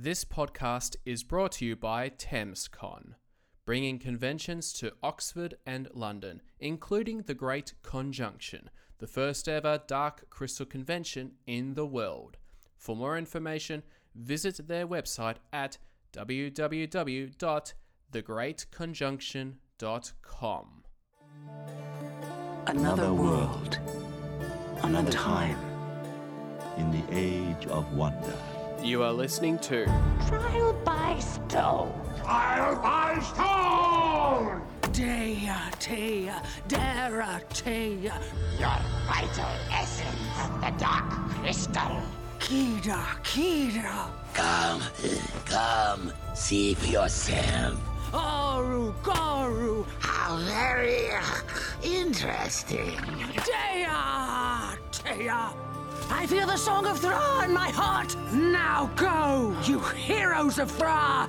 This podcast is brought to you by ThamesCon, bringing conventions to Oxford and London, including the Great Conjunction, the first ever dark crystal convention in the world. For more information, visit their website at www.thegreatconjunction.com. Another world. Another time. in the age of wonder. You are listening to Trial by stone. Trial by stone! Dea, Tea, Dara, Tea, Your vital essence, the dark crystal. Kida, Kida, Come, come, see for yourself. Aru, Garu, How very interesting. Dea, Tea. I feel the song of Thra in my heart. Now go, you heroes of Thra.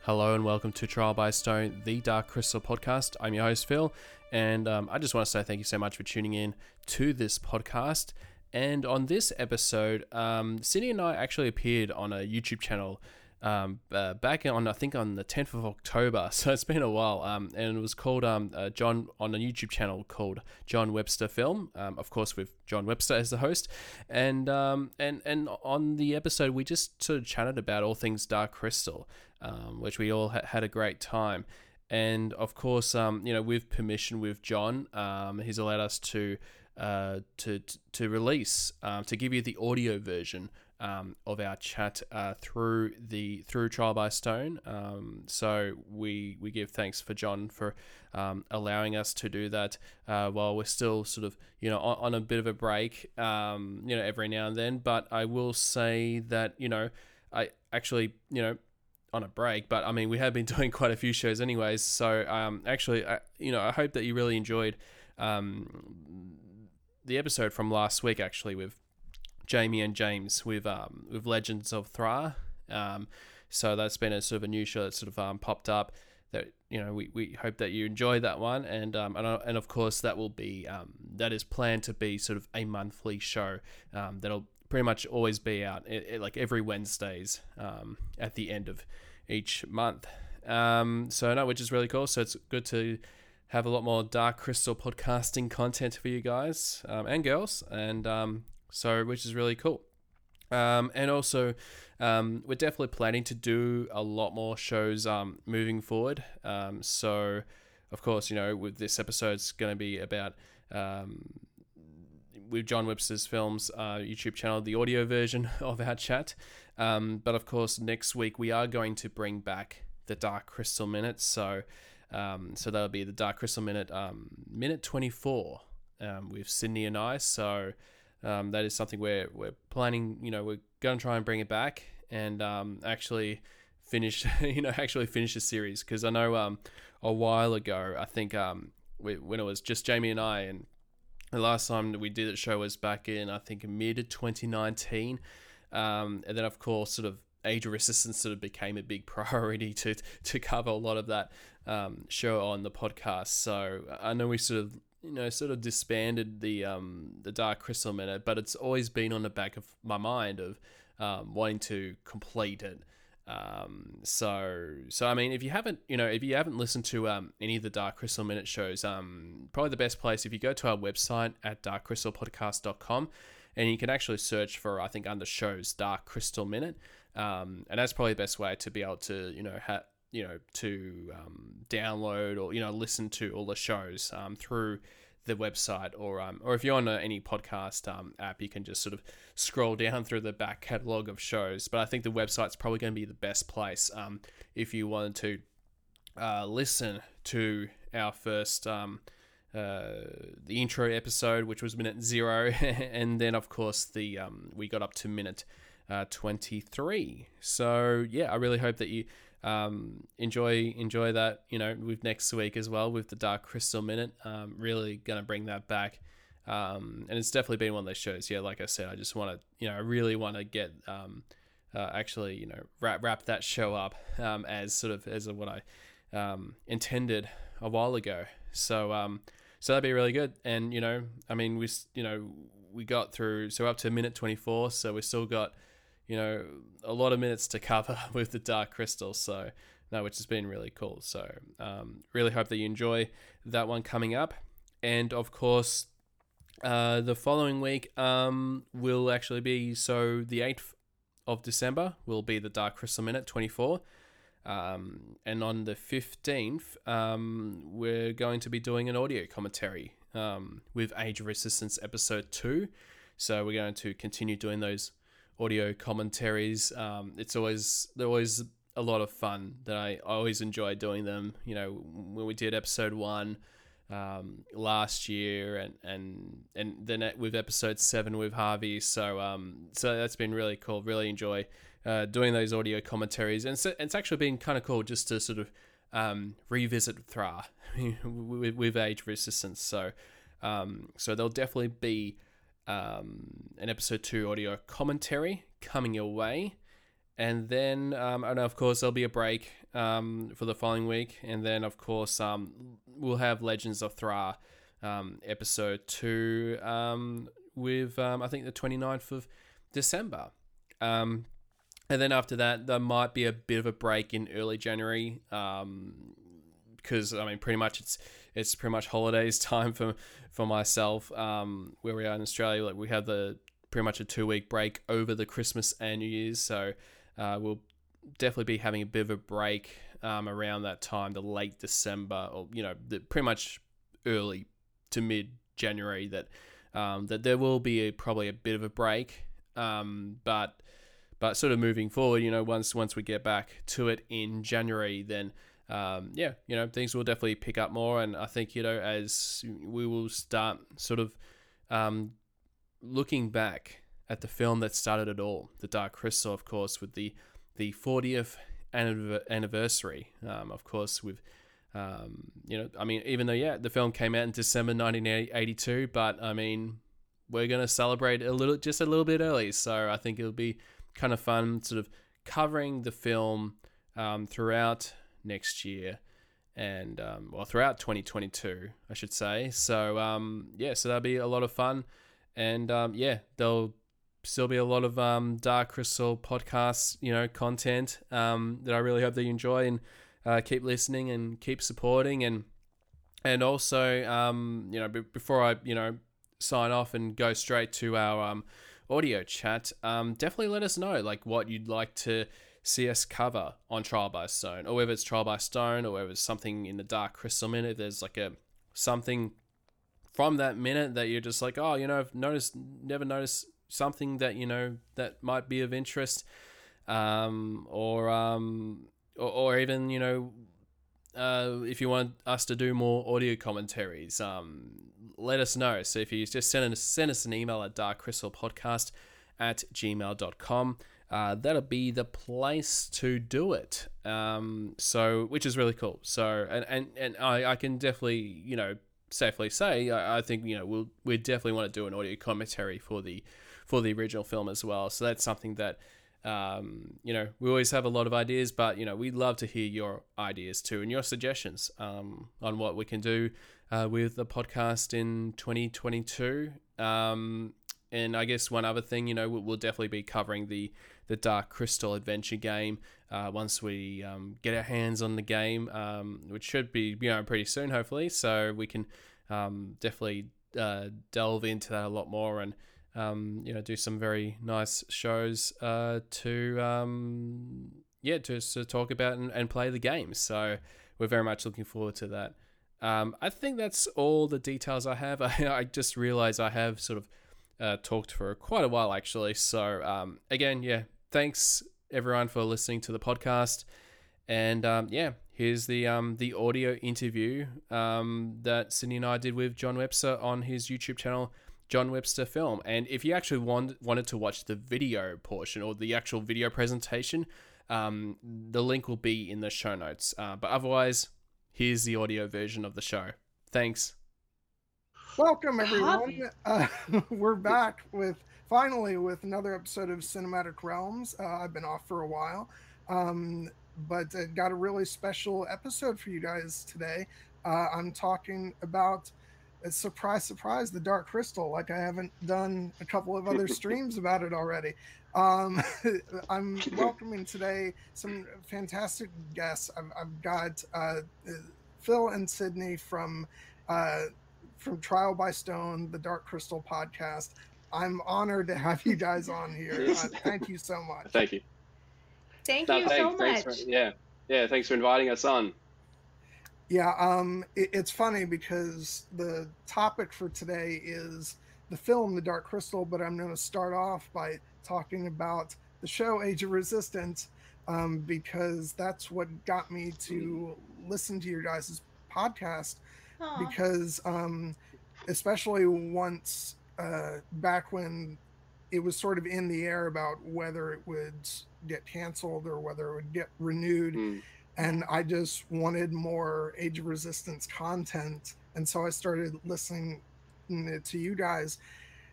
Hello and welcome to Trial by Stone, the Dark Crystal podcast. I'm your host, Phil, and um, I just want to say thank you so much for tuning in to this podcast. And on this episode, um, Sydney and I actually appeared on a YouTube channel um, uh, back on, I think, on the 10th of October. So it's been a while. Um, and it was called um, uh, John on a YouTube channel called John Webster Film. Um, of course, with John Webster as the host. And um, and and on the episode, we just sort of chatted about all things Dark Crystal, um, which we all ha- had a great time. And of course, um, you know, with permission with John, um, he's allowed us to uh, to to release um, to give you the audio version um, of our chat uh, through the through Trial by Stone. Um, so we we give thanks for John for um, allowing us to do that uh, while we're still sort of you know on, on a bit of a break, um, you know, every now and then. But I will say that you know I actually you know on a break, but I mean, we have been doing quite a few shows anyways. So, um, actually, I, you know, I hope that you really enjoyed um, the episode from last week, actually, with Jamie and James with um, with Legends of Thra. Um, so that's been a sort of a new show that sort of um, popped up. That you know, we, we hope that you enjoy that one, and um, and, and of course that will be um, that is planned to be sort of a monthly show um, that'll pretty much always be out it, it- like every Wednesdays um, at the end of each month. Um, so no, which is really cool. So it's good to have a lot more Dark Crystal podcasting content for you guys um, and girls, and um, so which is really cool. Um, and also, um, we're definitely planning to do a lot more shows um, moving forward. Um, so, of course, you know, with this episode, it's going to be about um, with John Webster's Films uh, YouTube channel, the audio version of our chat. Um, but of course, next week we are going to bring back the Dark Crystal Minute. So, so that'll be the Dark Crystal Minute, minute twenty four, with Sydney and I. So. Um, that is something we're, we're planning, you know, we're going to try and bring it back and um, actually finish, you know, actually finish the series. Because I know um, a while ago, I think um, we, when it was just Jamie and I, and the last time that we did the show was back in, I think, mid 2019. Um, and then, of course, sort of Age of Resistance sort of became a big priority to to cover a lot of that um, show on the podcast. So I know we sort of you know sort of disbanded the um, the Dark Crystal Minute, but it's always been on the back of my mind of um, wanting to complete it. Um, so, so I mean, if you haven't, you know, if you haven't listened to um, any of the Dark Crystal Minute shows, um, probably the best place if you go to our website at darkcrystalpodcast.com and you can actually search for, I think, under shows Dark Crystal Minute, um, and that's probably the best way to be able to, you know, ha- you know, to um, download or you know listen to all the shows um, through the website or um, or if you're on a, any podcast um, app, you can just sort of scroll down through the back catalog of shows. But I think the website's probably going to be the best place um, if you wanted to uh, listen to our first um, uh, the intro episode, which was minute zero, and then of course the um, we got up to minute uh, 23. So yeah, I really hope that you um, enjoy enjoy that. You know, with next week as well with the Dark Crystal Minute. Um, really gonna bring that back. Um, and it's definitely been one of those shows. Yeah, like I said, I just want to, you know, I really want to get, um, uh, actually, you know, wrap wrap that show up um, as sort of as what I um, intended a while ago. So, um, so that'd be really good. And you know, I mean, we, you know, we got through so up to minute 24 so we still got you know a lot of minutes to cover with the dark crystal. So no which has been really cool. So um, really hope that you enjoy that one coming up. And of course uh, the following week um, will actually be so the 8th of december will be the dark crystal minute 24 um, and on the 15th, um, we're going to be doing an audio commentary um, with Age of Resistance episode 2. So we're going to continue doing those audio commentaries. Um, it's always, they're always a lot of fun that I, I always enjoy doing them. You know, when we did episode 1 um, last year and, and, and then with episode 7 with Harvey. So, um, so that's been really cool. Really enjoy uh, doing those audio commentaries, and so, it's actually been kind of cool just to sort of um, revisit Thra with, with, Age Resistance. So, um, so there'll definitely be um, an episode two audio commentary coming your way, and then um, and of course there'll be a break um, for the following week, and then of course um, we'll have Legends of Thra um, episode two um, with um, I think the 29th of December. Um, and then after that, there might be a bit of a break in early January, um because um, I mean, pretty much it's it's pretty much holidays time for for myself. Um, where we are in Australia, like we have the pretty much a two week break over the Christmas and New Year's, so uh, we'll definitely be having a bit of a break um, around that time, the late December, or you know, the, pretty much early to mid January. That um, that there will be a, probably a bit of a break, um, but but sort of moving forward, you know, once once we get back to it in January, then um, yeah, you know, things will definitely pick up more. And I think you know, as we will start sort of um, looking back at the film that started it all, The Dark Crystal, of course, with the the 40th anniversary, um, of course, with um, you know, I mean, even though yeah, the film came out in December 1982, but I mean, we're gonna celebrate a little, just a little bit early. So I think it'll be kind of fun, sort of covering the film um, throughout next year and um, well throughout 2022 i should say. So um, yeah so that'll be a lot of fun. And um, yeah there'll still be a lot of um, dark crystal podcast you know content um, that i really hope that you enjoy and uh, keep listening and keep supporting. And and also um, you know b- before i you know sign off and go straight to our audio chat, um, definitely let us know like what you'd like to us cover on Trial by Stone, or whether it's Trial by Stone, or whether it's something in the Dark Crystal minute. There's like a something from that minute that you're just like, oh, you know, I've noticed, never noticed something that you know that might be of interest, um, or um, or, or even you know uh, if you want us to do more audio commentaries, um, let us know. So if you just send us, send us an email at darkcrystalpodcast at gmail.com, uh, that'll be the place to do it. Um, so, which is really cool. So, and, and, and I, I can definitely, you know, safely say, I, I think, you know, we'll, we definitely want to do an audio commentary for the, for the original film as well. So that's something that, um, you know, we always have a lot of ideas, but you know, we'd love to hear your ideas too and your suggestions um, on what we can do uh, with the podcast in 2022. Um, and I guess one other thing, you know, we'll, we'll definitely be covering the the Dark Crystal adventure game uh, once we um, get our hands on the game, um, which should be you know pretty soon, hopefully. So we can um, definitely uh, delve into that a lot more and um, you know, do some very nice shows uh, to um, yeah to, to talk about and, and play the game. So we're very much looking forward to that. Um, I think that's all the details I have. I, I just realized I have sort of uh, talked for quite a while actually. So um, again, yeah, thanks everyone for listening to the podcast. And um, yeah, here's the um, the audio interview um, that Sydney and I did with John Webster on his YouTube channel. John Webster film. And if you actually want, wanted to watch the video portion or the actual video presentation, um, the link will be in the show notes. Uh, but otherwise, here's the audio version of the show. Thanks. Welcome, everyone. Uh, we're back with finally with another episode of Cinematic Realms. Uh, I've been off for a while, um, but uh, got a really special episode for you guys today. Uh, I'm talking about it's surprise, surprise, the Dark Crystal. Like I haven't done a couple of other streams about it already. Um, I'm welcoming today some fantastic guests. I've, I've got uh, Phil and Sydney from uh, from Trial by Stone, the Dark Crystal podcast. I'm honored to have you guys on here. Uh, thank you so much. Thank you. Thank No, you thanks- so much. for- yeah, yeah. Thanks for inviting us on. Yeah, um, it, it's funny because the topic for today is the film The Dark Crystal, but I'm going to start off by talking about the show Age of Resistance um, because that's what got me to listen to your guys' podcast Aw. because um, especially once uh, back when it was sort of in the air about whether it would get canceled or whether it would get renewed Mm. and i just wanted more age of resistance content and so i started listening to you guys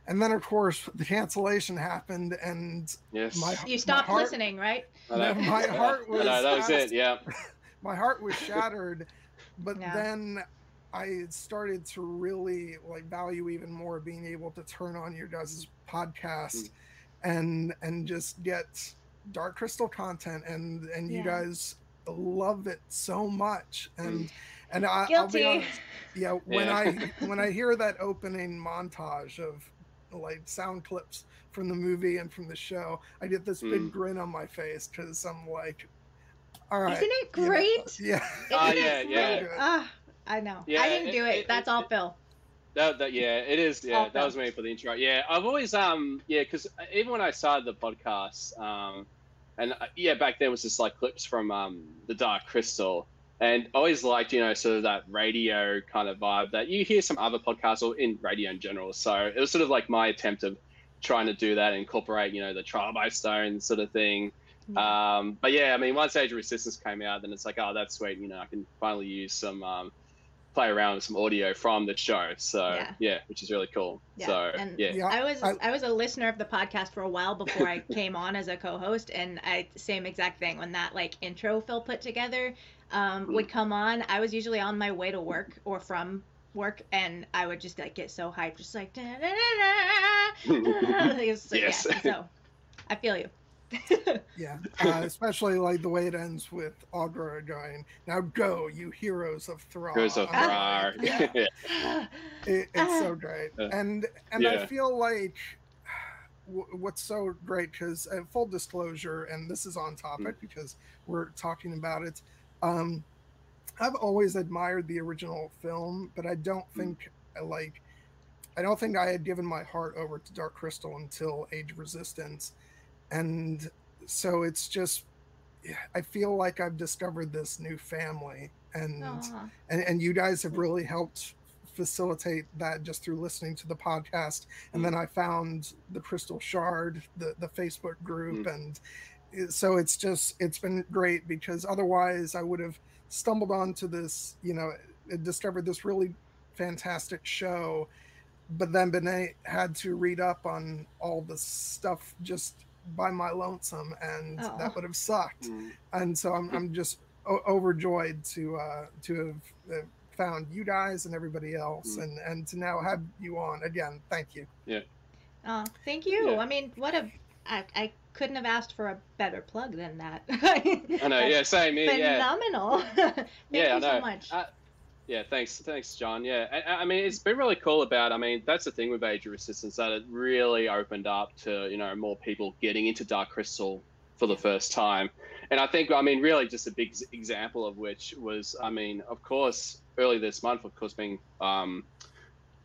and then of course the cancellation happened and Yes. my, You my stopped heart- listening, right? I. No, my heart I know, that was was it. Yeah. my heart was shattered but Yeah. then i started to really like value even more being able to turn on your guys' podcast and and just get dark crystal content and and you guys love it so much and and I, I'll be honest, yeah when Yeah. i when i hear that opening montage of like sound clips from the movie and from the show i get this big Mm. grin on my face because i'm like all right Isn't it you know, great? yeah Isn't yeah, it yeah. I know. Yeah, I didn't it- do it. it- That's it- all Phil. That, that yeah, it is. Yeah, All that was me for the intro. Yeah, I've always um yeah, because even when I started the podcast, um, and uh, yeah, back then was just like clips from um the Dark Crystal, and I always liked you know sort of that radio kind of vibe that you hear some other podcasts or in radio in general. So it was sort of like my attempt of trying to do that incorporate you know the trial by stone sort of thing. Um, but yeah, I mean, once Age of Resistance came out, then it's like, oh, that's sweet. You know, I can finally use some, um, play around with some audio from the show. So Yeah. yeah, which is really cool. Yeah, So and yeah, Yeah, I was I- I, was a listener of the podcast for a while before I came on as a co-host, and I same exact thing when that like intro Phil put together um, would come on. I was usually on my way to work or from work, and I would just like get so hyped, just like. "Da-da-da-da." It was- so, Yes. yeah, so I feel you. Yeah, uh, especially like the way it ends with Aughra going, "Now go, you heroes of Thra." Heroes of I'm Thrar. yeah, Yeah. it, it's so great, Uh, and and I feel like what's so great because uh, full disclosure, and this is on topic Mm. because we're talking about it. Um, I've always admired the original film, but I don't Mm. think I like. I don't think I had given my heart over to Dark Crystal until Age of Resistance, and so it's just. I feel like I've discovered this new family, and and, and you guys have really helped facilitate that just through listening to the podcast. And then i found the crystal shard the, the facebook group and so it's just it's been great because otherwise i would have stumbled onto this you know discovered this really fantastic show but then been had to read up on all the stuff just by my lonesome and Aw. that would have sucked Mm. and so I'm, I'm just o- overjoyed to uh, to have uh, found you guys and everybody else, Mm. and and to now have you on again. Thank you. Aw, thank you. Yeah. I mean, what a I, I couldn't have asked for a better plug than that. I know. Yeah, same here. Yeah. phenomenal. Thank yeah, you I know. so much. Uh, yeah, thanks, thanks, John. Yeah, I, I mean, it's been really cool about. I mean, that's the thing with Age of Resistance that it really opened up to you know more people getting into Dark Crystal for the first time, and I think I mean really just a big example of which was I mean of course early this month of course being um,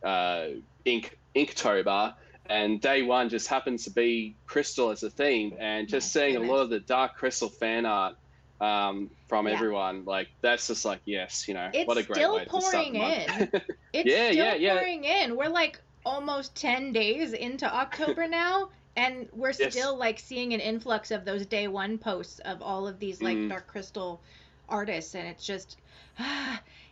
uh, Ink Inktober. And day one just happens to be Crystal as a theme, and just seeing a lot of the Dark Crystal fan art um, from Yeah. everyone. Like that's just like yes, you know, It's what a great still way to start pouring month. It's Yeah, still yeah, yeah. pouring in. We're like almost 10 days into October now, and we're Yes. still like seeing an influx of those day one posts of all of these like Mm. Dark Crystal artists, and it's just.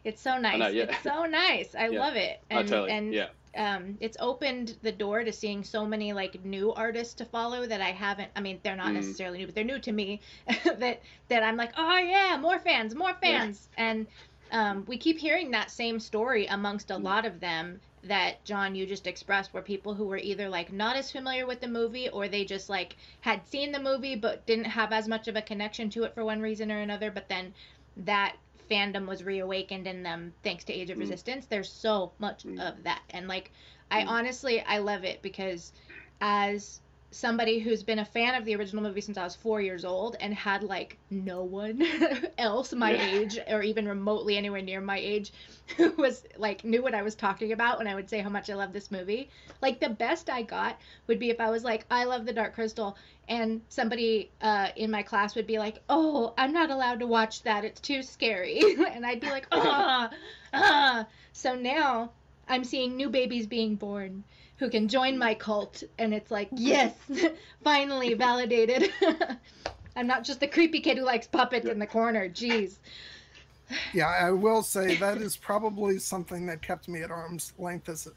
It's so nice. know, yeah. It's so nice. I Yeah. love it. And totally. and yeah, um, it's opened the door to seeing so many like new artists to follow that I haven't. I mean, they're not Mm. necessarily new, but they're new to me. that that I'm like, oh yeah, more fans, more Yeah. fans, and um, we keep hearing that same story amongst a lot of them that John you just expressed were people who were either like not as familiar with the movie or they just like had seen the movie but didn't have as much of a connection to it for one reason or another but then that fandom was reawakened in them thanks to Age of Mm. Resistance there's so much Mm. of that and like I Mm. honestly I love it because as somebody who's been a fan of the original movie since I was four years old and had like no one else my Yeah. age or even remotely anywhere near my age who was like knew what I was talking about when I would say how much I love this movie. Like the best I got would be if I was like, I love the Dark Crystal, and somebody uh, in my class would be like, Oh, I'm not allowed to watch that. It's too scary, and I'd be like, Ah, ah. So now I'm seeing new babies being born who can join my cult, and it's like, yes, finally validated. I'm not just the creepy kid who likes puppets in the corner. Jeez. Yeah, I will say that is probably something that kept me at arm's length as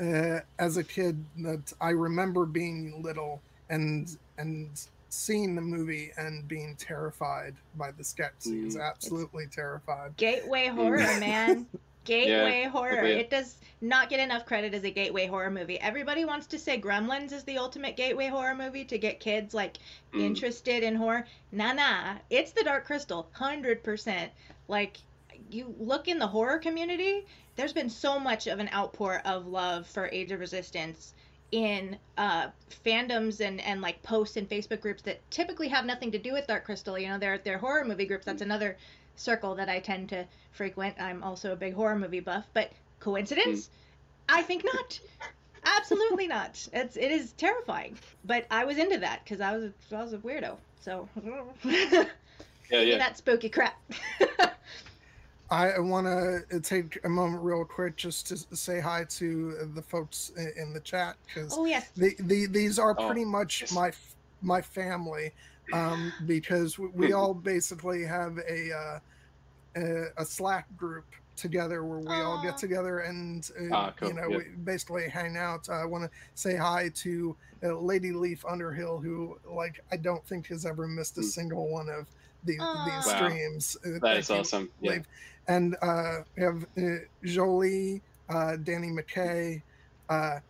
a, uh, as a kid. That I remember being little and and seeing the movie and being terrified by the sketch scenes. Mm, absolutely terrified. Gateway horror, man. Gateway horror. agree. It does not get enough credit as a gateway horror movie. Everybody wants to say Gremlins is the ultimate gateway horror movie to get kids like Mm. interested in horror. Nah, nah. It's the Dark Crystal, hundred percent. Like you look in the horror community, there's been so much of an outpour of love for Age of Resistance in uh, fandoms and, and like posts and Facebook groups that typically have nothing to do with Dark Crystal. You know, they're they're horror movie groups. That's another circle that I tend to frequent. I'm also a big horror movie buff, but coincidence? Hmm. I think not. Absolutely not. It's it is terrifying. But I was into that because I was a, I was a weirdo. So Yeah, yeah. that spooky crap. I want to take a moment real quick just to say hi to the folks in the chat because oh yes. the, the, these are Oh, pretty much yes. my my family um, because we, we all basically have a, uh, a a Slack group together where we all get together and uh, Ah, cool, you know yeah. we basically hang out. I want to say hi to uh, Lady Leaf Underhill who like I don't think has ever missed a Mm. single one of these Aw. these Wow. streams. Uh, That thank is you, awesome. Yeah. And uh, we have uh, Jolie, uh, Danny McKay, uh,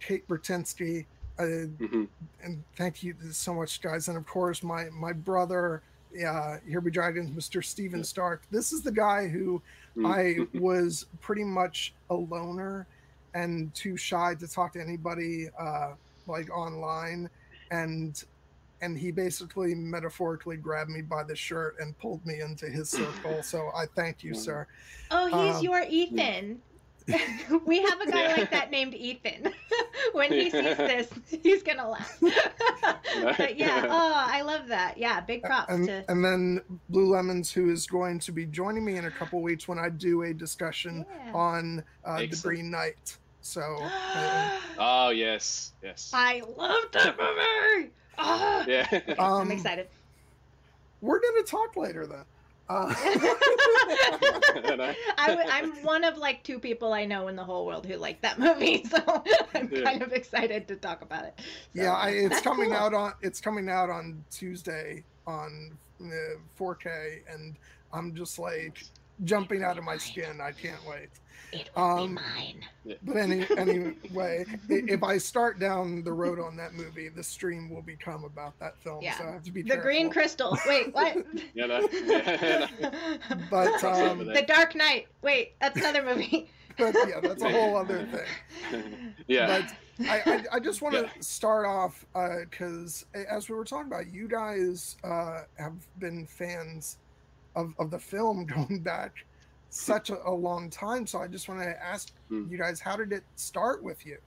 Kate Bertinsky, uh, hmm and thank you so much, guys. And of course, my my brother, uh, Here Be Dragons, Mr. Steven Stark. This is the guy who I was pretty much a loner and too shy to talk to anybody uh, like online, and and he basically metaphorically grabbed me by the shirt and pulled me into his circle. So I thank you, sir. Oh, he's Um, your Ethan. we have a guy Yeah. like that named Ethan. when he sees this, he's gonna laugh. but yeah, oh, I love that. Yeah, big props and, to. and then Blue Lemons, who is going to be joining me in a couple weeks when I do a discussion Yeah. on uh, the Green Knight. So uh, Oh yes, yes. I love that movie. Ah. Yeah. um, I'm excited. We're going to talk later then. Uh, know. I w- I'm one of like two people I know in the whole world who like that movie, so I'm Yeah. kind of excited to talk about it. So, yeah, I, it's coming cool. out on it's coming out on Tuesday on uh, 4K, and I'm just like jumping out of my skin. I can't wait. It will Um, be mine. But any anyway, if I start down the road on that movie, the stream will become about that film. Yeah. So I have to be The Green. Crystal. Wait, what? You know. Yeah. But um, the Dark Knight. Wait, that's another movie. but yeah, that's a whole other thing. yeah. But I, I, I just want to Yeah. start off because as we were talking about, you guys uh, have been fans of, of the film going back such a, a long time. So I just want to ask Hmm. you guys, how did it start with you?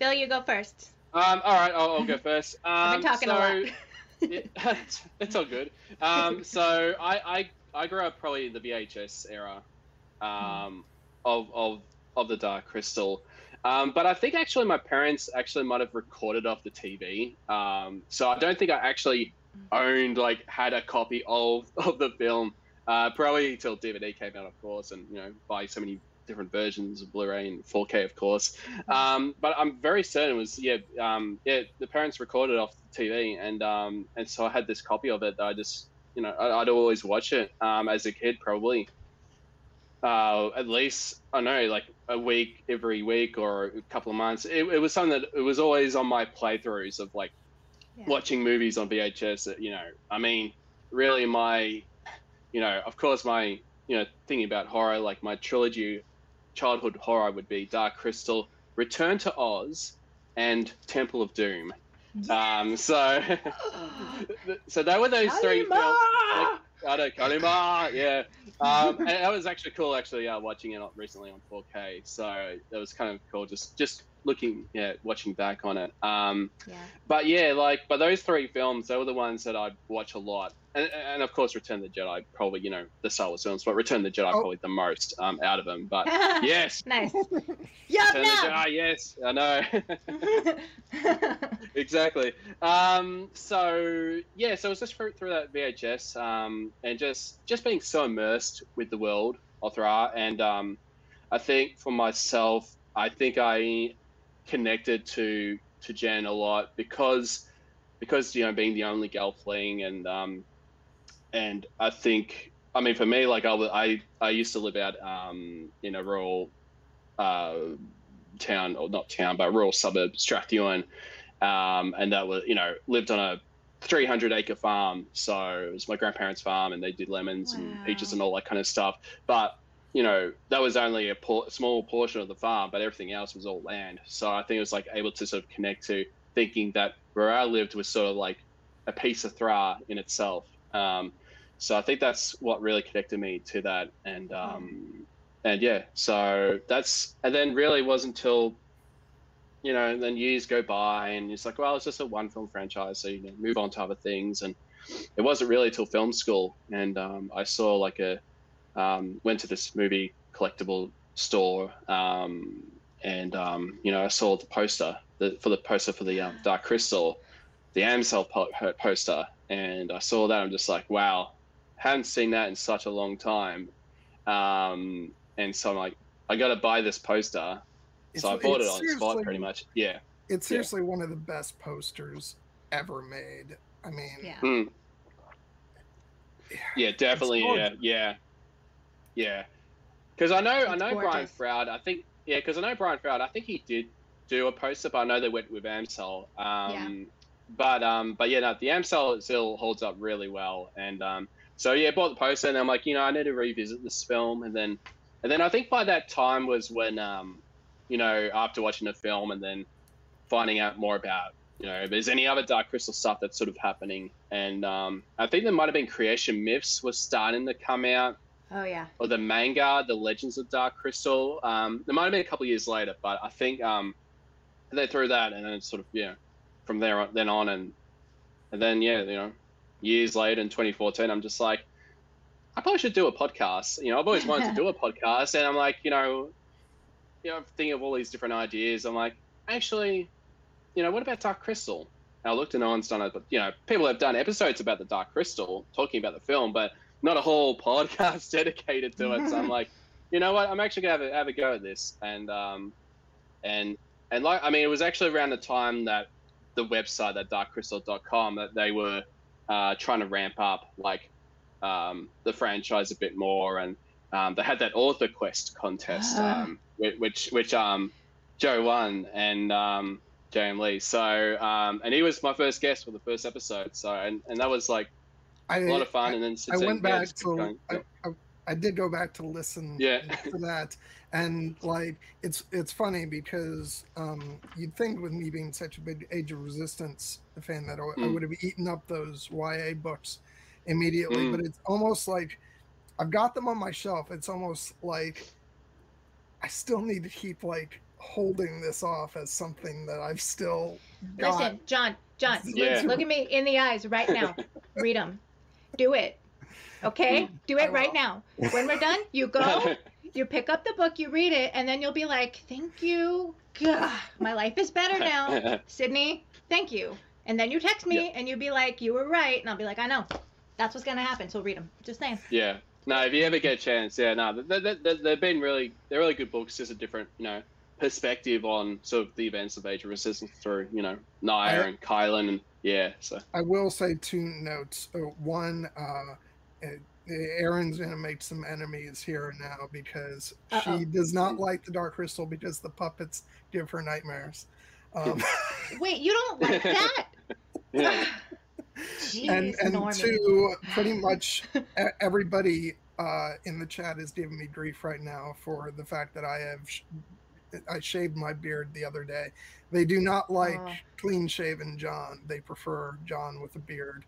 Phil, you go first. Um, all right, I'll, I'll go first. Um, I've been talking so, a lot. yeah, it's, it's all good. Um, so I, I I grew up probably in the VHS era um, of, of of the Dark Crystal. Um, but I think actually my parents actually might have recorded off the TV. Um, so I don't think I actually owned like had a copy of of the film. Uh, probably till DVD came out, of course, and you know buy so many different versions of Blu-ray and 4K, of course. Um, but I'm very certain it was yeah, um, yeah. The parents recorded off the TV, and um, and so I had this copy of it that I just you know I, I'd always watch it um, as a kid probably. uh, at least I know, like a week every week or a couple of months. It, it was something that it was always on my playthroughs of like Yeah. watching movies on VHS. You know, I mean, really, my, you know, of course, my, you know, thinking about horror, like my trilogy, childhood horror would be Dark Crystal, Return to Oz, and Temple of Doom. Um, so, so they were those three films. Kali Ma! I know Kali Ma, yeah. Um, and that was actually cool, actually, uh, watching it recently on 4K. So that was kind of cool, just just looking, yeah, watching back on it. Um, Yeah. but yeah, like, but those three films, they were the ones that I'd watch a lot. And, and of course, Return of the Jedi, probably, you know, the Star Wars films, but Return of the Jedi, Oh. probably the most um, out of them. But yes, nice. Yup, Return of the no. Jedi, yes, I know. exactly. Um, so yeah, so it was just through, through that VHS, um, and just just being so immersed with the world of Thra, and um, I think for myself, I think I connected to to Jen a lot because because you know being the only gelfling and um, and I think I mean for me like I I, I used to live out um, in a rural uh, town or not town but rural suburb Strathewen um, and that was you know lived on a 300 acre farm. So it was my grandparents farm and they did lemons and peaches and all that kind of stuff. But you know that was only a por- small portion of the farm but everything else was all land. So i think it was like able to sort of connect to thinking that where i lived was sort of like a piece of thra in itself. Um, so i think that's what really connected me to that. And um, and yeah so that's and then really wasn't until you know then years go by and it's like well it's just a one film franchise so you know, move on to other things. And it wasn't really till film school and um, i saw like a um, went to this movie collectible store um, and um, you know i saw the poster the, for the poster for the um, dark crystal the Amsel po- po- poster and i saw that i'm just like wow haven't seen that in such a long time um, and so i'm like i gotta buy this poster so i bought it it's on the spot pretty much yeah It's seriously one of the best posters ever made. I mean, Yeah. Mm. Yeah, definitely. Yeah, yeah, yeah. Because I know, I It's know Brian gorgeous. Froud. I think, yeah, because I know Brian Froud. I think he did do a poster, but I know they went with Amsel. Um, But um, but yeah, no, the Amsel still holds up really well, and um, so yeah, bought the poster, and I'm like, you know, I need to revisit this film, and then, and then I think by that time was when um, you know, after watching the film and then finding out more about you know if there's any other dark crystal stuff that's sort of happening and um, i think there might have been creation myths was starting to come out Oh yeah. or the manga the legends of dark crystal. Um, there might have been a couple years later but i think um, they threw that and then it's sort of yeah from there on, then on and and then yeah you know years later in 2014 i'm just like i probably should do a podcast. You know i've always wanted to do a podcast and i'm like you know you know thinking of all these different ideas i'm like actually you know what about dark crystal? And i looked and no one's done it but you know people have done episodes about the dark crystal talking about the film but not a whole podcast dedicated to it so i'm like you know what i'm actually gonna have a, have a go at this and um and and like i mean it was actually around the time that the website that darkcrystal.com that they were uh, trying to ramp up like um, the franchise a bit more and um, they had that author quest contest Ah. um, which which um, joe won and um, J.M. Lee. So, um, and he was my first guest for the first episode. So, and, and that was like I, a lot of fun. I, and then I since then, went yeah, back it's to going. I, I, I did go back to listen Yeah. to that and like it's it's funny because um you'd think with me being such a big age of resistance fan that I, I Mm. would have eaten up those ya books immediately Mm. but it's almost like i've got them on my shelf it's almost like i still need to keep like holding this off as something that i've still got Listen, John, John, Yeah. look at me in the eyes right now. Read them. Do it. Okay? Mm. Do it right now. When we're done, you go, you pick up the book, you read it, and then you'll be like, thank you. Gah, my life is better now. Sydney, thank you. And then you text me and you'll be like, you were right. And I'll be like, I know. That's what's going to happen. So read them. Just saying. yeah. No, if you ever get a chance, yeah, no, they, they, they, they've been really, they're really good books. Just a different, you know, perspective on sort of the events of Age of Resistance through, you know, Naia and Kylan and yeah. So I will say two notes. Uh, one, uh, uh, Erin's gonna make some enemies here and now because Uh-oh. she does not like the Dark Crystal because the puppets give her nightmares. Um, Wait, you don't like that? Yeah. Jeez, and and Norman. two, pretty much everybody uh, in the chat is giving me grief right now for the fact that I have sh- I shaved my beard the other day. They do not like Oh. clean shaven John. They prefer John with a beard.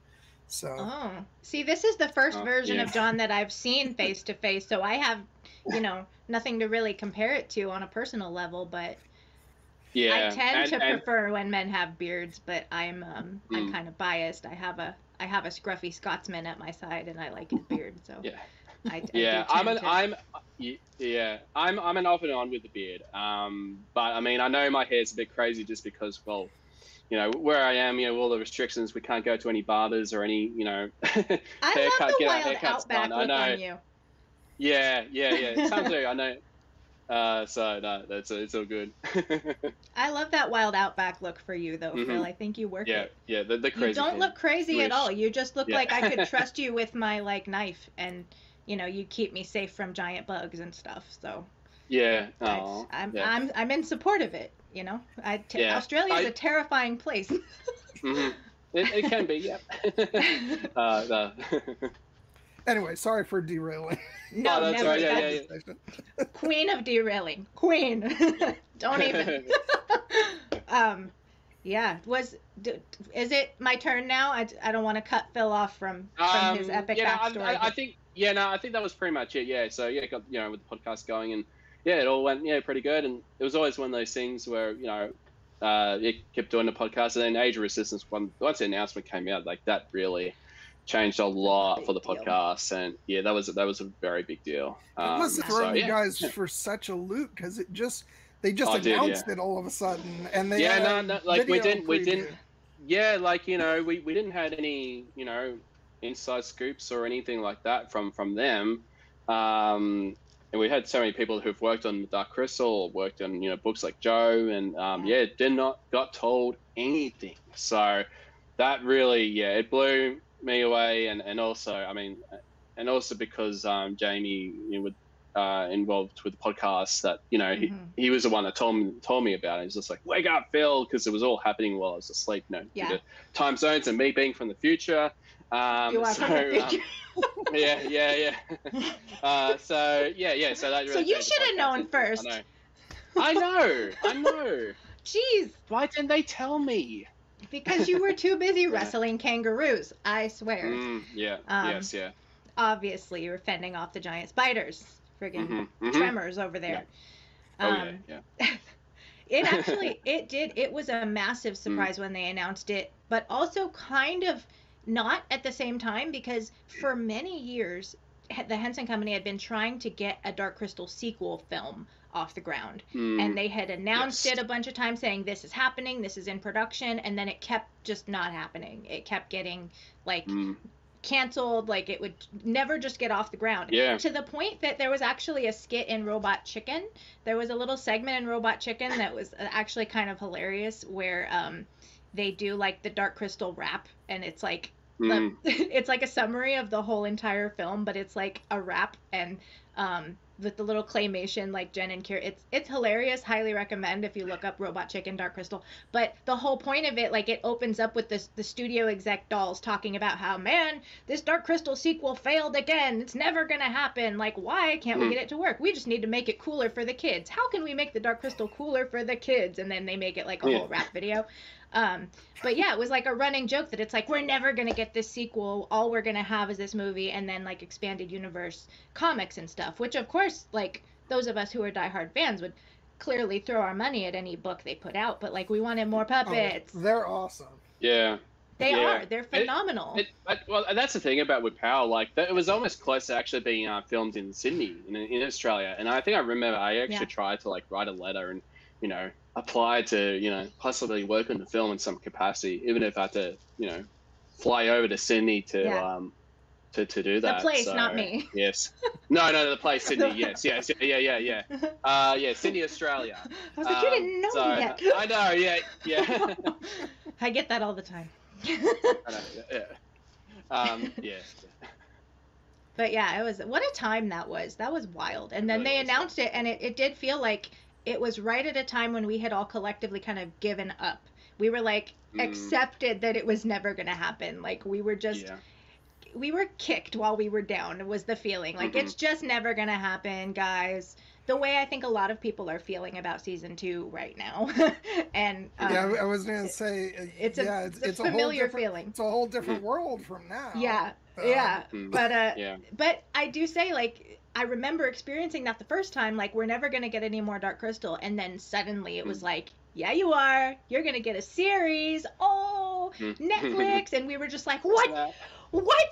So Oh, see, this is the first Oh, version yeah. of John that I've seen face to face, so I have, you know, nothing to really compare it to on a personal level. But Yeah. I tend and- to and- prefer when men have beards, but I'm um, I'm Mm. kind of biased. I have a I have a scruffy Scotsman at my side, and I like his beard, so Yeah. I, I yeah, I'm an to- I'm yeah I'm I'm an off and on with the beard. Um, but I mean I know my hair's a bit crazy just because well, you know where I am, you know all the restrictions. We can't go to any barbers or any you know. I love the wild haircuts outback done. I look know. on you. Yeah, yeah, yeah. Some do. I know. Uh, so no, that's it's all good. I love that wild outback look for you, though, Phil. Mhm. I think you work yeah, it. yeah. The the crazy. you don't thing. look crazy at all. You just look Yeah. like I could trust you with my like knife, and you know you keep me safe from giant bugs and stuff. So Yeah. I-. I'm yeah. I'm I'm in support of it. You know, I t- Yeah. Australia is I- a terrifying place. Mhm. It, it can be. Yep. uh, no. anyway, sorry for derailing. no, Oh, that's never. right, yeah, That's yeah, Queen of derailing. Queen. don't even. um, yeah. Was d- is it my turn now? I, I don't want to cut Phil off from from his Um, epic yeah, I- backstory. I, I but- think yeah, no, I think that was pretty much it. Yeah, so yeah, got you know with the podcast going and yeah, it all went yeah pretty good. And it was always one of those things where you know uh, it kept doing the podcast, and then Age of Resistance one once the announcement came out, like that really changed a lot Big for the deal. podcast. And yeah, that was that was a very big deal. It Um, must have so, thrown you yeah. guys for such a loop because it just they just Oh, it did, announced yeah. it all of a sudden, and they Yeah, no, no, like, we didn't- we didn't- yeah like you know we, we didn't had any you know inside scoops or anything like that from from them um and we had so many people who've worked on dark crystal or worked on you know books like joe and um yeah did not got told anything so that really yeah it blew me away and and also i mean and also because um jamie you know, with uh, involved with the podcast that you know he, Mhm. he was the one that told me told me about it. He's just like, "Wake up, Phil," because it was all happening while I was asleep. You know, Yeah. time zones and me being from the future. Um, you so, um, yeah, yeah, yeah. uh, so yeah, yeah. So that. So you should have known first. I know. I know. I know. Jeez, Why didn't they tell me? because you were too busy wrestling kangaroos. I swear. Mm, yeah. Um, yes. Yeah. Obviously, you were fending off the giant spiders. Friggin' Mhm, mhm. tremors over there. Oh Um, yeah. Yeah. it actually it did it was a massive Mm. surprise when they announced it but also kind of not at the same time because for many years the henson company had been trying to get a dark crystal sequel film off the ground. Mm, and they had announced yes. it a bunch of times saying this is happening. This is in production. And then it kept just not happening. It kept getting like mm, canceled. Like it would never just get off the ground. Yeah. to the point that there was actually a skit in robot chicken. There was a little segment in robot chicken that was uh, actually kind of hilarious where um they do like the dark crystal rap. And it's like mm. it's like a summary of the whole entire film but it's like a rap and um with the little claymation like Jen and Kira. It's it's hilarious. Highly recommend if you look up Robot Chicken Dark Crystal. But the whole point of it, like it opens up with this the studio exec dolls talking about how man this Dark Crystal sequel failed again. It's never gonna happen. Like why can't we Hmm. get it to work? We just need to make it cooler for the kids. How can we make the Dark Crystal cooler for the kids? And then they make it like a Yeah. whole rap video. Um, but yeah, it was like a running joke that it's like we're never gonna get this sequel. All we're gonna have is this movie, and then like expanded universe comics and stuff. Which of course, like those of us who are diehard fans would clearly throw our money at any book they put out. But like we wanted more Oh, puppets. they're awesome. Yeah. they yeah. are. They're It- phenomenal. It, but, well, that's the thing about with Power. Like, that, it was almost close to actually being uh, filmed in Sydney, in, in Australia. And I think I remember I actually Yeah. tried to like write a letter and, you know, apply to, you know, possibly work on the film in some capacity, even if I had to, you know, fly over to Sydney to, Yeah. um, to, to do that. The place, So, not me. Yes. No, no, the place, Sydney. Yes, yes, yeah, yeah, yeah, yeah. Uh, yeah, Sydney, Australia. I was like, you Um, didn't know so- yet. I know. Yeah, yeah. I get that all the time. I know, yeah, yeah. Um, yeah. but yeah, it was what a time that was. That was wild. And then they announced it, and it, it did feel like it was right at a time when we had all collectively kind of given up. We were like Mm. accepted that it was never going to happen. Like we were just Yeah. we were kicked while we were down was the feeling like Mhm. it's just never gonna happen guys the way i think a lot of people are feeling about season two right now and um, yeah, I- I was gonna say uh, it's a, yeah, it's, it's, a a familiar whole different, feeling It's a whole different world from now. yeah Uh, yeah Mm. but uh Yeah. but i do say like i remember experiencing that the first time like we're never gonna get any more dark crystal and then suddenly it was Mm. like yeah you are you're gonna get a series oh Mm. netflix and we were just like what what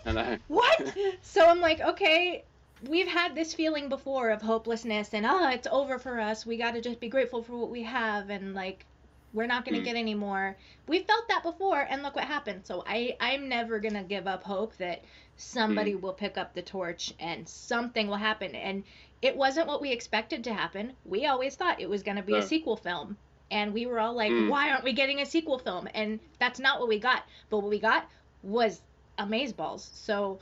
what? so I'm like, okay, we've had this feeling before of hopelessness and ah, it's over for us. We got to just be grateful for what we have and like we're not going to Mm. get any more. We felt that before and look what happened. So I I'm never going to give up hope that somebody will pick up the torch and something will happen and it wasn't what we expected to happen. We always thought it was going to be a sequel film. And we were all like, Mm. why aren't we getting a sequel film? And that's not what we got. But what we got was amazeballs. So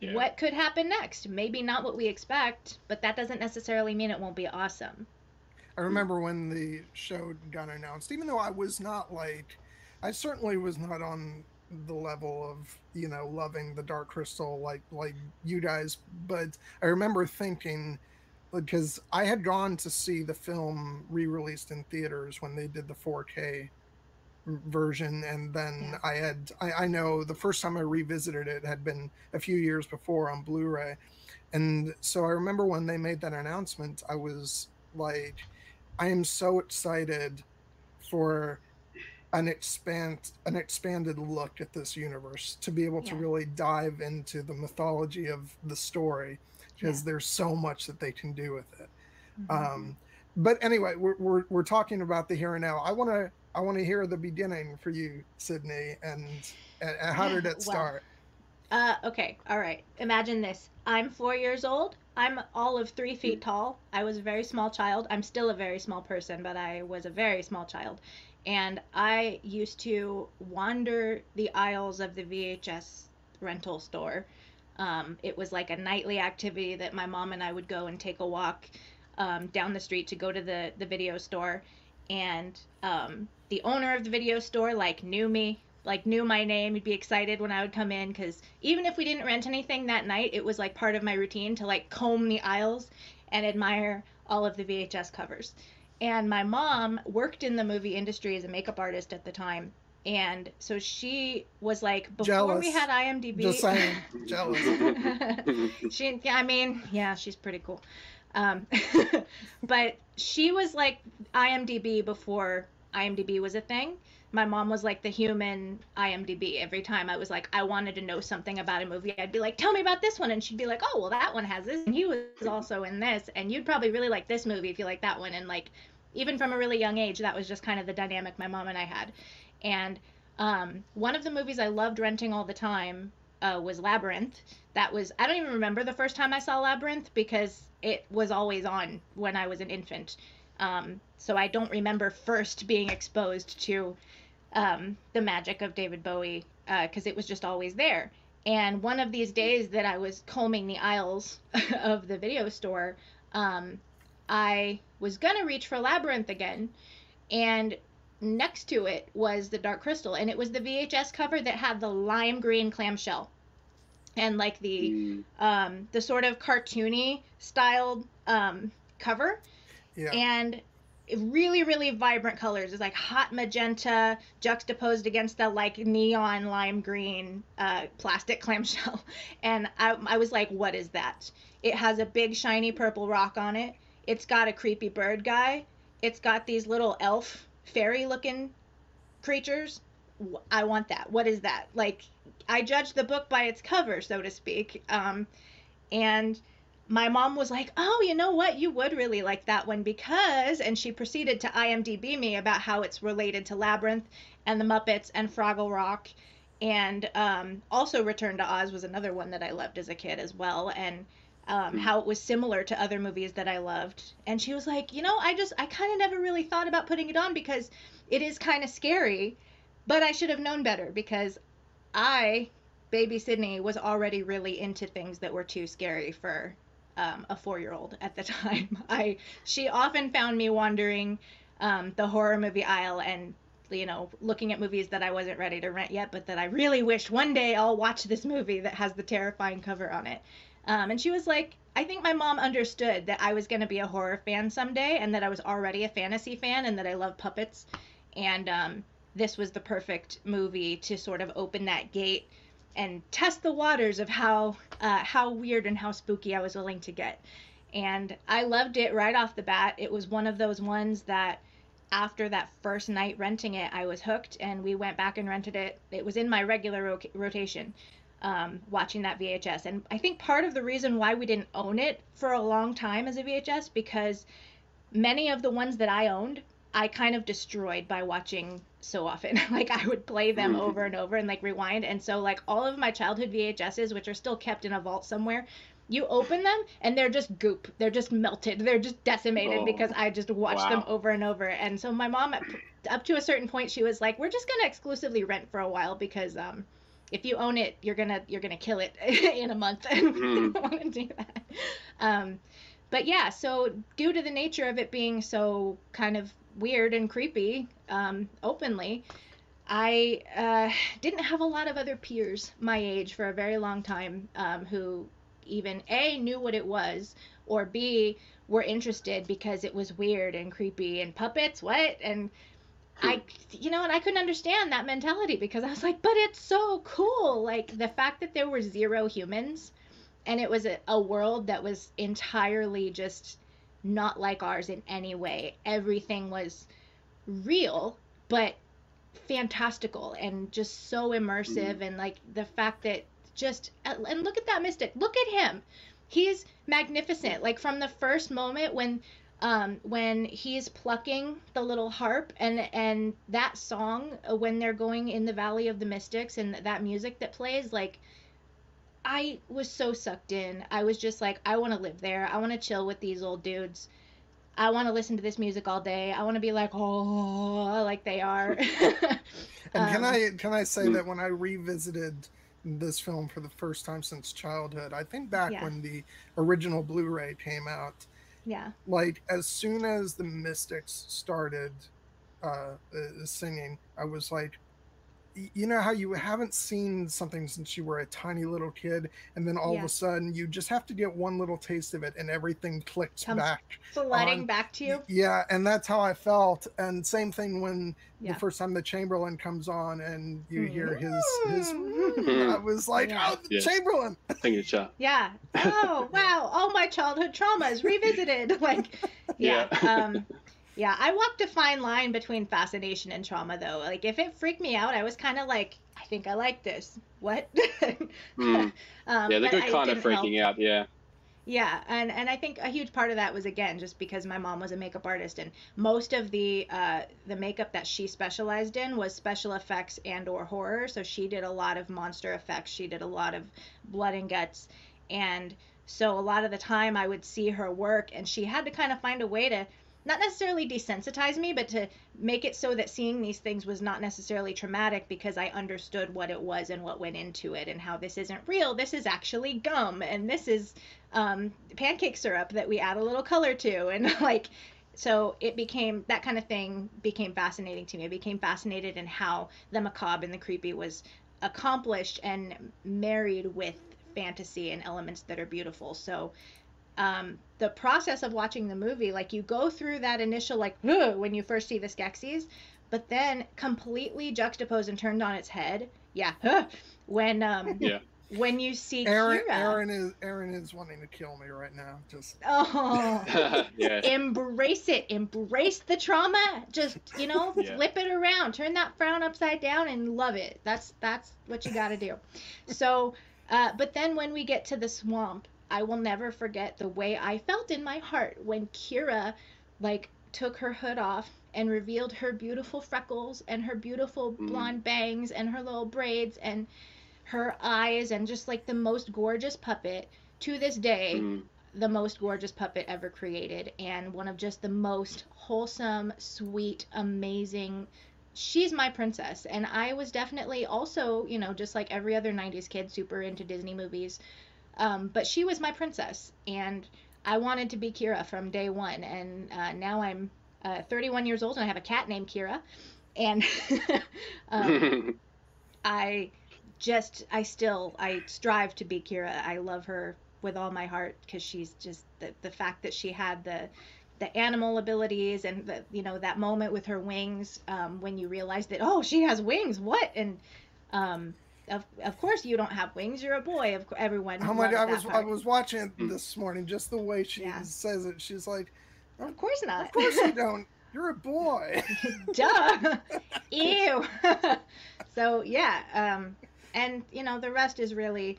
Yeah. what could happen next? Maybe not what we expect, but that doesn't necessarily mean it won't be awesome. I remember when the show got announced, even though I was not like, I certainly was not on the level of you know loving the Dark Crystal like like you guys, but I remember thinking because I had gone to see the film re-released in theaters when they did the 4K version and then Yeah. I had I, I know the first time I revisited it had been a few years before on Blu-ray and so I remember when they made that announcement I was like I am so excited for an expand an expanded look at this universe to be able to really dive into the mythology of the story because there's so much that they can do with it. Um, but anyway, we're, we're we're talking about the here and now. I want to I want to hear the beginning for you, Sydney, and, and, and how did it Well, start? Uh, okay, all right. Imagine this. I'm four years old. I'm all of three feet tall. I was a very small child. I'm still a very small person, but I was a very small child. And I used to wander the aisles of the VHS rental store. Um, it was like a nightly activity that my mom and I would go and take a walk um, down the street to go to the, the video store. And um, the owner of the video store like knew me, like knew my name. He'd be excited when I would come in because even if we didn't rent anything that night, it was like part of my routine to like comb the aisles and admire all of the VHS covers. And my mom worked in the movie industry as a makeup artist at the time. And so she was like, before we had IMDb. Just saying, jealous. she, I mean, yeah, she's pretty cool. Um, but she was like IMDb before IMDb was a thing. My mom was like the human IMDb. Every time I was like, I wanted to know something about a movie, I'd be like, tell me about this one. And she'd be like, oh, well, that one has this. And he was also in this. And you'd probably really like this movie if you like that one. And like, even from a really young age, that was just kind of the dynamic my mom and I had. And um, one of the movies I loved renting all the time uh, was Labyrinth. That was, I don't even remember the first time I saw Labyrinth because it was always on when I was an infant. Um, so I don't remember first being exposed to um, the magic of David Bowie because it was just always there. And one of these days that I was combing the aisles of the video store, um, I was gonna reach for Labyrinth again, and next to it was the Dark Crystal, and it was the VHS cover that had the lime green clamshell, and like the Mm. um, the sort of cartoony styled um, cover, Yeah. and really really vibrant colors. It's like hot magenta juxtaposed against the like neon lime green uh, plastic clamshell. And I, I was like what is that? It has a big shiny purple rock on it. It's got a creepy bird guy. It's got these little elf fairy looking creatures. I want that. What is that? Like i judged the book by its cover so to speak. Um, and my mom was like, "Oh, you know what? You would really like that one because," and she proceeded to IMDb me about how it's related to Labyrinth and the Muppets and Fraggle Rock, and um, also Return to Oz was another one that I loved as a kid as well, and um, how it was similar to other movies that I loved. And she was like, "You know, I just I kind of never really thought about putting it on because it is kind of scary, but I should have known better because I baby Sydney was already really into things that were too scary for um, a four-year-old at the time. I she often found me wandering um, the horror movie aisle and you know looking at movies that I wasn't ready to rent yet, but that I really wished one day I'll watch this movie that has the terrifying cover on it. Um, and she was like, I think my mom understood that I was going to be a horror fan someday, and that I was already a fantasy fan, and that I love puppets, and um, this was the perfect movie to sort of open that gate and test the waters of how uh, how weird and how spooky I was willing to get. And I loved it right off the bat. It was one of those ones that after that first night renting it, I was hooked, and we went back and rented it. It was in my regular ro- rotation, um, watching that VHS. And I think part of the reason why we didn't own it for a long time as a VHS because many of the ones that I owned, I kind of destroyed by watching so often. like I would play them Mhm. over and over and like rewind. And so like all of my childhood VHSs, which are still kept in a vault somewhere, you open them and they're just goop. They're just melted. They're just decimated Oh, because I just watched them over and over. And so my mom, up to a certain point, she was like, "We're just gonna exclusively rent for a while because um, if you own it, you're gonna you're gonna kill it in a month, and we Mhm. don't want to do that." Um, but yeah, so due to the nature of it being so kind of weird and creepy, um, openly, I uh, didn't have a lot of other peers my age for a very long time um, who even a knew what it was or b were interested because it was weird and creepy and puppets what? And I, you know, and I couldn't understand that mentality because I was like, but it's so cool. Like the fact that there were zero humans and it was a, a world that was entirely just not like ours in any way. Everything was real, but fantastical and just so immersive. And like the fact that just, and look at that mystic. Look at him. He's magnificent. Like from the first moment when um, when he's plucking the little harp and and that song uh, when they're going in the valley of the mystics and that music that plays like i was so sucked in. I was just like i want to live there. I want to chill with these old dudes. I want to listen to this music all day. I want to be like oh like they are. And can Um, I can I say Mm. that when I revisited this film for the first time since childhood, I think back Yeah. when the original Blu-ray came out, yeah. like as soon as the Mystics started uh, uh, singing, I was like, y- you know how you haven't seen something since you were a tiny little kid, and then all of a sudden you just have to get one little taste of it, and everything clicks Comes back. flooding on- back to you Yeah, and that's how I felt. And same thing when Yeah. the first time the Chamberlain comes on and you Mm. hear his his. Mm. I was like, Yeah. oh, the Yes. Chamberlain. signature. Yeah. Oh wow! All my childhood traumas revisited. Like, yeah. Yeah. um, yeah. I walked a fine line between fascination and trauma, though. Like, if it freaked me out, I was kind of like, I think I like this. What? Mm. um, Yeah, they're good kind of didn't help. freaking out. Yeah. Yeah, and and I think a huge part of that was again just because my mom was a makeup artist, and most of the uh, the makeup that she specialized in was special effects and or horror. So she did a lot of monster effects. She did a lot of blood and guts, and so a lot of the time I would see her work, and she had to kind of find a way to not necessarily desensitize me, but to make it so that seeing these things was not necessarily traumatic because I understood what it was and what went into it and how this isn't real. This is actually gum and this is um, pancake syrup that we add a little color to. And like, so it became that kind of thing became fascinating to me. I became fascinated in how the macabre and the creepy was accomplished and married with fantasy and elements that are beautiful. So um, the process of watching the movie, like you go through that initial like when you first see the Skeksis, but then completely juxtaposed and turned on its head. Yeah, "Ugh," when um Yeah. when you see Aaron, Kira. Aaron is Aaron is wanting to kill me right now. Just Oh. yeah. Embrace it. Embrace the trauma. Just, you know, Yeah. flip it around. Turn that frown upside down and love it. That's that's what you got to do. So, uh, but then when we get to the swamp, I will never forget the way I felt in my heart when Kira like took her hood off and revealed her beautiful freckles and her beautiful Mm. blonde bangs and her little braids and her eyes and just like the most gorgeous puppet to this day Mm. the most gorgeous puppet ever created and one of just the most wholesome, sweet, amazing, she's my princess and i was definitely also you know just like every other 90s kid super into disney movies um, but she was my princess and i wanted to be kira from day one and uh, now i'm uh, 31 years old and i have a cat named kira and um, i just i still i strive to be kira. I love her with all my heart because she's just the, the fact that she had the the animal abilities and the you know that moment with her wings um, when you realize that oh she has wings what? And um, of, of course you don't have wings you're a boy of everyone Oh my god, I that was I was watching it this morning, just the way she Yeah. says it. She's like, of course not Of course you don't. You're a boy. duh ew so yeah um and you know the rest is really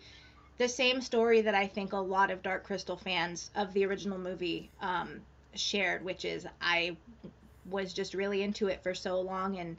the same story that i think a lot of dark crystal fans of the original movie um shared which is i was just really into it for so long and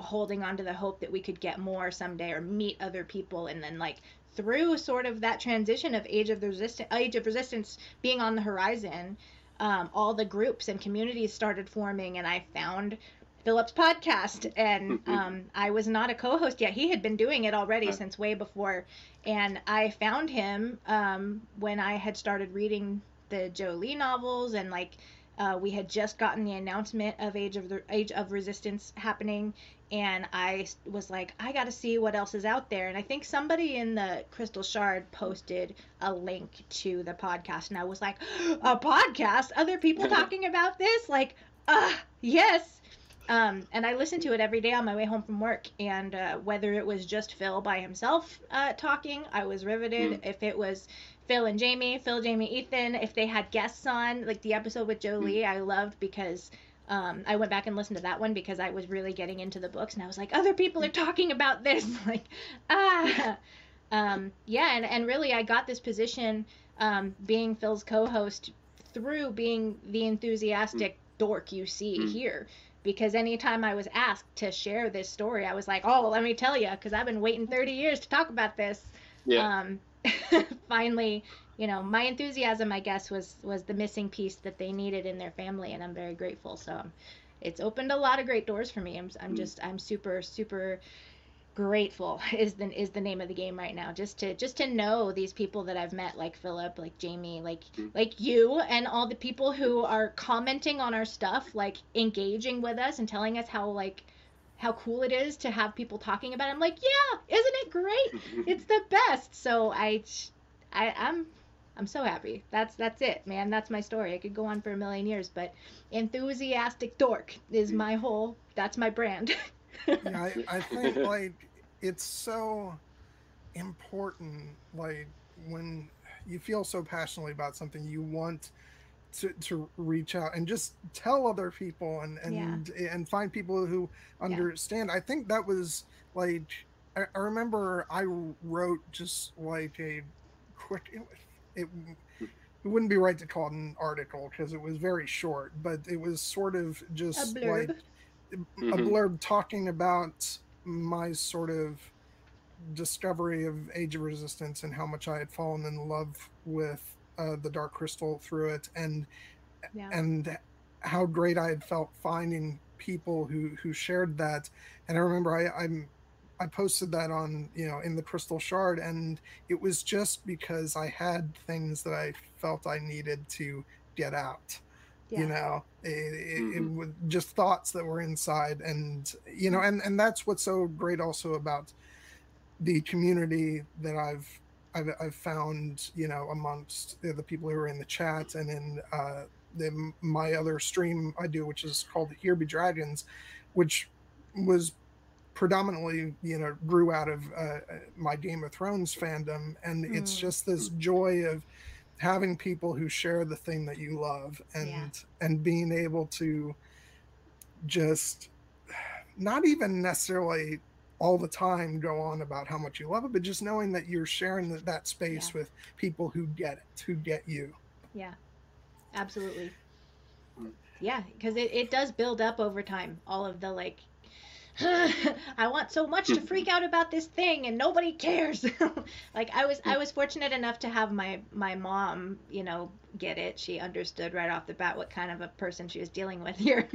holding on to the hope that we could get more someday or meet other people. And then like through sort of that transition of age of the resistance age of resistance being on the horizon um, all the groups and communities started forming and i found philip's podcast. And um, i was not a co-host yet. He had been doing it already since way before. And i found him um, when i had started reading the joe lee novels and like uh, we had just gotten the announcement of Age of the Age of Resistance happening, and I was like, I got to see what else is out there. And I think somebody in the Crystal Shard posted a link to the podcast, and I was like, a podcast? Other people talking about this? Like, ah, yes. Um, and I listened to it every day on my way home from work. And uh, whether it was just Phil by himself uh, talking, I was riveted. If it was Phil and Jamie, Phil, Jamie, Ethan, if they had guests on, like the episode with Joe Lee, I loved because um, I went back and listened to that one because I was really getting into the books and I was like, other people are talking about this. like, ah. Um, yeah, and, and really, I got this position um, being Phil's co host through being the enthusiastic dork you see here. Because anytime I was asked to share this story, I was like, oh, well, let me tell you, because I've been waiting 30 years to talk about this Yeah. um, finally, you know, my enthusiasm, I guess, was was the missing piece that they needed in their family, and I'm very grateful. So, um, it's opened a lot of great doors for me. I'm I'm just I'm super super grateful is the is the name of the game right now just to just to know these people that I've met like Philip like Jamie like like you and all the people who are commenting on our stuff like engaging with us and telling us how like how cool it is to have people talking about it. I'm like, yeah, isn't it great? Mm-hmm. it's the best. So I, I, I'm, I'm so happy. That's that's it, man. That's my story. I could go on for a million years, but enthusiastic dork is mm. my whole. That's my brand. yeah, I, I think like it's so important like when you feel so passionately about something you want to, to reach out and just tell other people and and and find people who understand i think that was like I, I remember i wrote just like a quick it, it it wouldn't be right to call it an article because it was very short but it was sort of just blurb. like a Mhm. blurb talking about my sort of discovery of Age of Resistance and how much I had fallen in love with uh, the Dark Crystal through it, and Yeah. and how great I had felt finding people who who shared that. And I remember I I'm I posted that on you know in the Crystal Shard, and it was just because I had things that I felt I needed to get out you know it, it, it was just thoughts that were inside and you know and and that's what's so great also about the community that i've i've, I've found you know amongst the the people who are in the chat and in uh the, my other stream i do which is called here be dragons which was predominantly you know grew out of uh, my game of thrones fandom and it's Mm. just this joy of having people who share the thing that you love and and being able to just not even necessarily all the time go on about how much you love it but just knowing that you're sharing that, that space Yeah. with people who get it who get you Yeah, absolutely. Hmm. Yeah, because it, it does build up over time. All of the like I want so much to freak out about this thing and nobody cares. like I was I was fortunate enough to have my my mom, you know, get it. She understood right off the bat what kind of a person she was dealing with here.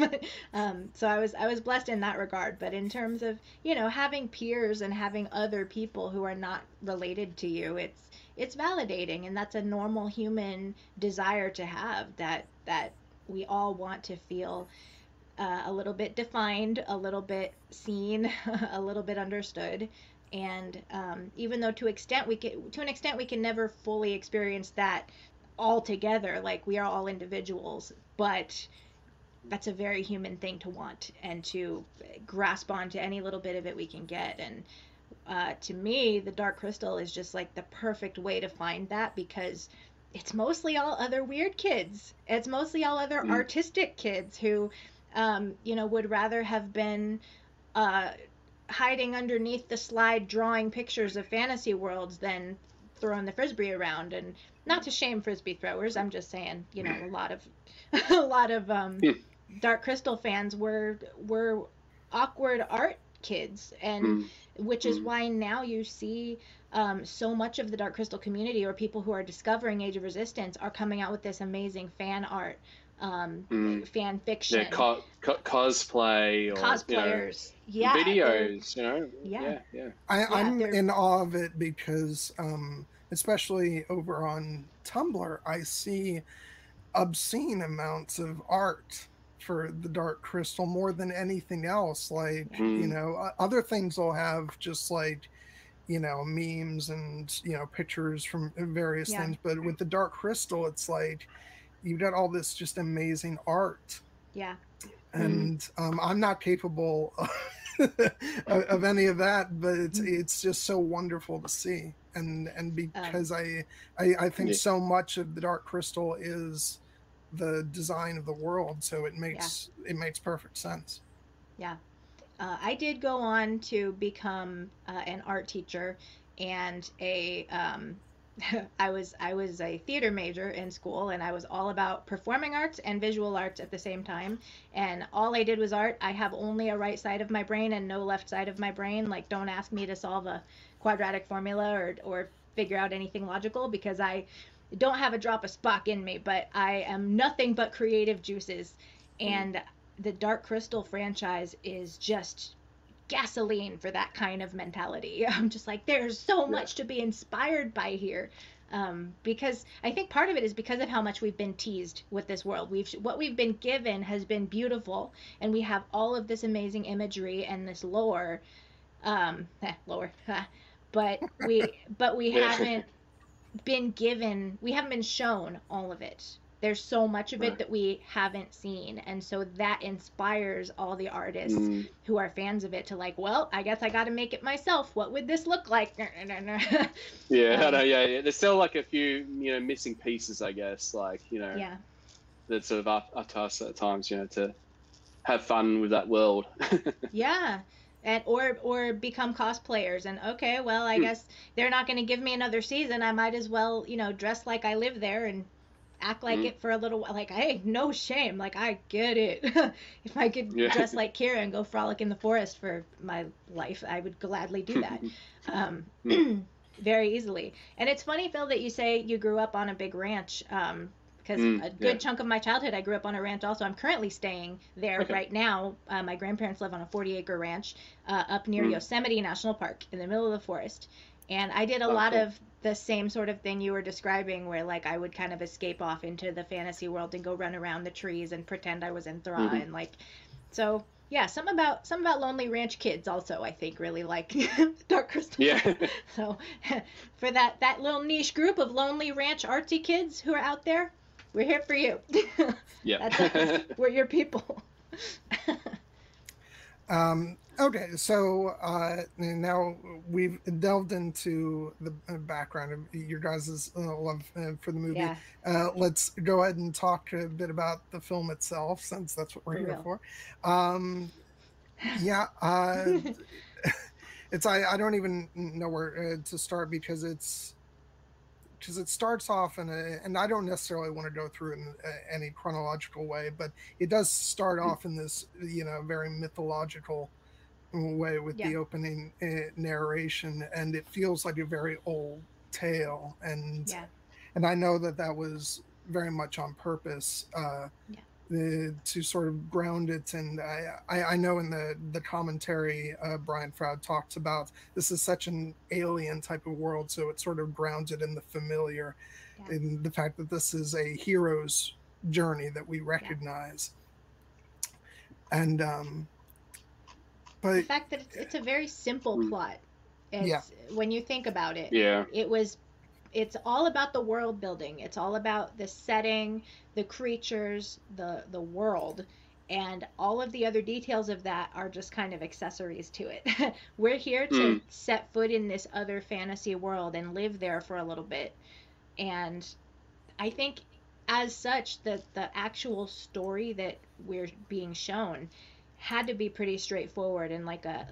um, so I was I was blessed in that regard. But in terms of you know having peers and having other people who are not related to you, it's it's validating and that's a normal human desire to have that that we all want to feel uh, a little bit defined, a little bit seen, a little bit understood. And um, even though to extent we can, to an extent we can never fully experience that all together, like we are all individuals, but that's a very human thing to want and to grasp onto any little bit of it we can get. And uh, to me, the Dark Crystal is just like the perfect way to find that because it's mostly all other weird kids. It's mostly all other mm. artistic kids who um, you know, would rather have been uh, hiding underneath the slide drawing pictures of fantasy worlds than throwing the frisbee around. And not to shame frisbee throwers, I'm just saying, you know, a lot of a lot of um, hmm. Dark Crystal fans were were awkward art kids, and mm. which is mm. why now you see um, so much of the Dark Crystal community or people who are discovering Age of Resistance are coming out with this amazing fan art um, mm. fan fiction, yeah, co- co- cosplay, or, cosplayers, you know, yeah, videos, you know, yeah, yeah. yeah. I, yeah I'm in awe of it because, um, especially over on Tumblr, I see obscene amounts of art for the Dark Crystal more than anything else. Like, mm. you know, other things will have just like you know memes and you know pictures from various yeah. things but with the dark crystal it's like you've got all this just amazing art. Yeah. And mm. um, I'm not capable of, of, any of that, but it's mm. it's just so wonderful to see. And and um, because um, I, I I think yeah. so much of the Dark Crystal is the design of the world, so it makes yeah. it makes perfect sense. Yeah. Uh, I did go on to become uh, an art teacher and a um, I was I was a theater major in school and I was all about performing arts and visual arts at the same time and all I did was art. I have only a right side of my brain and no left side of my brain. Like don't ask me to solve a quadratic formula or or figure out anything logical because I don't have a drop of Spock in me, but I am nothing but creative juices mm-hmm. and the Dark Crystal franchise is just gasoline for that kind of mentality. I'm just like, there's so much to be inspired by here. Um, because I think part of it is because of how much we've been teased with this world. We've what we've been given has been beautiful, and we have all of this amazing imagery and this lore. Um, eh, lore, but we but we haven't been given, we haven't been shown all of it there's so much of it that we haven't seen. And so that inspires all the artists mm. who are fans of it to like well i guess i got to make it myself. What would this look like? Yeah um, know, yeah yeah. There's still like a few you know missing pieces i guess like you know yeah. that sort of up, up to us at times you know to have fun with that world. Yeah. And or or become cosplayers and okay well i mm. guess they're not going to give me another season. I might as well you know dress like i live there and act like mm-hmm. it for a little while. Like, hey, no shame. Like, I get it. if I could yeah. dress like Kira and go frolic in the forest for my life, I would gladly do that. um, mm. very easily. And it's funny, Phil, that you say you grew up on a big ranch. Um, because mm, a good yeah. chunk of my childhood I grew up on a ranch also. I'm currently staying there okay. right now. Uh, my grandparents live on a 40 acre ranch uh, up near mm. Yosemite National Park in the middle of the forest. And I did a oh, lot cool. of the same sort of thing you were describing where like I would kind of escape off into the fantasy world and go run around the trees and pretend I was in Thra mm-hmm. and like so yeah, some about some about Lonely Ranch kids also I think really like Dark Crystal. Yeah. so for that that little niche group of Lonely Ranch artsy kids who are out there, we're here for you. yeah. we're your people. um Okay, so uh, now we've delved into the uh, background of your guys' uh, love uh, for the movie. Yeah. Uh, let's go ahead and talk a bit about the film itself, since that's what we're here for. Um, yeah, uh, it's I, I don't even know where to start because it's because it starts off in a, and I don't necessarily want to go through it in any chronological way, but it does start mm. off in this, you know, very mythological way with the opening uh, narration, and it feels like a very old tale. And Yeah. and I know that that was very much on purpose. Uh, Yeah. the, to sort of ground it, and I, I, I know in the the commentary, uh, Brian Froud talks about this is such an alien type of world, so it's sort of grounded in the familiar, Yeah. in the fact that this is a hero's journey that we recognize, and um, the fact that it's, it's a very simple Mm. plot. It's, Yeah. When you think about it, Yeah. it was it's all about the world building it's all about the setting the creatures the the world and all of the other details of that are just kind of accessories to it we're here to Mm. set foot in this other fantasy world and live there for a little bit and i think as such the the actual story that we're being shown had to be pretty straightforward and like a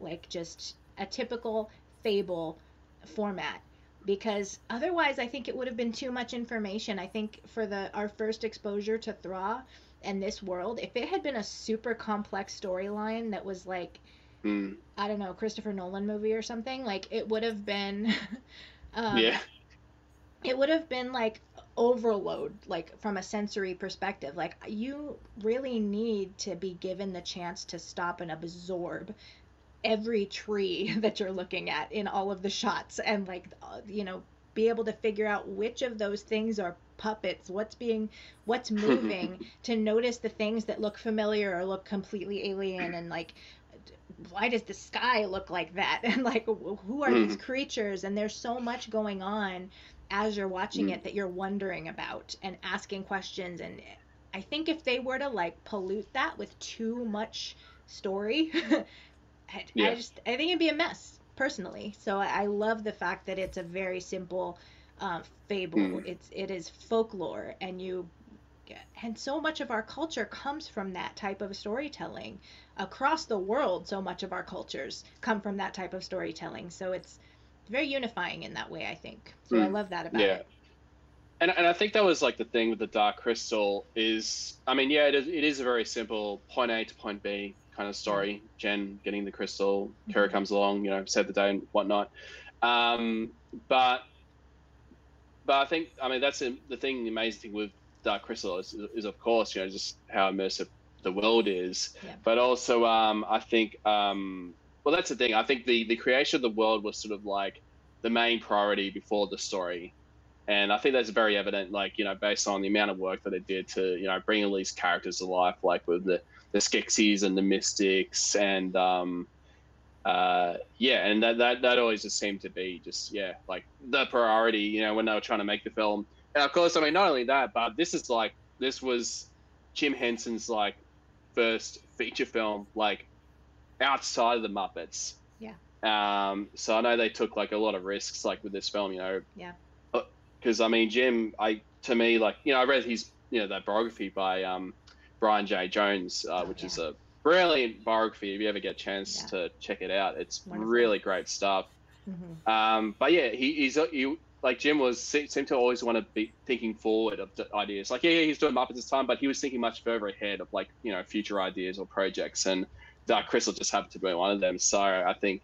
like just a typical fable format because otherwise I think it would have been too much information. I think for the our first exposure to Thra and this world, if it had been a super complex storyline that was like Mm. I don't know, Christopher Nolan movie or something, like it would have been um, yeah. it would have been like overload like from a sensory perspective. Like you really need to be given the chance to stop and absorb every tree that you're looking at in all of the shots and like uh, you know be able to figure out which of those things are puppets what's being what's moving to notice the things that look familiar or look completely alien and like why does the sky look like that? And like who are these Mhm. creatures? And there's so much going on as you're watching Mm. it that you're wondering about and asking questions and i think if they were to like pollute that with too much story I, Yeah. I just i think it'd be a mess personally so i, I love the fact that it's a very simple um, fable Mm. it's it is folklore and you and so much of our culture comes from that type of storytelling across the world so much of our cultures come from that type of storytelling so it's very unifying in that way i think so i Mm. love that about Yeah. it And, and I think that was like the thing with the Dark Crystal is, I mean, yeah, it is, it is a very simple point A to point B kind of story. Jen getting the crystal, Kira Mhm. comes along, you know, save the day and whatnot. Um, but, but I think, I mean, that's the the thing, the amazing thing with Dark Crystal is, is of course, you know, just how immersive the world is. Yeah. But also, um, I think, um, well, that's the thing. I think the, the creation of the world was sort of like the main priority before the story and I think that's very evident, like you know, based on the amount of work that it did to you know bring all these characters to life, like with the the Skeksis and the Mystics, and um, uh, yeah, and that, that that always just seemed to be just yeah, like the priority, you know, when they were trying to make the film. And of course, I mean, not only that, but this is like this was Jim Henson's like first feature film, like outside of the Muppets. Yeah. Um, so I know they took like a lot of risks, like with this film, you know, Yeah. because I mean Jim, I to me like you know I read his you know that biography by um, Brian Jay Jones, uh, Oh, which is a brilliant biography. If you ever get a chance Yeah. to check it out, it's Wonderful. really great stuff. hmm Um, but yeah, he, he's he, like Jim was se- seemed to always want to be thinking forward of ideas. Like yeah, yeah, he's doing Muppets this time, but he was thinking much further ahead of like you know future ideas or projects. And Dark Crystal just happened to be one of them. So I think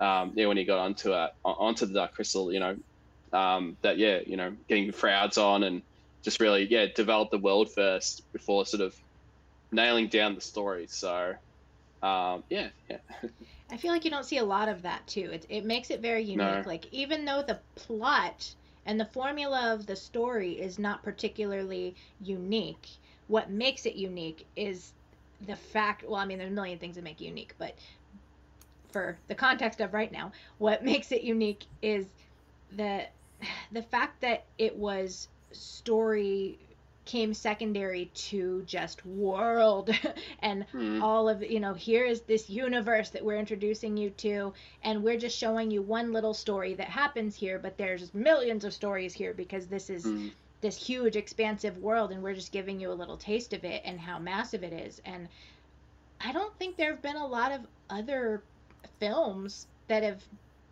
um, yeah, when he got onto it onto the Dark Crystal, you know um, that yeah, you know getting the Frouds on and just really yeah develop the world first before sort of nailing down the story. So um, yeah, yeah. I feel like you don't see a lot of that too. It it makes it very unique. No. Like even though the plot and the formula of the story is not particularly unique, what makes it unique is the fact. Well, I mean, there's a million things that make it unique, but for the context of right now, what makes it unique is the the fact that it was story came secondary to just world and Mm. all of you know here is this universe that we're introducing you to and we're just showing you one little story that happens here but there's millions of stories here because this is Mm. This huge expansive world and we're just giving you a little taste of it and how massive it is and i don't think there have been a lot of other films that have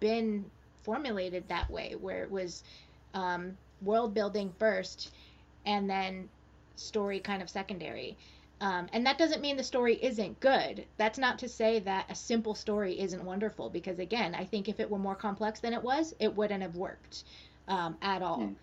been formulated that way where it was um, world building first and then story kind of secondary Um, and that doesn't mean the story isn't good. That's not to say that a simple story isn't wonderful, because again, I think if it were more complex than it was, it wouldn't have worked um, at all. Mm.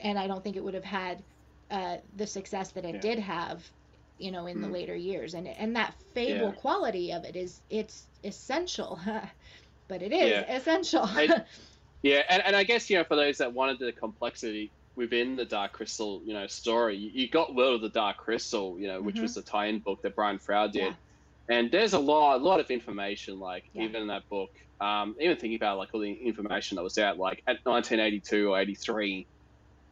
And I don't think it would have had uh, the success that it Yeah. did have, you know, in the Mm. later years. And and that fable Yeah. quality of it is it's essential, but it is Yeah. essential. I- Yeah, and, and I guess you know for those that wanted the complexity within the Dark Crystal, you know, story, you, you got World of the Dark Crystal, you know, which Mhm. was the tie-in book that Brian Froud did, and there's a lot, a lot of information, like even in that book, um, even thinking about like all the information that was out, like at 1982 or 83,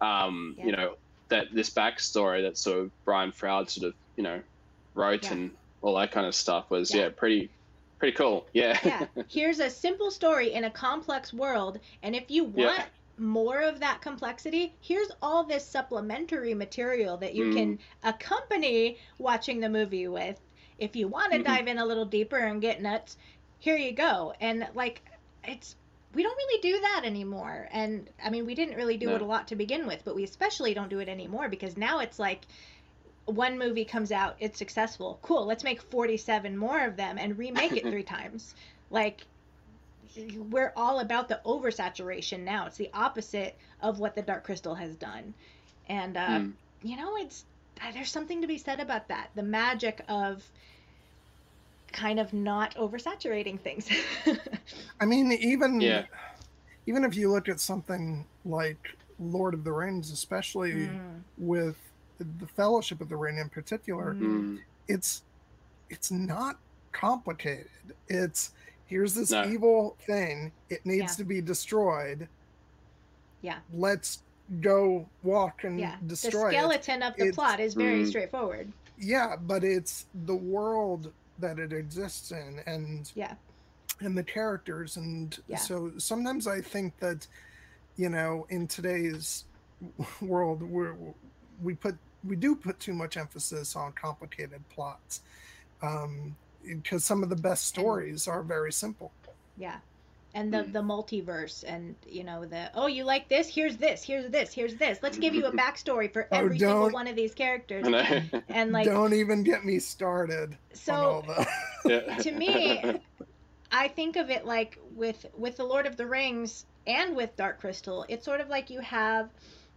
um, Yeah. you know, that this backstory that sort of Brian Froud sort of, you know, wrote Yeah. and all that kind of stuff was Yeah. yeah, pretty, pretty cool, yeah. yeah here's a simple story in a complex world and if you Yeah. want more of that complexity here's all this supplementary material that you Mm. can accompany watching the movie with if you want to Mhm. dive in a little deeper and get nuts here you go and like it's we don't really do that anymore and i mean we didn't really do No. it a lot to begin with but we especially don't do it anymore because now it's like one movie comes out, it's successful. Cool, let's make 47 more of them and remake it three times. Like, we're all about the oversaturation now. It's the opposite of what the Dark Crystal has done. And, uh, Mm. you know, it's there's something to be said about that. The magic of kind of not oversaturating things. I mean, even Yeah. even if you look at something like Lord of the Rings, especially Mm, with the Fellowship of the Ring in particular, Mm. Mm. it's it's not complicated. It's here's this No. evil thing. It needs Yeah. to be destroyed. Yeah. Let's go walk and yeah. The destroy. The skeleton of the It's- plot is very Mm. straightforward. Yeah, but it's the world that it exists in and Yeah. and the characters and Yeah. so sometimes i think that you know in today's world we're we put we do put too much emphasis on complicated plots um because some of the best stories are very simple Yeah. And the Mm. the multiverse and you know the oh you like this? Here's this here's this here's this. Let's give you a backstory for Oh, every single one of these characters. And like don't even get me started on all so the to me I think of it like with with the Lord of the Rings and with Dark Crystal it's sort of like you have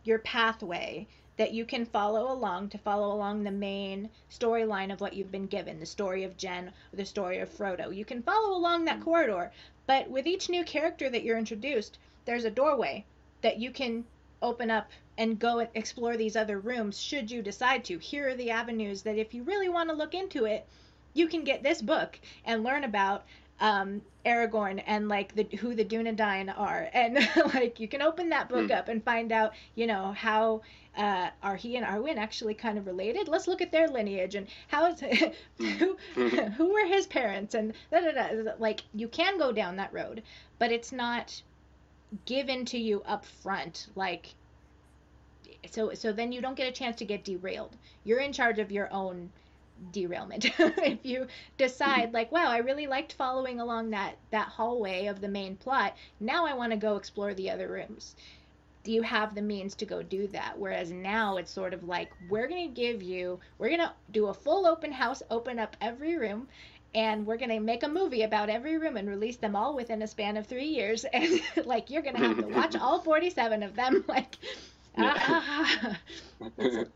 your pathway that you can follow along to follow along the main storyline of what you've been given the story of Jen the story of Frodo. You can follow along that corridor but with each new character that you're introduced there's a doorway that you can open up and go and explore these other rooms should you decide to. Here are the avenues that if you really want to look into it you can get this book and learn about um, Aragorn and like the who the Dunedain are, and like you can open that book Hmm. up and find out, you know, how uh, are he and Arwen actually kind of related? Let's look at their lineage and how is who who were his parents and da, da, da. like you can go down that road, but it's not given to you up front like so so then you don't get a chance to get derailed. You're in charge of your own derailment. if you decide like, wow, I really liked following along that that hallway of the main plot. Now I want to go explore the other rooms. Do you have the means to go do that? Whereas now it's sort of like we're going to give you we're going to do a full open house, open up every room and we're going to make a movie about every room and release them all within a span of 3 years and like you're going to have to watch all 47 of them like Yeah. ah, it's,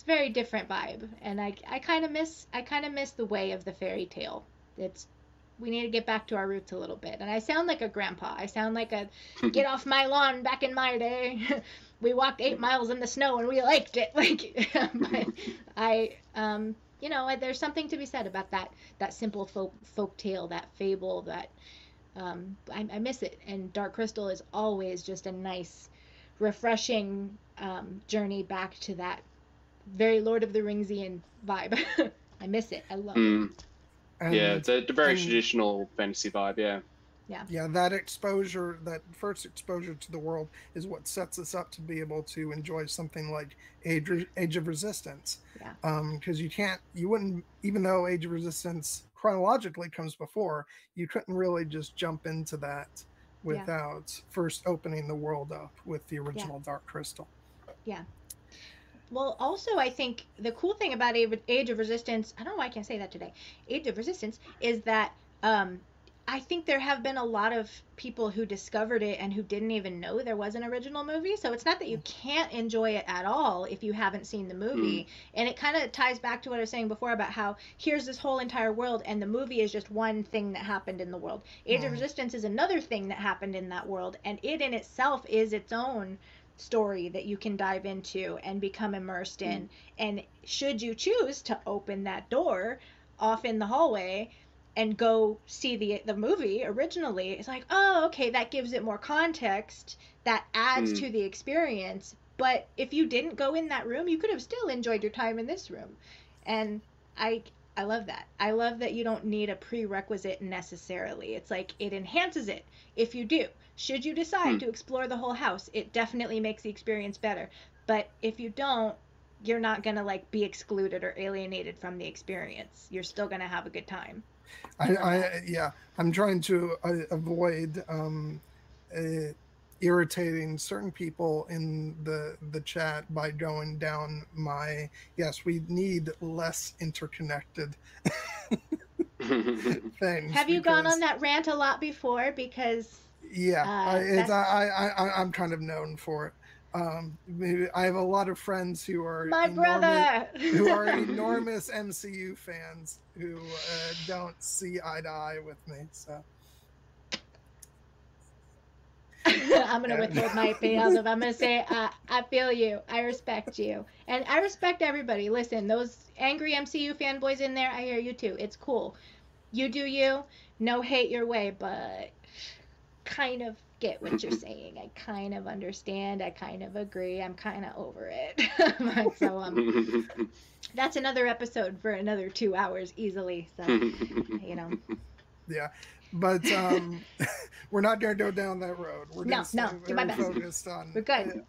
it's very different vibe and i i kind of miss i kind of miss the way of the fairy tale. It's we need to get back to our roots a little bit. And i sound like a grandpa. I sound like a get off my lawn back in my day. We walked eight miles in the snow and we liked it. Like but i um you know there's something to be said about that that simple folk folk tale that fable that um I, I miss it. And dark crystal is always just a nice refreshing um, journey back to that very Lord of the Ringsian vibe. I miss it. I love it. Mm. yeah, it's the, the very and- traditional fantasy vibe. Yeah. yeah Yeah, that exposure that first exposure to the world is what sets us up to be able to enjoy something like age, age of resistance Yeah. um because you can't you wouldn't even though age of resistance chronologically comes before you couldn't really just jump into that without first opening the world up with the original dark crystal well, also I think the cool thing about Age of Resistance, I don't know why I can't say that today. Age of Resistance is that um, I think there have been a lot of people who discovered it and who didn't even know there was an original movie. So it's not that you can't enjoy it at all if you haven't seen the movie. Mm. And it kind of ties back to what I was saying before about how here's this whole entire world and the movie is just one thing that happened in the world. Age mm. of Resistance is another thing that happened in that world and it in itself is its own story that you can dive into and become immersed in. Mm. And should you choose to open that door off in the hallway, and go see the the movie originally, it's like, oh, okay, that gives it more context, that adds mm. to the experience. But if you didn't go in that room, you could have still enjoyed your time in this room. And I I love that. I love that you don't need a prerequisite necessarily. It's like it enhances it if you do. Should you decide mm. to explore the whole house, it definitely makes the experience better. But if you don't, you're not going to like be excluded or alienated from the experience. You're still going to have a good time. I, I yeah, I'm trying to uh, avoid um, uh, irritating certain people in the the chat by going down my yes, we need less interconnected things. Have you gone on that rant a lot before? Because yeah, uh, I, I, I I'm kind of known for it. Um, I have a lot of friends who are my enormous, brother who are enormous MCU fans who uh, don't see eye to eye with me. So I'm gonna withhold my opinions. I'm gonna say uh, I feel you. I respect you, and I respect everybody. Listen, those angry MCU fanboys in there, I hear you too. It's cool. You do you. No hate your way, but kind of get what you're saying. I kind of understand. I kind of agree. I'm kind of over it. so um, that's another episode for another two hours easily. So you know. Yeah, but um, we're not going to go down that road. We're no, no, do my best. focused on. We're good.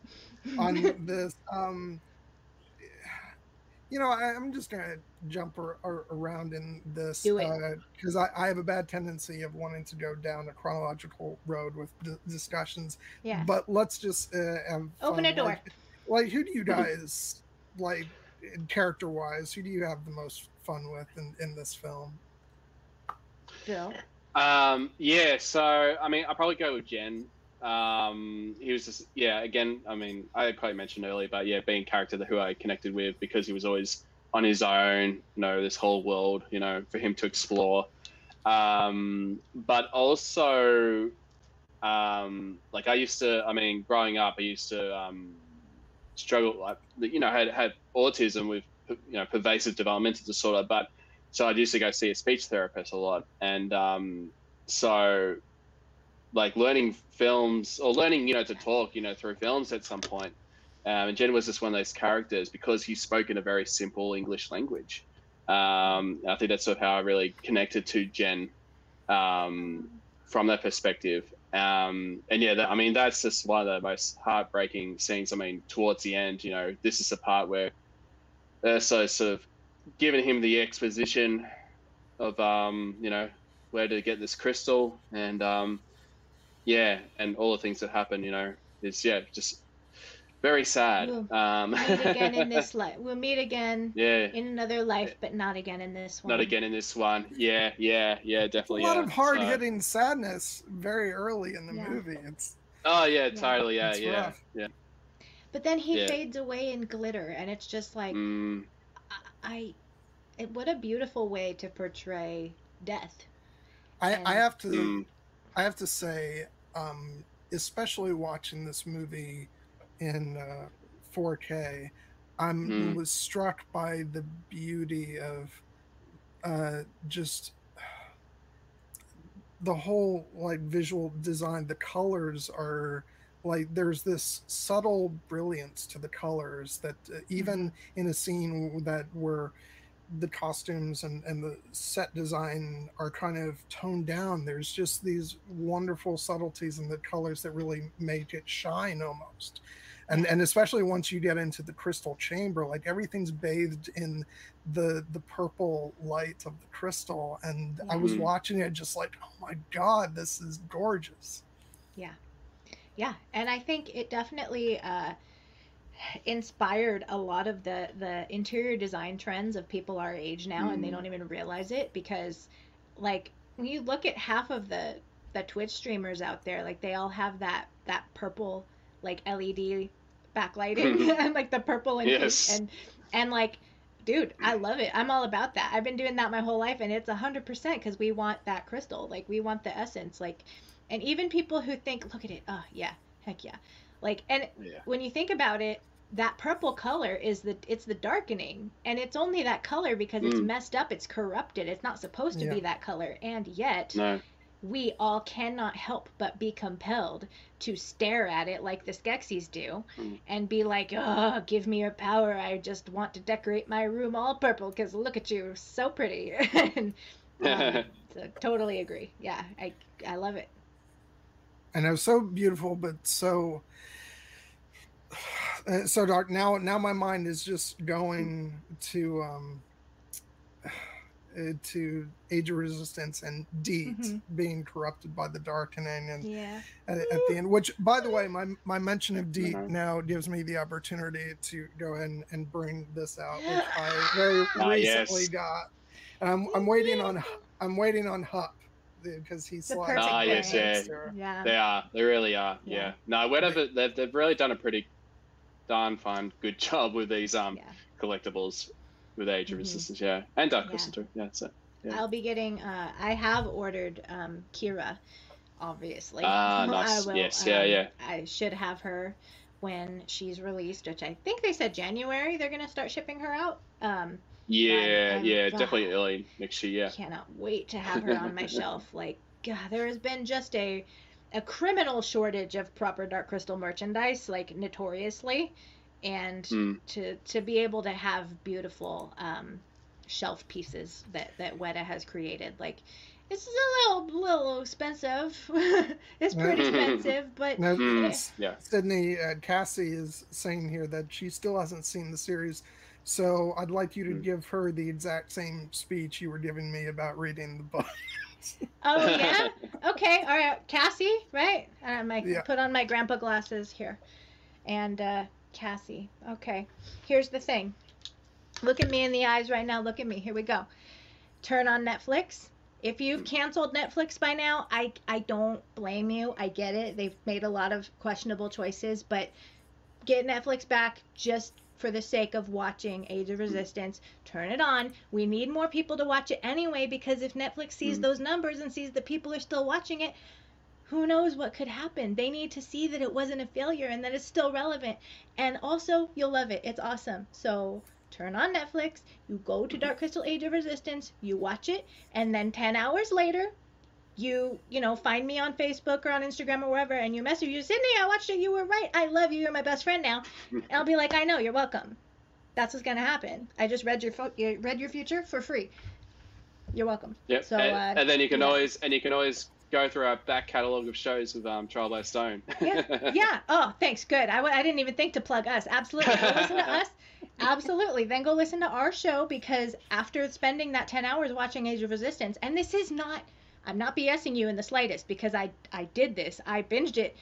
On this. Um, you know, I, am just gonna jump or, or around in this because uh, I, I, have a bad tendency of wanting to go down a chronological road with d- discussions. Yeah. But let's just uh, open a door. Like, like, who do you guys like, character wise? Who do you have the most fun with in, in this film? Phil. Um. Yeah. So I mean, I'll probably go with Jen. Um, he was just yeah. Again, I mean, I probably mentioned earlier, but yeah, being character that who I connected with because he was always on his own. You know, this whole world. You know, for him to explore. Um, but also, um, like I used to. I mean, growing up, I used to um, struggle. Like you know, had had autism with you know pervasive developmental disorder, but so I used to go see a speech therapist a lot, and um, so like learning films or learning, you know, to talk, you know, through films at some point. Um, and Jen was just one of those characters because he spoke in a very simple English language. Um, I think that's sort of how I really connected to Jen um, from that perspective. Um, and yeah, that, I mean, that's just one of the most heartbreaking scenes. I mean, towards the end, you know, this is the part where they're so sort of giving him the exposition of, um, you know, where to get this crystal and um, yeah, and all the things that happen, you know, is yeah, just very sad. We'll um, meet again in this life. We'll meet again. Yeah. In another life, but not again in this one. Not again in this one. Yeah, yeah, yeah, definitely. a lot yeah. of hard hitting so. sadness very early in the yeah. movie. It's. Oh yeah, totally. Yeah, yeah, rough. yeah. But then he yeah. fades away in glitter, and it's just like, mm. I, I, what a beautiful way to portray death. I, and, I have to. Mm I have to say, um, especially watching this movie in uh, 4K, I mm. was struck by the beauty of uh, just the whole like visual design. The colors are like there's this subtle brilliance to the colors that uh, even mm-hmm. in a scene that where the costumes and, and the set design are kind of toned down. There's just these wonderful subtleties in the colors that really make it shine almost. And and especially once you get into the crystal chamber, like everything's bathed in the the purple light of the crystal. And mm-hmm. I was mm-hmm. watching it just like, oh my god, this is gorgeous. Yeah. Yeah. And I think it definitely uh inspired a lot of the the interior design trends of people our age now and they Mm. don't even realize it because like when you look at half of the the Twitch streamers out there like they all have that that purple like LED backlighting and like the purple and Yes. and and like dude I love it. I'm all about that. I've been doing that my whole life and it's a hundred percent because we want that crystal. Like we want the essence. Like and even people who think look at it. Oh yeah. Heck yeah. Like and Yeah. when you think about it that purple color is the it's the darkening and it's only that color because it's Mm. messed up it's corrupted it's not supposed to Yeah. be that color and yet No. we all cannot help but be compelled to stare at it like the Skeksis do Mm. and be like, oh, give me your power. I just want to decorate my room all purple because look at you, so pretty. and, um, so totally agree. Yeah, I, I love it. I know, so beautiful, but so so dark. Now, now my mind is just going to um uh, to Age of Resistance and Deet Mhm. being corrupted by the darkening, and Yeah. at, at the end. Which, by the way, my my mention of Deet Mhm. now gives me the opportunity to go ahead and, and bring this out, which I very Ah, recently yes. got. And I'm I'm waiting on I'm waiting on Hup because he's The like Ah, yes, yeah. Yeah. They are. They really are. Yeah. Yeah. No, whatever. They've, they've really done a pretty darn fine, good job with these um Yeah. collectibles with Age of Mhm. Resistance. Yeah, and Dark Yeah. Crystal too. Yeah. So. Yeah. I'll be getting, uh, I have ordered um, Kira, obviously. Ah, I nice. will, Yes, yeah, um, yeah. I should have her when she's released, which I think they said January they're going to start shipping her out. Um, Yeah, um, yeah, ah. definitely early next year. Yeah. cannot wait to have her on my shelf. Like, God, there has been just a a criminal shortage of proper Dark Crystal merchandise, like notoriously, and Mm. to to be able to have beautiful um, shelf pieces that that Weta has created, like. It's a little, little expensive. it's pretty expensive, but Now, Mm, yeah. Sydney uh, Cassie is saying here that she still hasn't seen the series, so I'd like you to Mm. give her the exact same speech you were giving me about reading the book. Oh yeah. Okay. All right. Cassie, right? Uh, my Yeah. put on my grandpa glasses here, and uh, Cassie. Okay. Here's the thing. Look at me in the eyes right now. Look at me. Here we go. Turn on Netflix. If you've canceled Netflix by now, I I don't blame you. I get it. They've made a lot of questionable choices, but get Netflix back just for the sake of watching Age of Resistance. Turn it on. We need more people to watch it anyway because if Netflix sees Mhm. those numbers and sees that people are still watching it, who knows what could happen? They need to see that it wasn't a failure and that it's still relevant. And also, you'll love it. It's awesome. So turn on Netflix, you go to Dark Crystal Age of Resistance, you watch it, and then 10 hours later, you you know find me on facebook or on instagram or wherever and you message you sydney i watched it you were right i love you you're my best friend now. And i'll be like i know you're welcome. That's what's gonna happen. I just read your fo- you read your future for free. You're welcome. Yep. so and, uh, and then you can yeah. always and you can always go through our back catalogue of shows with um Trial by Stone. yeah yeah. Oh thanks. Good. I w- I didn't even think to plug us. Absolutely. Go listen to us. Absolutely. Then go listen to our show because after spending that 10 hours watching age of resistance and this is not i'm not bsing you in the slightest because i i did this i binged it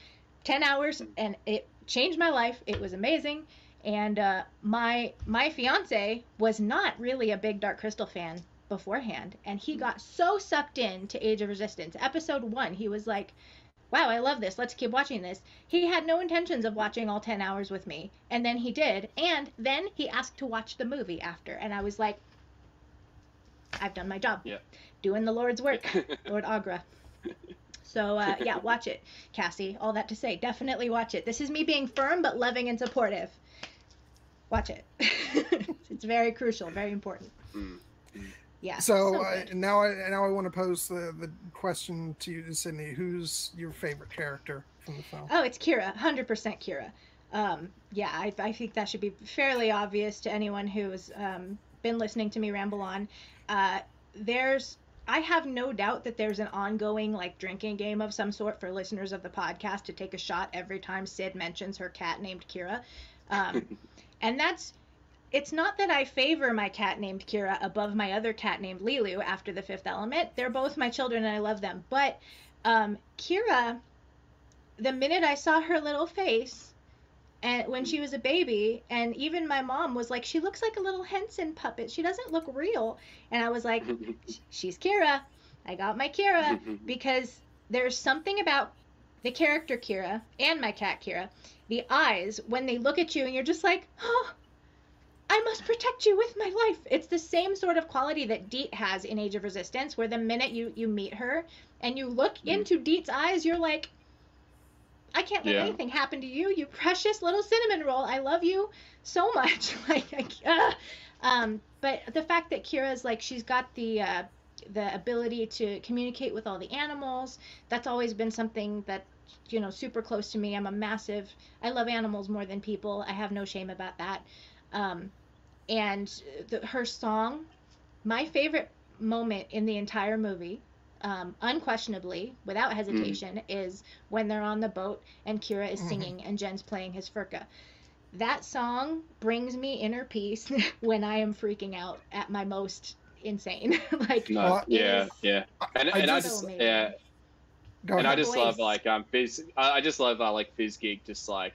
10 hours and it changed my life it was amazing and uh, my my fiance was not really a big dark crystal fan beforehand and he got so sucked in to age of resistance episode one he was like wow, I love this. Let's keep watching this. He had no intentions of watching all 10 hours with me. And then he did. And then he asked to watch the movie after. And I was like, I've done my job. Yeah. Doing the Lord's work, Lord Aughra. So, uh, yeah, watch it, Cassie. All that to say, definitely watch it. This is me being firm but loving and supportive. Watch it. it's very crucial, very important. Mm. Yeah. So uh, now I now I want to pose the, the question to you, Sydney. Who's your favorite character from the film? Oh, it's Kira, hundred percent Kira. Um, yeah, I, I think that should be fairly obvious to anyone who's um, been listening to me ramble on. Uh, there's, I have no doubt that there's an ongoing like drinking game of some sort for listeners of the podcast to take a shot every time Sid mentions her cat named Kira, um, and that's. It's not that I favor my cat named Kira above my other cat named Lilu after the fifth element. They're both my children and I love them. But um, Kira the minute I saw her little face, and when she was a baby and even my mom was like she looks like a little henson puppet. She doesn't look real. And i was like she's kira. I got my kira. Because there's something about the character kira and my cat kira the eyes when they look at you and you're just like oh I must protect you with my life. It's the same sort of quality that Deet has in Age of Resistance, where the minute you you meet her and you look mm-hmm. into Deet's eyes, you're like, I can't let Yeah. anything happen to you, you precious little cinnamon roll. I love you so much. like, uh, um, but the fact that Kira's like she's got the uh, the ability to communicate with all the animals. That's always been something that you know super close to me. I'm a massive. I love animals more than people. I have no shame about that. Um, and the, her song, my favorite moment in the entire movie, um, unquestionably, without hesitation, is when they're on the boat and Kira is Mhm. singing and Jen's playing his firka. That song brings me inner peace when I am freaking out at my most insane. like, No, yeah, is- yeah, and I and I just- just So yeah, Go and I ahead. just love like um Fizz. I, I just love uh, like Fizzgig, just like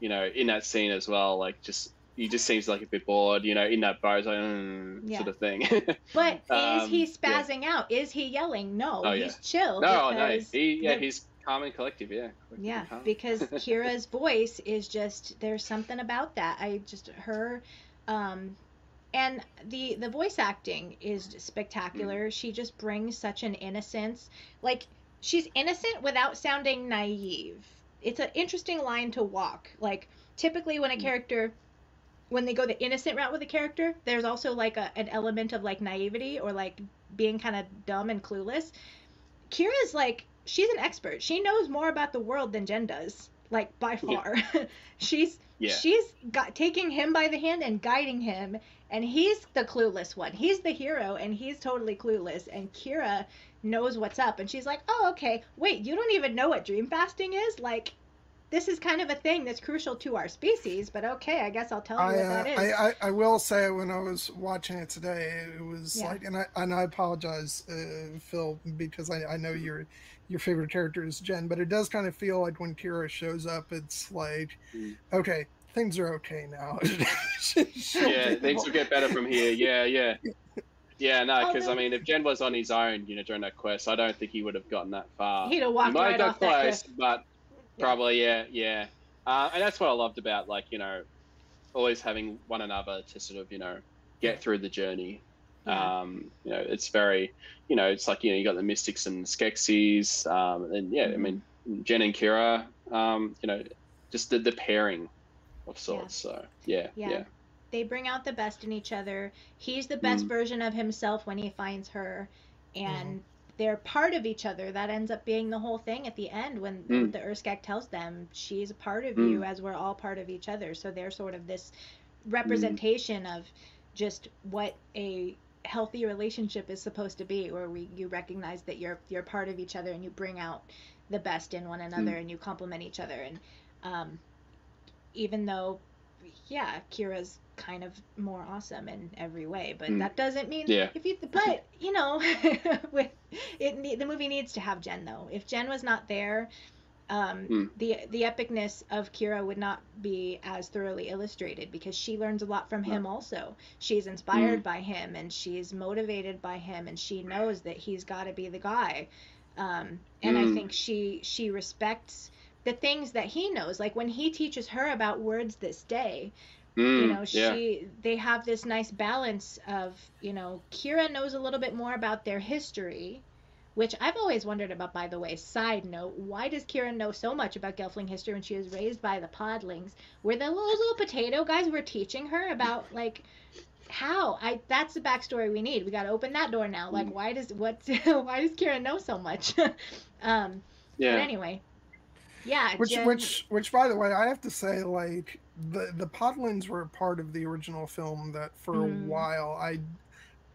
you know in that scene as well. Like just he just seems like a bit bored, you know, in that bar, like mm, Yeah. sort of thing. But is he Um, yeah. spazzing out? Is he yelling? No, Oh, he's yeah. chill. no, no, he yeah, the- he's calm and collective. Yeah, collective Yeah, because Kira's voice is just there's something about that. I just her um and the the voice acting is Mm. spectacular. She just brings such an innocence. Like she's innocent without sounding naive. It's an interesting line to walk. Like typically when a Mm. character when they go the innocent route with a character, there's also like a, an element of like naivety or like being kind of dumb and clueless. Kira's like she's an expert. She knows more about the world than Jen does, like by Yeah. far. she's Yeah. she's got taking him by the hand and guiding him, and he's the clueless one. He's the hero, and he's totally clueless. And Kira knows what's up, and she's like, "Oh, okay. Wait, you don't even know what dream fasting is? Like, this is kind of a thing that's crucial to our species. But okay, I guess I'll tell you I, what uh, that is." I, I, I will say when I was watching it today, it was Yeah. like, and I and I apologize, uh, Phil, because I, I know your your favorite character is Jen, but it does kind of feel like when Kira shows up, it's like, Mm. okay, things are okay now. yeah, things will get better from here. Yeah, yeah. Yeah, no, because I mean, if Jen was on his own, you know, during that quest, I don't think he would have gotten that far. He'd have he walked might right have got off that close, cliff. but Yeah. Probably, yeah, yeah. Uh, and that's what I loved about, like, you know, always having one another to sort of, you know, get through the journey. Yeah. Um, you know, it's very, you know, it's like, you know, you got the Mystics and Skeksis, um, and yeah, I mean, Jen and Kira, um, you know, just the, the pairing of sorts. So, yeah, Yeah. yeah. they bring out the best in each other. He's the best Mm. version of himself when he finds her, and Mm-hmm. They're part of each other. That ends up being the whole thing at the end when Mm. the UrSkek tells them she's a part of Mm. you as we're all part of each other. So they're sort of this representation of just what a healthy relationship is supposed to be, where we you recognize that you're you're part of each other and you bring out the best in one another Mm. and you complement each other and um, even though yeah kira's kind of more awesome in every way but Mm. that doesn't mean Yeah. if you but you know with it the movie needs to have jen though if jen was not there um, Mm. the the epicness of Kira would not be as thoroughly illustrated because she learns a lot from him also. She's inspired Mm. by him and she's motivated by him and she knows that he's got to be the guy. Um, and I Mm. think she she respects the things that he knows. Like when he teaches her about words this day, you Mm, know, yeah. she they have this nice balance of, you know, Kira knows a little bit more about their history, which I've always wondered about by the way. Side note, why does Kira know so much about Gelfling history when she was raised by the podlings? Were the little, little potato guys were teaching her about like how? I that's the backstory we need. We got to open that door now. Mm. Like why does what why does Kira know so much? um yeah. but anyway. Yeah, which Jen- which which by the way i have to say like the the podlings were a part of the original film that for Mm. a while i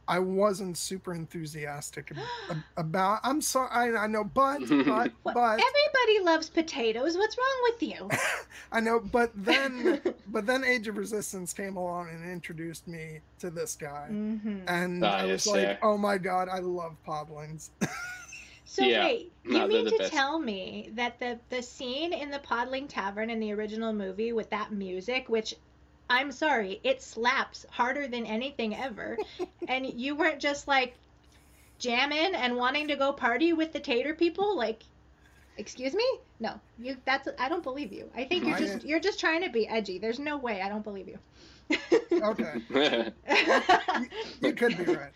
i wasn't super enthusiastic ab- ab- about i'm sorry i, I know but but What- but everybody loves potatoes. What's wrong with you? i know but then but then age of resistance came along and introduced me to this guy hmm and Ah, i was like yeah. oh my god i love podlings So Yeah. wait, you No, mean to best. tell me that the the scene in the Podling Tavern in the original movie with that music, which I'm sorry, it slaps harder than anything ever, and you weren't just like jamming and wanting to go party with the Tater people, like. Excuse me? No, you. That's. I don't believe you. I think you're I- just. You're just trying to be edgy. There's no way. I don't believe you. Okay, you could be right.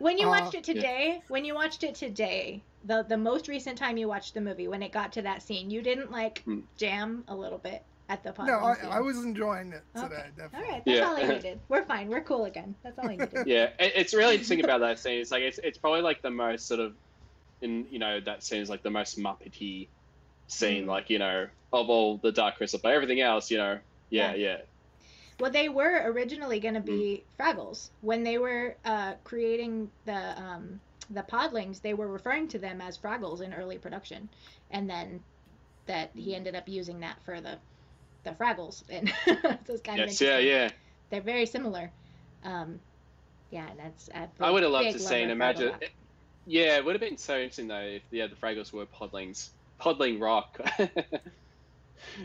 When you Uh, watched it today, when you watched it today, the the most recent time you watched the movie, when it got to that scene, you didn't like Hmm. jam a little bit at the No. I, I was enjoying it today. Okay. Definitely. right, that's Yeah. all I needed. We're fine. We're cool again. That's all I needed. yeah, it, it's really interesting about that scene. It's like it's it's probably like the most sort of, in you know that scene is like the most Muppety scene, Mm. like you know of all the Dark Crystal, but everything else, you know, yeah, Yeah. yeah, Well, they were originally going to be Fraggles when they were uh, creating the um, the Podlings. They were referring to them as Fraggles in early production, and then that he ended up using that for the the Fraggles, and so it's kind of yes, yeah, interesting. yeah. they're very similar. Um, yeah, and that's I would have loved to see and imagine. Rock. Yeah, it would have been so interesting though if yeah the Fraggles were Podlings, Podling Rock.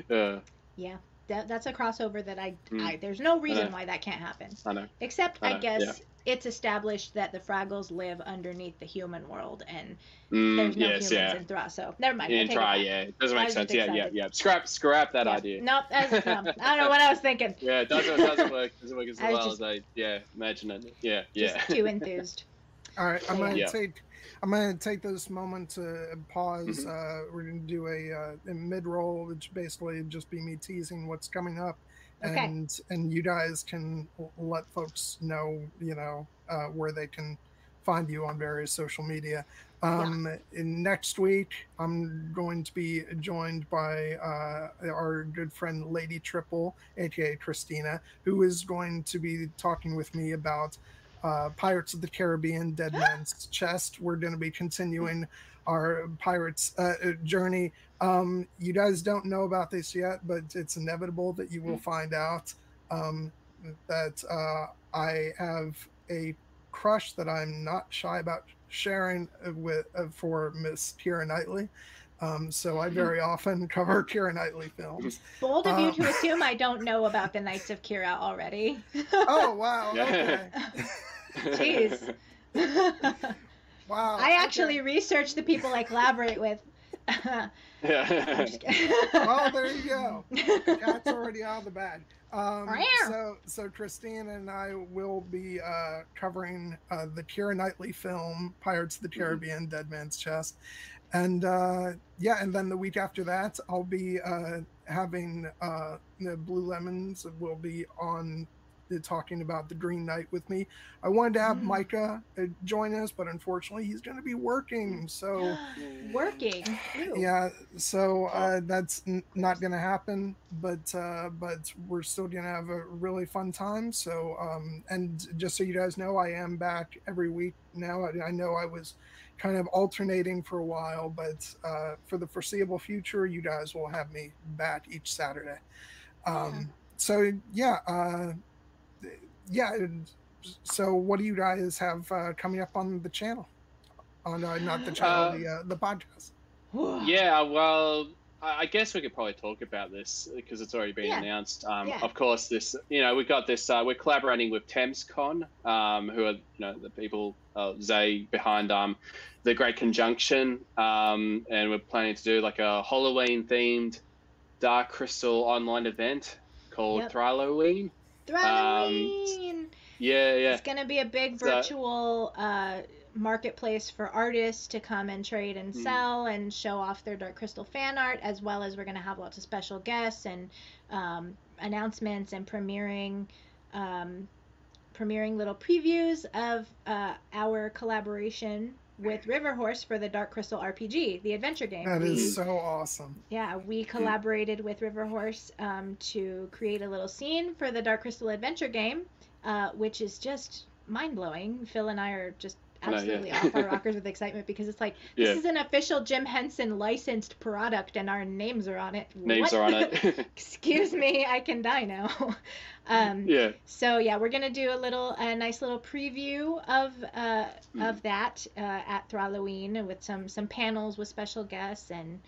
uh, Yeah, that, that's a crossover that I, Mm. I there's no reason know. why that can't happen. I know. Except I I, guess yeah. it's established that the Fraggles live underneath the human world, and Mm, there's no yes, humans yeah. in Thra. So never mind. I In take it yeah, it doesn't make sense. Yeah, yeah, yeah. Scrap, scrap that Yeah. idea. Nope, that's, no, I don't know what I was thinking. Yeah, it doesn't, doesn't work. Doesn't work as I well just- as I yeah imagine it. Yeah, Just yeah. too enthused. All right, I'm Yeah. gonna Yeah. take I'm gonna take this moment to pause. Mhm. Uh, we're gonna do a, uh, a mid roll, which basically just be me teasing what's coming up, Okay. and and you guys can l- let folks know, you know, uh, where they can find you on various social media. Um, in next week, I'm going to be joined by uh, our good friend Lady Triple, aka Christina, who is going to be talking with me about uh, Pirates of the Caribbean: Dead Man's Chest. We're going to be continuing our pirates uh, uh, journey. Um, you guys don't know about this yet, but it's inevitable that you will find out um, that uh, I have a crush that I'm not shy about sharing uh, with uh, for Miss Kira Knightley. Um, so I very often cover Kira Knightley films. Bold of you Uh, to assume I don't know about the Knights of Kira already. Oh wow! Okay. Jeez. Wow. I actually okay. researched the people I collaborate with. I'm yeah. just kidding. Well, there you go. That's already out of the bag. Um, Meow. so, so Christine and I will be uh, covering uh, the Kira Knightley film Pirates of the Caribbean: Dead Man's Chest, and uh, yeah, and then the week after that, I'll be uh, having uh, the Blue Lemons will be on talking about the Green Knight with me. I wanted to have Mm. Micah uh, join us, but unfortunately, he's going to be working. So. Working. Ew. Yeah, so uh, that's n- not going to happen, but uh, but we're still going to have a really fun time. So um, and just so you guys know, I am back every week now. I, I know I was kind of alternating for a while, but uh, for the foreseeable future, you guys will have me back each Saturday. Um, So yeah, uh, yeah. So what do you guys have uh, coming up on the channel? On uh, not the channel, Uh, the uh, the podcast. Yeah, well, I I guess we could probably talk about this because it's already been Yeah. announced. Um, Yeah. Of course, this you know we've got this. Uh, we're collaborating with ThamesCon, um, who are you know the people uh, Zay behind um, the Great Conjunction, um, and we're planning to do like a Halloween themed Dark Crystal online event called Yep. Thralloween. Halloween. Yeah, yeah. It's gonna be a big So- virtual uh, marketplace for artists to come and trade and Mhm. sell and show off their Dark Crystal fan art, as well as we're gonna have lots of special guests and um, announcements and premiering. Um, premiering little previews of uh, our collaboration with River Horse for the Dark Crystal RPG, the adventure game. That We- is so awesome. yeah, we collaborated with River Horse um, to create a little scene for the Dark Crystal Adventure game, uh, which is just mind blowing. Phil and I are just I know, yeah. absolutely off our rockers with excitement because it's like this Yeah. is an official Jim Henson licensed product and our names are on it. Names What? are on it. Excuse me, I can die now. um, yeah. so yeah, we're gonna do a little, a nice little preview of uh, Mm. of that uh, at Thralloween with some some panels with special guests and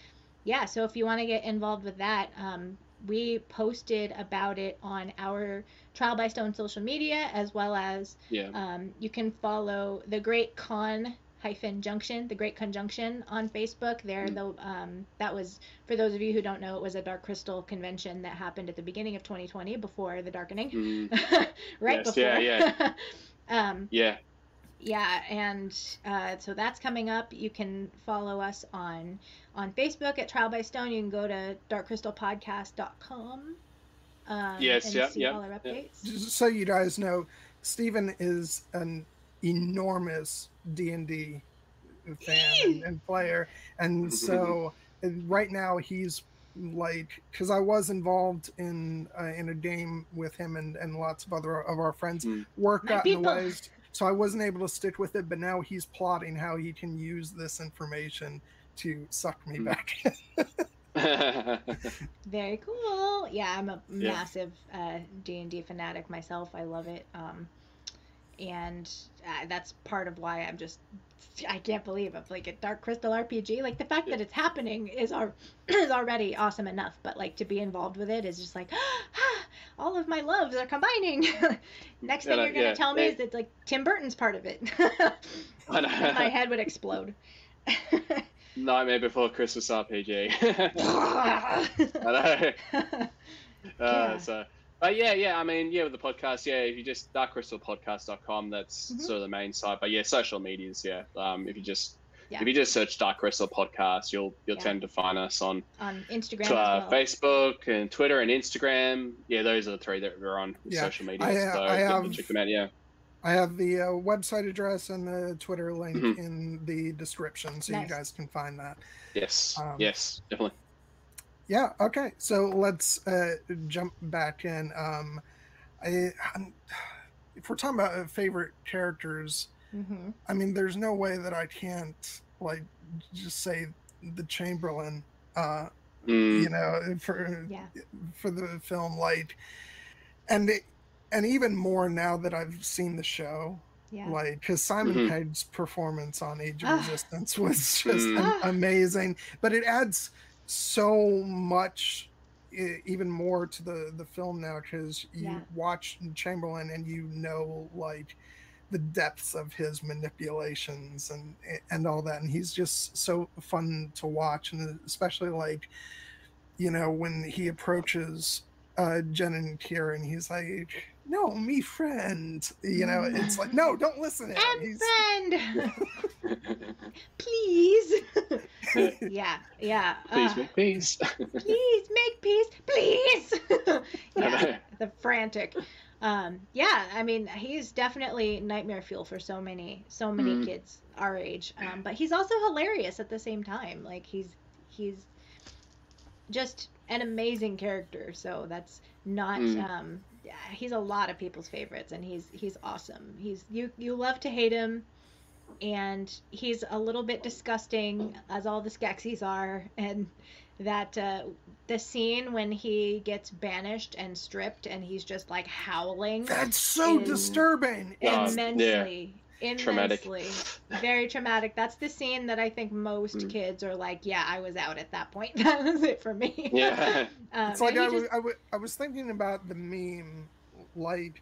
yeah. So if you want to get involved with that, um, we posted about it on our Trial by Stone social media as well as Yeah. um, you can follow the Great Con hyphen Junction, the Great Conjunction on Facebook. There, Mm. though, um, that was for those of you who don't know, it was a Dark Crystal convention that happened at the beginning of 2020 before the Darkening, Mm, right Yes, before. yeah, yeah. um, yeah. Yeah, and uh, so that's coming up. You can follow us on on Facebook at Trial by Stone. You can go to darkcrystalpodcast.com. Um, Yes, and yeah, see yeah, all our yeah. updates. Just so you guys know, Stephen is an enormous D and D fan and, and player, and so and right now he's like because I was involved in uh, in a game with him and and lots of other of our friends. Mm. Work My got in the people. Way, so I wasn't able to stick with it. But now he's plotting how he can use this information to suck me Mm. back. Very cool. Yeah, I'm a Yeah. massive uh, D&D fanatic myself. I love it. Um, and uh, that's part of why I'm just I can't believe I'm like a Dark Crystal RPG. Like the fact that it's happening is our is already awesome enough, but like to be involved with it is just like all of my loves are combining. Next thing Yeah, you're gonna yeah, tell me they- is that like Tim Burton's part of it. My head would explode. Nightmare Before Christmas RPG. I know. Uh. So, but yeah, yeah. I mean, yeah, with the podcast, yeah. If you just darkcrystalpodcast.com, that's Mhm. sort of the main site. But yeah, social medias, yeah. Um, if you just Yeah. if you just search Dark Crystal Podcast, you'll you'll Yeah. tend to find us on On Instagram to, uh, as well. Facebook and Twitter and Instagram. Yeah, those are the three that we're on Yeah, social media. I- so I have- check them out. Yeah. I have the uh, website address and the Twitter link Mhm. in the description, so Nice. you guys can find that. Yes. Um, yes. Definitely. Yeah. Okay. So let's uh, jump back in. Um, I, I'm, if we're talking about uh, favorite characters, hmm I mean, there's no way that I can't like just say the Chamberlain. Uh, Mm, you know, for Yeah. for the film, like, and it, and even more now that I've seen the show. Yeah. like because Simon Mhm. Pegg's performance on Age of Ah. Resistance was just Mm. Ah. amazing, but it adds so much, even more to the the film now because you Yeah. watch Chamberlain and you know like the depths of his manipulations and and all that, and he's just so fun to watch, and especially like you know when he approaches uh Jen and Kieran, he's like. No, me friend. You know, it's like no, don't listen to him. And He's- friend, please. yeah, yeah. please, uh, make peace. please make peace, please. Yeah, the frantic. Um, yeah, I mean, he's definitely nightmare fuel for so many, so many Mhm. kids our age. Um, but he's also hilarious at the same time. Like he's he's just an amazing character. So that's not. Mm. Um, he's a lot of people's favorites, and he's he's awesome. He's you you love to hate him. And he's a little bit disgusting, as all the Skeksis are, and that uh, the scene when he gets banished and stripped and he's just like howling That's so in- disturbing. Yeah. It's- immensely Traumatic. immensely very traumatic that's the scene that i think most Mm. kids are like yeah i was out at that point that was it for me Yeah. um, it's like and he I, was, I, was, I was thinking about the meme, like,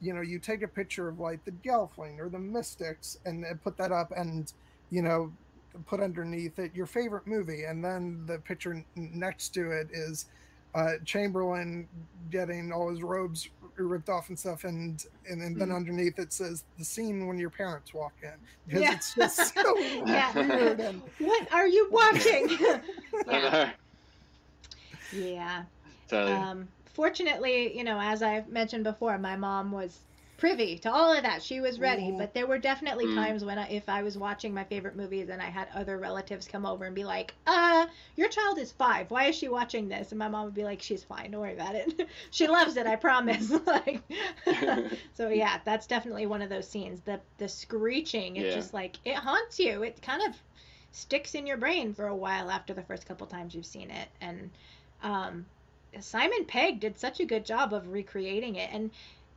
you know, you take a picture of like the Gelfling or the Mystics and then put that up and, you know, put underneath it your favorite movie. And then the picture n- next to it is uh, Chamberlain getting all his robes ripped off and stuff. And, and, then, then Mhm. underneath it says the scene when your parents walk in. Because Yeah. it's just so Yeah. weird. And, what are you watching yeah yeah um fortunately you know as i've mentioned before my mom was privy to all of that. She was ready, Ooh. but there were definitely Mm. times when I, if I was watching my favorite movies and I had other relatives come over and be like, "Uh, your child is 5. Why is she watching this?" And my mom would be like, "She's fine. Don't worry about it. she loves it, I promise." like So yeah, that's definitely one of those scenes. The the screeching, it Yeah. just like it haunts you. It kind of sticks in your brain for a while after the first couple times you've seen it. And um Simon Pegg did such a good job of recreating it. And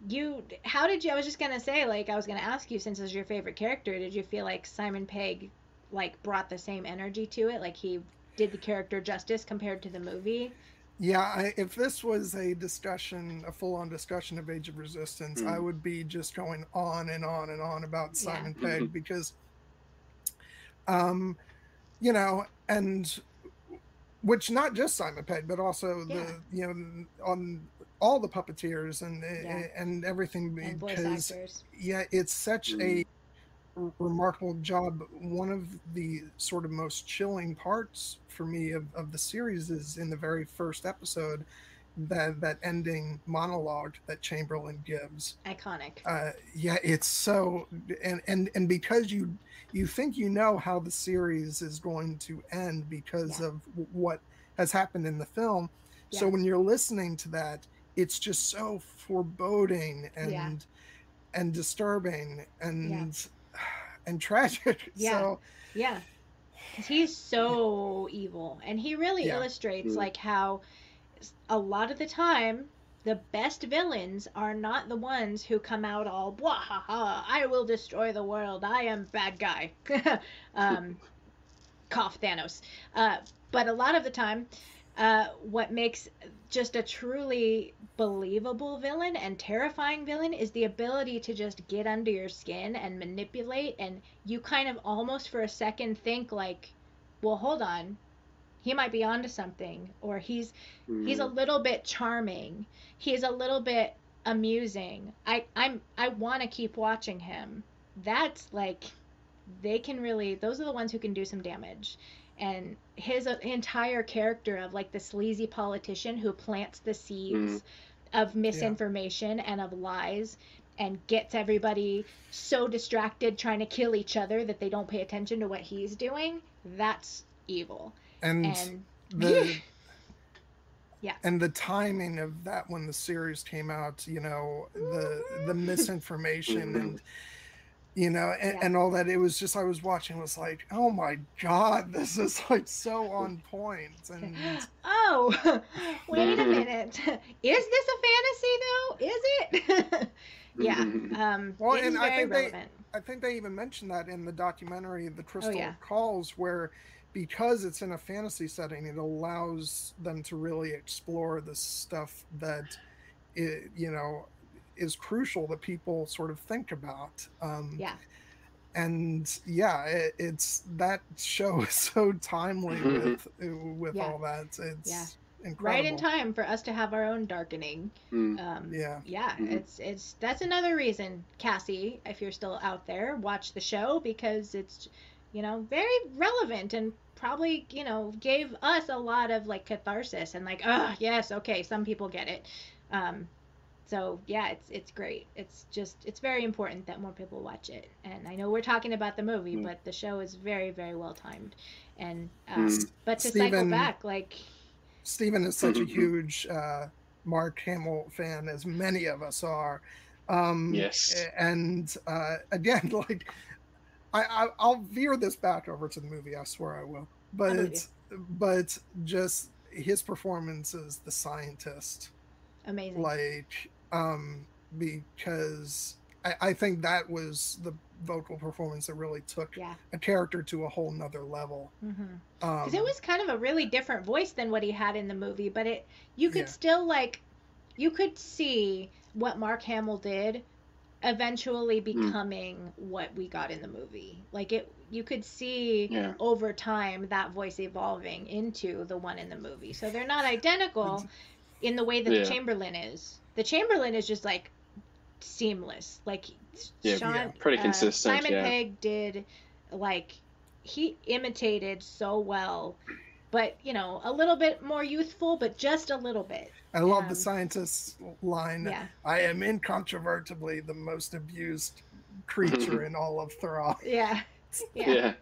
you, how did you? I was just gonna say, like, I was gonna ask you, since it's your favorite character, did you feel like Simon Pegg, like, brought the same energy to it? Like he did the character justice compared to the movie? Yeah, I, if this was a discussion, a full-on discussion of Age of Resistance, I Mm. would be just going on and on and on about Simon Pegg because, um, you know, and which not just Simon Pegg, but also Yeah. the you know on all the puppeteers and eh, Yeah. Eh, and everything And because actors. yeah, it's such a mm. r- remarkable job. One of the sort of most chilling parts for me of, of the series is in the very first episode, that that ending monologue that Chamberlain gives. Iconic. Uh, yeah, it's so and and and because you you think you know how the series is going to end because Yeah. of w- what has happened in the film. So when you're listening to that, it's just so foreboding and Yeah. and disturbing and and tragic. Yeah. So Yeah. 'Cause he's so evil. And he really Yeah. illustrates Mm. like how a lot of the time the best villains are not the ones who come out all blah ha ha, I will destroy the world. I am bad guy. um cough Thanos. Uh but a lot of the time uh, what makes just a truly believable villain and terrifying villain is the ability to just get under your skin and manipulate and you kind of almost for a second think like well hold on. He might be onto something or he's he's a mm-hmm. little bit charming. He's a little bit amusing. I i'm i want to keep watching him. That's like they can really those are the ones who can do some damage and his uh, entire character of like the sleazy politician who plants the seeds of misinformation and of lies and gets everybody so distracted trying to kill each other that they don't pay attention to what he's doing that's evil. And, and the yeah and the timing of that when the series came out, you know, the the misinformation and you know and, Yeah. and all that it was just i was watching was like oh my god this is like so on point. point and oh wait a minute is this a fantasy though is it yeah um Well, and I very think they- I think they even mentioned that in the documentary, The Crystal Oh, yeah. Calls, where because it's in a fantasy setting, it allows them to really explore the stuff that, it, you know, is crucial that people sort of think about. Um, yeah And yeah, it, it's that show is so timely with with Yeah. all that. It's Yeah. incredible. right in time for us to have our own darkening Mm. um Yeah. yeah Mhm. it's it's that's another reason cassie if you're still out there watch the show because it's you know very relevant and probably you know gave us a lot of like catharsis and like oh yes okay some people get it um so yeah it's it's great it's just it's very important that more people watch it and i know we're talking about the movie Mm. but the show is very very well timed and um, Mm. but to cycle back like Stephen is such a Mhm. huge uh, Mark Hamill fan, as many of us are. Um, Yes. And uh, again, like, I, I I'll veer this back over to the movie. I swear I will. But believe but just his performance as the scientist, amazing like, um, because I, I think that was the vocal performance that really took yeah a character to a whole nother level. hmm Um, because it was kind of a really different voice than what he had in the movie but it you could Yeah. still like you could see what mark hamill did eventually becoming what we got in the movie like it you could see Yeah. over time that voice evolving into the one in the movie so they're not identical in the way that Yeah. the chamberlain is the chamberlain is just like seamless like Yeah, Sean, yeah, pretty uh, consistent, simon yeah. pegg did like he imitated so well but you know, a little bit more youthful, but just a little bit. I love Um, the scientist's line. yeah. I am incontrovertibly the most abused creature in all of Thra. Yeah. Yeah. Yeah.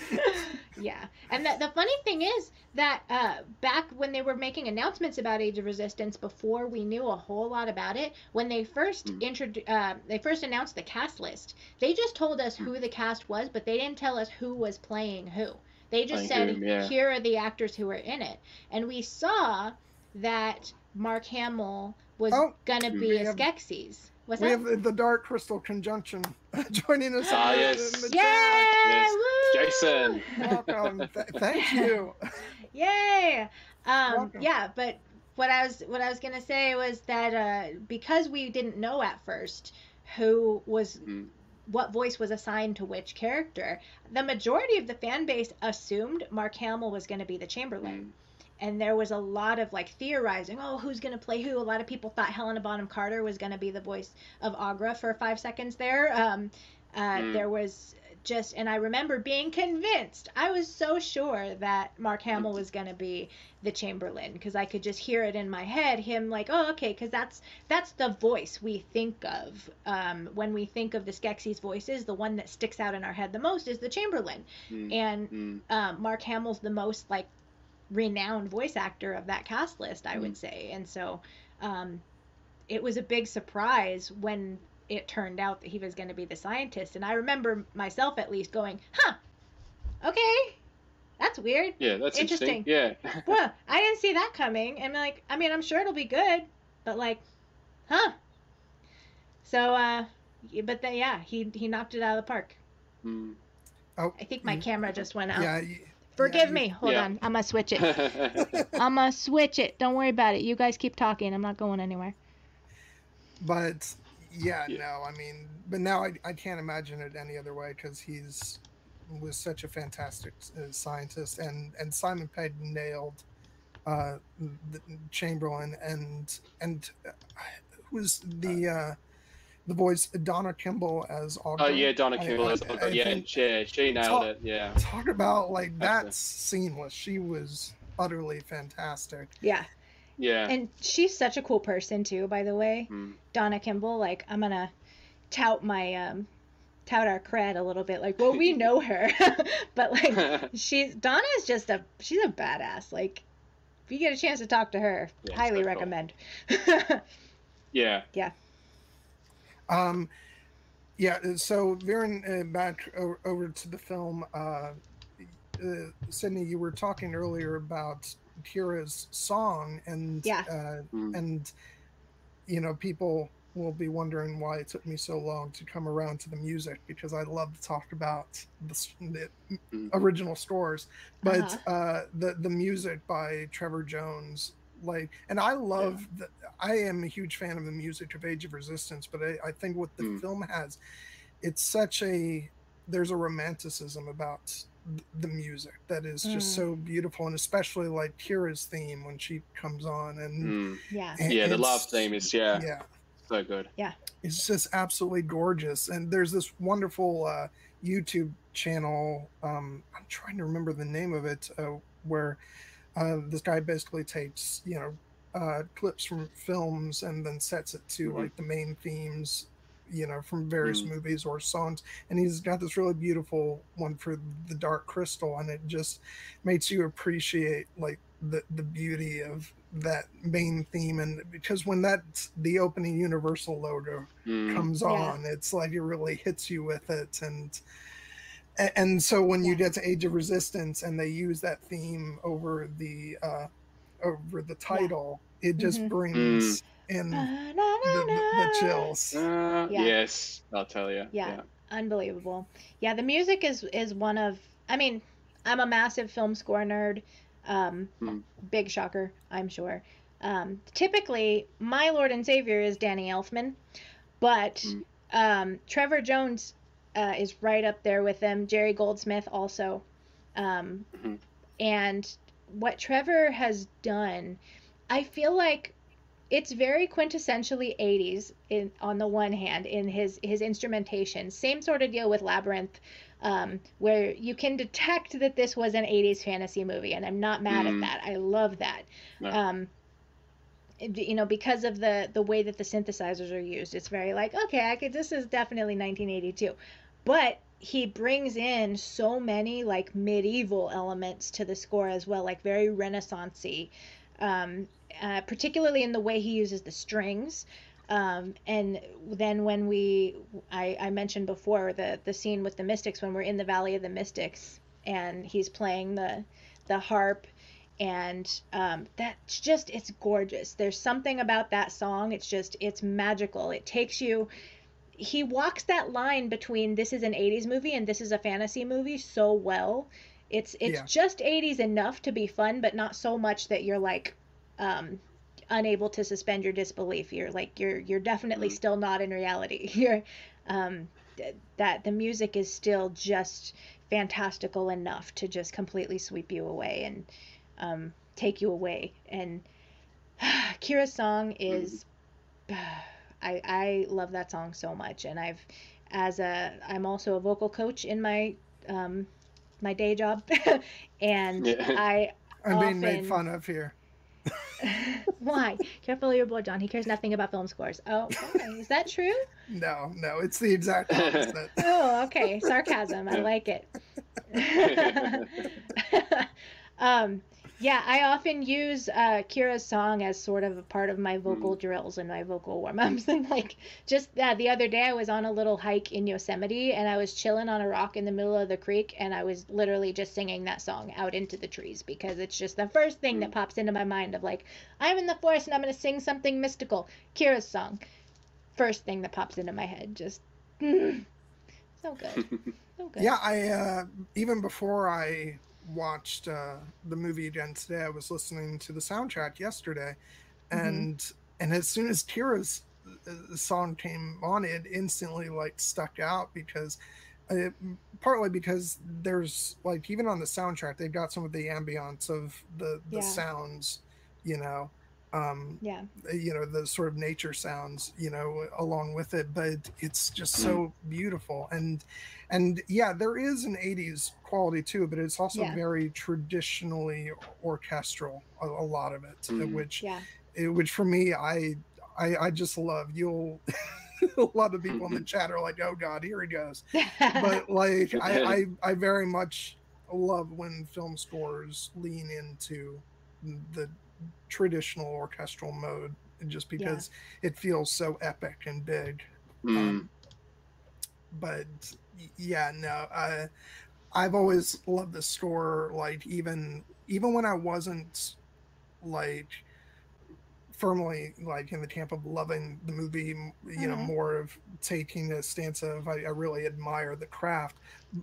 yeah. And the, the funny thing is that uh, back when they were making announcements about Age of Resistance, before we knew a whole lot about it, when they first Mm. introdu- uh, they first announced the cast list, they just told us who the cast was, but they didn't tell us who was playing who. They just Playing said, whom, yeah. "Here are the actors who are in it," and we saw that Mark Hamill was Oh, gonna be we a have- Skeksis. What's we that? have the, the Dark Crystal Conjunction joining us. Ah, yes. Yay! Yes. Woo! Jason. Welcome. Th- thank you. Yay! Um, Welcome. yeah, but what I was what I was gonna say was that uh, because we didn't know at first who was Mm. what voice was assigned to which character, the majority of the fan base assumed Mark Hamill was going to be the Chamberlain. And there was a lot of like theorizing, oh, who's going to play who? A lot of people thought Helena Bonham Carter was going to be the voice of Aughra for five seconds there. Um, uh, Mm. There was just, and I remember being convinced. I was so sure that Mark Hamill was going to be the Chamberlain because I could just hear it in my head. Him like, oh, okay, because that's that's the voice we think of um, when we think of the Skeksis voices. The one that sticks out in our head the most is the Chamberlain, Mm. and Mm. um, Mark Hamill's the most like renowned voice actor of that cast list, I would say. And so um, it was a big surprise when it turned out that he was going to be the scientist. And I remember myself at least going, huh, okay, that's weird. Yeah, that's interesting. Yeah. well, I didn't see that coming. And like, I mean, I'm sure it'll be good, but like, huh? So, uh, but then, yeah, he he knocked it out of the park. Mm. Oh, I think my you- camera just went out. Yeah. You- Forgive you- me. Hold Yeah. on. I'm gonna switch it. I'm gonna switch it. Don't worry about it. You guys keep talking. I'm not going anywhere. But yeah, Yeah. no, I mean, but now I, I can't imagine it any other way because he's was such a fantastic uh, scientist, and and Simon Pegg nailed uh, the Chamberlain, and and uh, who was the uh, the voice Donna Kimball as Audrey. Oh yeah, Donna I- Kimball. I- is I yeah, think- she, she nailed Talk- it. Yeah. Talk about like That's that's seamless. She was utterly fantastic. Yeah. Yeah. And she's such a cool person too, by the way. Mm. Donna Kimball. Like, I'm gonna tout my um, tout our cred a little bit. Like, well, we know her, but like, she's Donna is just a she's a badass. Like, if you get a chance to talk to her, Yeah, highly so cool. recommend. yeah. yeah. Um, yeah. uh, So veering uh, back o- over to the film, uh, uh, Sydney, you were talking earlier about Kira's song, and Yeah. uh, Mm. and you know people will be wondering why it took me so long to come around to the music because I love to talk about the, s- the Mm. original scores, but Uh-huh. uh, the the music by Trevor Jones, like, and I love the. I am a huge fan of the music of Age of Resistance, but I, I think what the Mm. film has, it's such a there's a romanticism about the music that is just Mm. so beautiful, and especially like Kira's theme when she comes on, and, Mm. Yeah. and Yeah, the love theme is yeah, yeah, so good. Yeah it's just absolutely gorgeous. And there's this wonderful uh, YouTube channel. Um, I'm trying to remember the name of it, uh, where uh, this guy basically takes you know uh, clips from films and then sets it to Mhm. like the main themes, you know, from various Mm. movies or songs. And he's got this really beautiful one for the Dark Crystal, and it just makes you appreciate like the the beauty of that main theme and because when that the opening universal logo Mm. comes Yeah. on it's like it really hits you with it and and so when you get to age of resistance and they use that theme over the uh over the title it just Mhm. brings in the, the, the chills Uh, Yeah. Yes, I'll tell you. Yeah. unbelievable yeah the music is is one of i mean i'm a massive film score nerd um Hmm. big shocker i'm sure um typically my lord and savior is danny elfman but Hmm. um trevor jones uh, is right up there with them jerry goldsmith also um Mhm. and what trevor has done i feel like it's very quintessentially 80s in on the one hand in his his instrumentation same sort of deal with labyrinth um, where you can detect that this was an 80s fantasy movie and i'm not mad Mm. at that i love that No. um, you know because of the the way that the synthesizers are used it's very like okay i could this is definitely 1982 but he brings in so many like medieval elements to the score as well like very renaissancey um, uh, particularly in the way he uses the strings. Um, and then when we I, I mentioned before the the scene with the mystics when we're in the valley of the mystics and he's playing the the harp and um, that's just it's gorgeous. There's something about that song. It's just it's magical. It takes you he walks that line between this is an 80s movie and this is a fantasy movie so well. It's it's Yeah. just 80s enough to be fun but not so much that you're like um unable to suspend your disbelief. You're like you're you're definitely still not in reality. You're um th- that the music is still just fantastical enough to just completely sweep you away and um take you away. And Kira's song is I I love that song so much. And I've as a I'm also a vocal coach in my um my day job. And Yeah. I I'm being made fun of here. why? Careful of your boy John. He cares nothing about film scores. Oh okay. is that true? No, no, it's the exact opposite. oh okay. Sarcasm. I like it. Um yeah I often use uh Kira's song as sort of a part of my vocal drills and my vocal warm-ups and like just uh, the other day I was on a little hike in Yosemite and I was chilling on a rock in the middle of the creek and I was literally just singing that song out into the trees because it's just the first thing that pops into my mind of like I'm in the forest and I'm going to sing something mystical. Kira's song first thing that pops into my head just mm, so good so good. Yeah, I uh, even before I watched uh, the movie again today, I was listening to the soundtrack yesterday, Mm-hmm. and and as soon as Kira's uh, song came on, it instantly like stuck out because. uh partly because there's like even on the soundtrack they've got some of the ambience of the the Yeah. sounds you know um yeah. you know the sort of nature sounds you know along with it but it's just so beautiful. And and yeah there is an 80s quality too but it's also Yeah. very traditionally orchestral a, a lot of it uh, Mm. which yeah. it, which for me I, I i just love. You'll a lot of people in the chat are like oh god here he goes. But like I, I i very much love when film scores lean into the traditional orchestral mode just Yeah. because it feels so epic and big Mm. um, but yeah no i i've always loved the score like even even when i wasn't like firmly like in the camp of loving the movie you know Mhm. more of taking a stance of I, I really admire the craft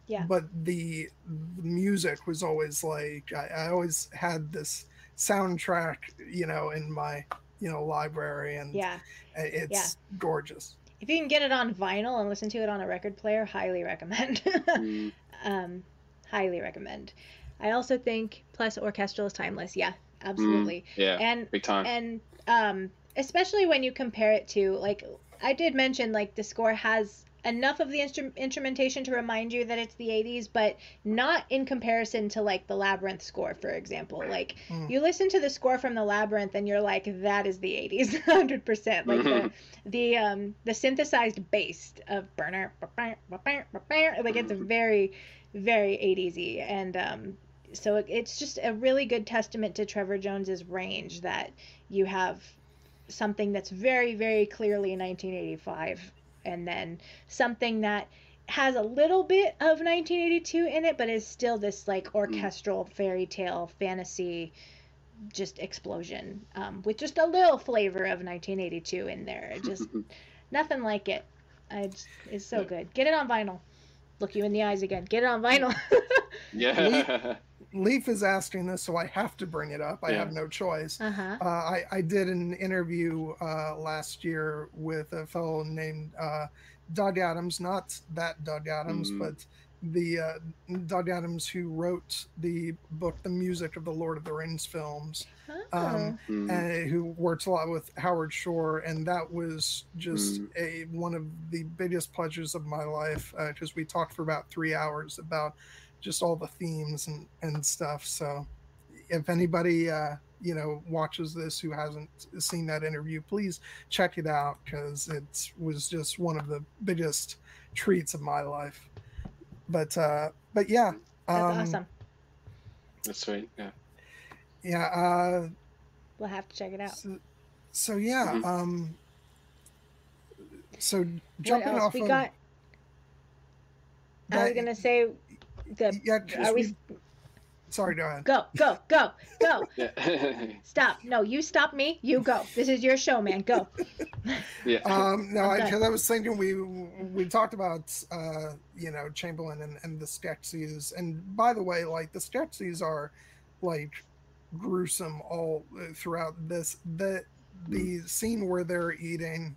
Yeah. but the, the music was always like I, I always had this soundtrack you know in my you know library and yeah i- it's gorgeous if you can get it on vinyl and listen to it on a record player highly recommend Mm. um highly recommend i also think plus orchestral is timeless yeah absolutely Yeah. and Big time. and um especially when you compare it to like i did mention like the score has enough of the instru- instrumentation to remind you that it's the 80s but not in comparison to like the labyrinth score for example. Like Mm. you listen to the score from the labyrinth and you're like that is the 80s 100% like the the um the synthesized bass of burner like it's very very 80s and um so it, it's just a really good testament to Trevor Jones's range that you have something that's very very clearly 1985 and then something that has a little bit of 1982 in it but is still this like orchestral fairy tale fantasy just explosion um, with just a little flavor of 1982 in there. Just nothing like it. I just, it's so good. Get it on vinyl. Look you in the eyes again. Get it on vinyl. Yeah. Leaf is asking this, so I have to bring it up. I Yeah. have no choice. uh-huh Uh, I, I did an interview uh, last year with a fellow named uh, Doug Adams, not that Doug Adams, Mhm. but the uh, Doug Adams who wrote the book The Music of the Lord of the Rings films, um, Mm. and who works a lot with Howard Shore, and that was just Mm. a one of the biggest pleasures of my life because we talked for about three hours about just all the themes and and stuff. So, if anybody uh, you know watches this who hasn't seen that interview, please check it out because it was just one of the biggest treats of my life. But uh, but yeah, That's um, awesome. That's sweet. Yeah. Yeah. Uh, We'll have to check it out. so, so yeah. Mhm. Um, so jumping off we of got? I was gonna say the. yeah, 'cause Are we? we- sorry, go ahead. Go, go, go, go. Stop. No, you stop me. You go. This is your show, man. Go. yeah. Um, no, I'm because I, was thinking we we talked about uh, you know Chamberlain and, and the Skeksis, and by the way, like the Skeksis are like gruesome all uh, throughout this. The the scene where they're eating,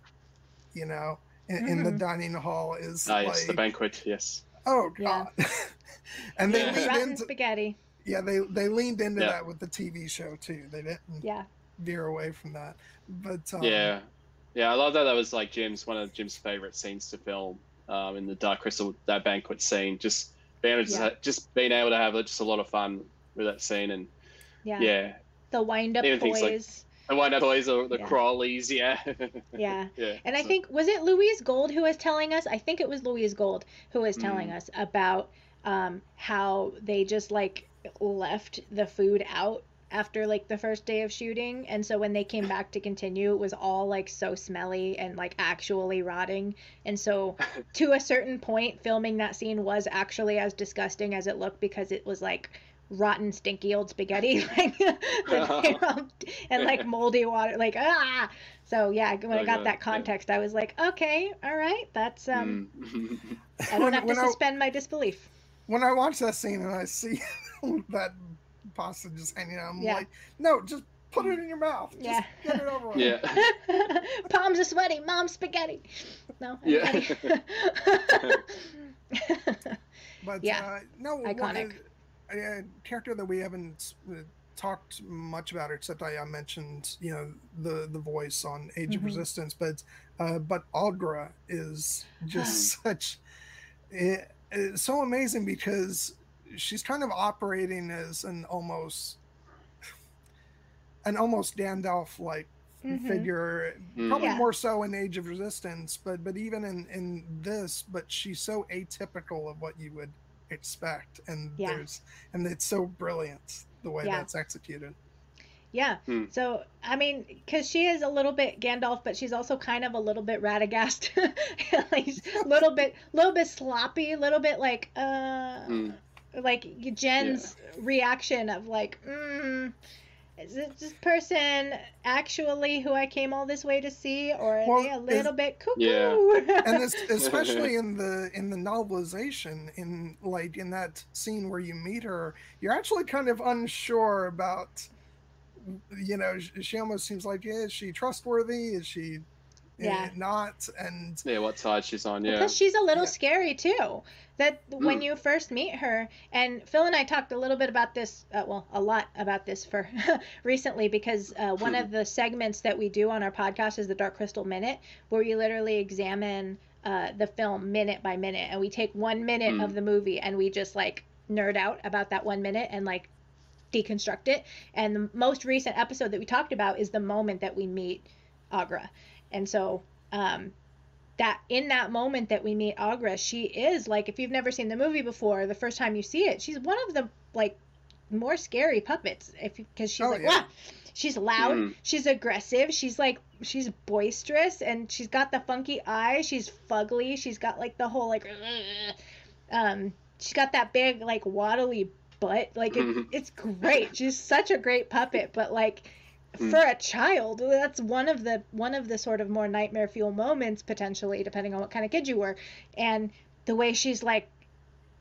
you know, in, in the Mhm. dining hall is Ah, like yes, the banquet. Yes. Oh Yeah. god, and they Yeah. leaned Rotten into spaghetti. yeah they they leaned into Yeah. that with the TV show too. They didn't Yeah. veer away from that, but um, yeah. Yeah, I love that. That was like Jim's one of Jim's favorite scenes to film. Um, in the Dark Crystal, that banquet scene, just being able to, Yeah. just being able to have just a lot of fun with that scene, and Yeah. yeah, The wind up Even things like- boys. The one toys, the, the Yeah. crawlies, yeah, Yeah. yeah. And I so- think was it Louise Gold who was telling us? I think it was Louise Gold who was telling Mm. us about um, how they just like left the food out after like the first day of shooting, and so when they came back to continue, it was all like so smelly and like actually rotting. And so, to a certain point, filming that scene was actually as disgusting as it looked because it was like rotten, stinky old spaghetti, like that they and like moldy water, like ah. So yeah, when I Oh, got yeah, that yeah. context, I was like, okay, all right, that's um, Mm. I don't When- have to when I- suspend my disbelief. when I watch that scene and I see that pasta just hanging out, I'm Yeah. like, no, just put it in your mouth. Just Yeah. get it over with. yeah, Palms are sweaty, mom's spaghetti. No. I'm Yeah. But Yeah. uh, no, one- Iconic. A, a character that we haven't uh, talked much about, except I, I mentioned, you know, the the voice on Age of Mhm. Resistance, but uh, but Aughra is just such it, it's so amazing because she's kind of operating as an almost an almost Gandalf like Mhm. figure Mm. probably Yeah. more so in age of resistance but but even in in this but she's so atypical of what you would expect and Yeah. there's and it's so brilliant the way Yeah. that's executed Yeah. Hmm. So I mean, because she is a little bit Gandalf, but she's also kind of a little bit Radagast, like a little bit, a little bit sloppy, a little bit like uh, Mm. like Jen's reaction of like, mm, is this person actually who I came all this way to see, or are Well, they a is- little bit cuckoo? Yeah. and this, especially in the in the novelization in like in that scene where you meet her you're actually kind of unsure about you know she almost seems like yeah, is she trustworthy is she Yeah. not and yeah, what side she's on? Yeah, Because she's a little Yeah. scary too. That when Mm. you first meet her, and Phil and I talked a little bit about this, uh, well, a lot about this for recently, because uh, one of the segments that we do on our podcast is the Dark Crystal Minute, where we literally examine uh, the film minute by minute, and we take one minute Mm. of the movie and we just like nerd out about that one minute and like deconstruct it. And the most recent episode that we talked about is the moment that we meet Aughra, and so. Um, that in that moment that we meet Aughra, she is like if you've never seen the movie before, the first time you see it, she's one of the like more scary puppets if because she's Oh, like yeah. "Wah!" she's loud, Mhm. she's aggressive, she's like she's boisterous and she's got the funky eyes, she's fugly, she's got like the whole like um she's got that big like waddly butt like it, it's great. She's such a great puppet, but like Mm. for a child that's one of the one of the sort of more nightmare fuel moments potentially depending on what kind of kid you were and the way she's like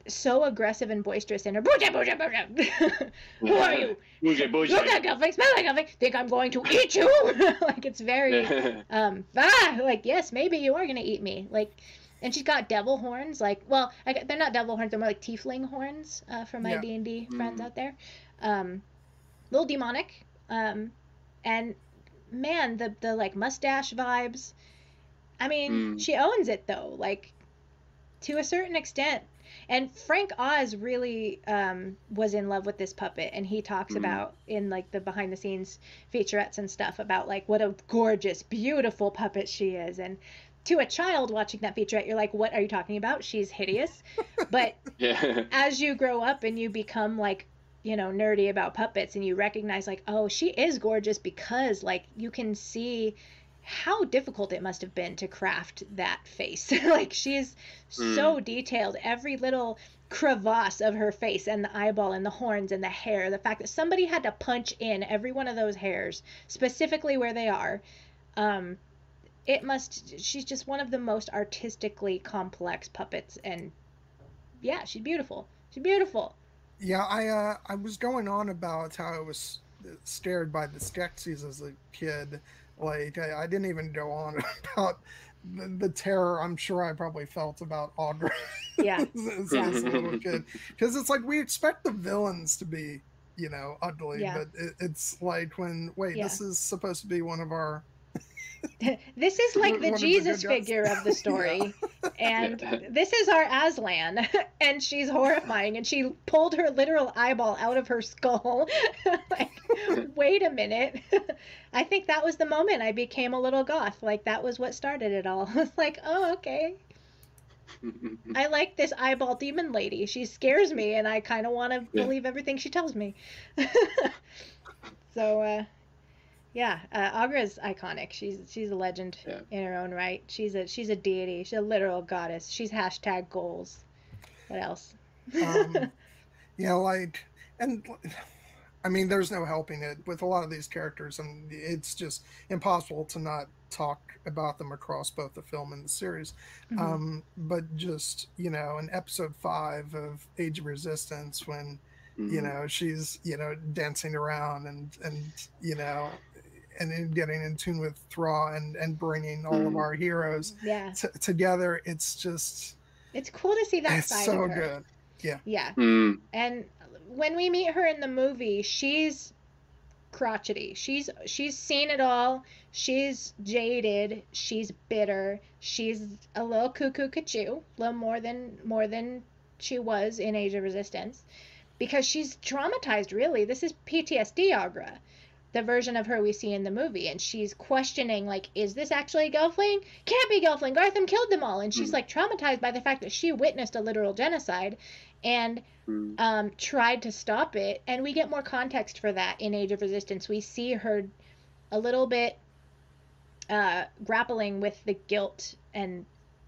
so aggressive and boisterous in her booja booja booja who are you Bougie, bougie. look like nothing smell like nothing think i'm going to eat you like it's very Yeah. um ah like yes maybe you are gonna eat me like and she's got devil horns. Like, well, I, gu- they're not devil horns; they're more like tiefling horns uh, for my Yeah. D and D friends Mm. out there. Um, little demonic, um, and man, the the like mustache vibes. I mean, Mm. she owns it though, like to a certain extent. And Frank Oz really um, was in love with this puppet, and he talks Mhm. about in like the behind the scenes featurettes and stuff about like what a gorgeous, beautiful puppet she is. And to a child watching that featurette, you're like, what are you talking about? She's hideous. But Yeah. as you grow up and you become like you know nerdy about puppets and you recognize like oh she is gorgeous because like you can see how difficult it must have been to craft that face like she's so detailed every little crevasse of her face and the eyeball and the horns and the hair the fact that somebody had to punch in every one of those hairs specifically where they are um it must she's just one of the most artistically complex puppets and yeah, she's beautiful. She's beautiful. Yeah, I uh, I was going on about how I was scared by the Skeksis as a kid. Like I, I didn't even go on about the, the terror I'm sure I probably felt about Aughra Yeah. as, as a little kid, because it's like we expect the villains to be, you know, ugly, Yeah. but it, it's like when wait, Yeah. this is supposed to be one of our this is like the of Jesus good figure of the story. And this is our Aslan. and she's horrifying. And she pulled her literal eyeball out of her skull. like, wait a minute. I think that was the moment I became a little goth. Like, that was what started it all. I was like, oh, okay. I like this eyeball demon lady. She scares me, and I kind of want to Yeah. believe everything she tells me. so, uh, yeah, uh, Aughra's iconic. She's she's a legend Yeah. in her own right. She's a she's a deity. She's a literal goddess. She's hashtag goals. What else? um, yeah, like, and I mean, there's no helping it with a lot of these characters, and it's just impossible to not talk about them across both the film and the series. Mhm. Um, but just you know, in episode five of Age of Resistance, when you Mhm. know she's you know dancing around and and you know and then getting in tune with Thra and and bringing all of Mhm. our heroes yeah, t- together, it's just it's cool to see that it's side so of her. good. Yeah, Mm. and when we meet her in the movie, she's crotchety. She's she's seen it all. She's jaded. She's bitter. She's a little cuckoo cuckoo, a little more than more than she was in Age of Resistance, because she's traumatized. Really, this is PTSD Aughra, the version of her we see in the movie, and she's questioning like, is this actually Gelfling? Can't be Gelfling. Garthim killed them all, and she's Mhm. like traumatized by the fact that she witnessed a literal genocide, and Mm. um, tried to stop it. And we get more context for that in Age of Resistance. We see her a little bit uh, grappling with the guilt and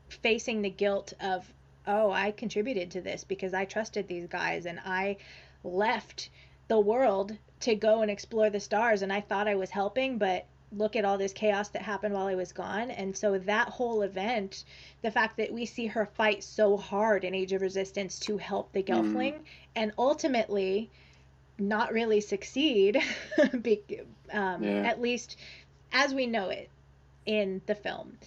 facing the guilt of, oh, I contributed to this because I trusted these guys and I left the world to go and explore the stars and I thought I was helping, but look at all this chaos that happened while I was gone. And so that whole event, the fact that we see her fight so hard in Age of Resistance to help the Gelfling and ultimately not really succeed, be, um, Yeah. at least as we know it in the film.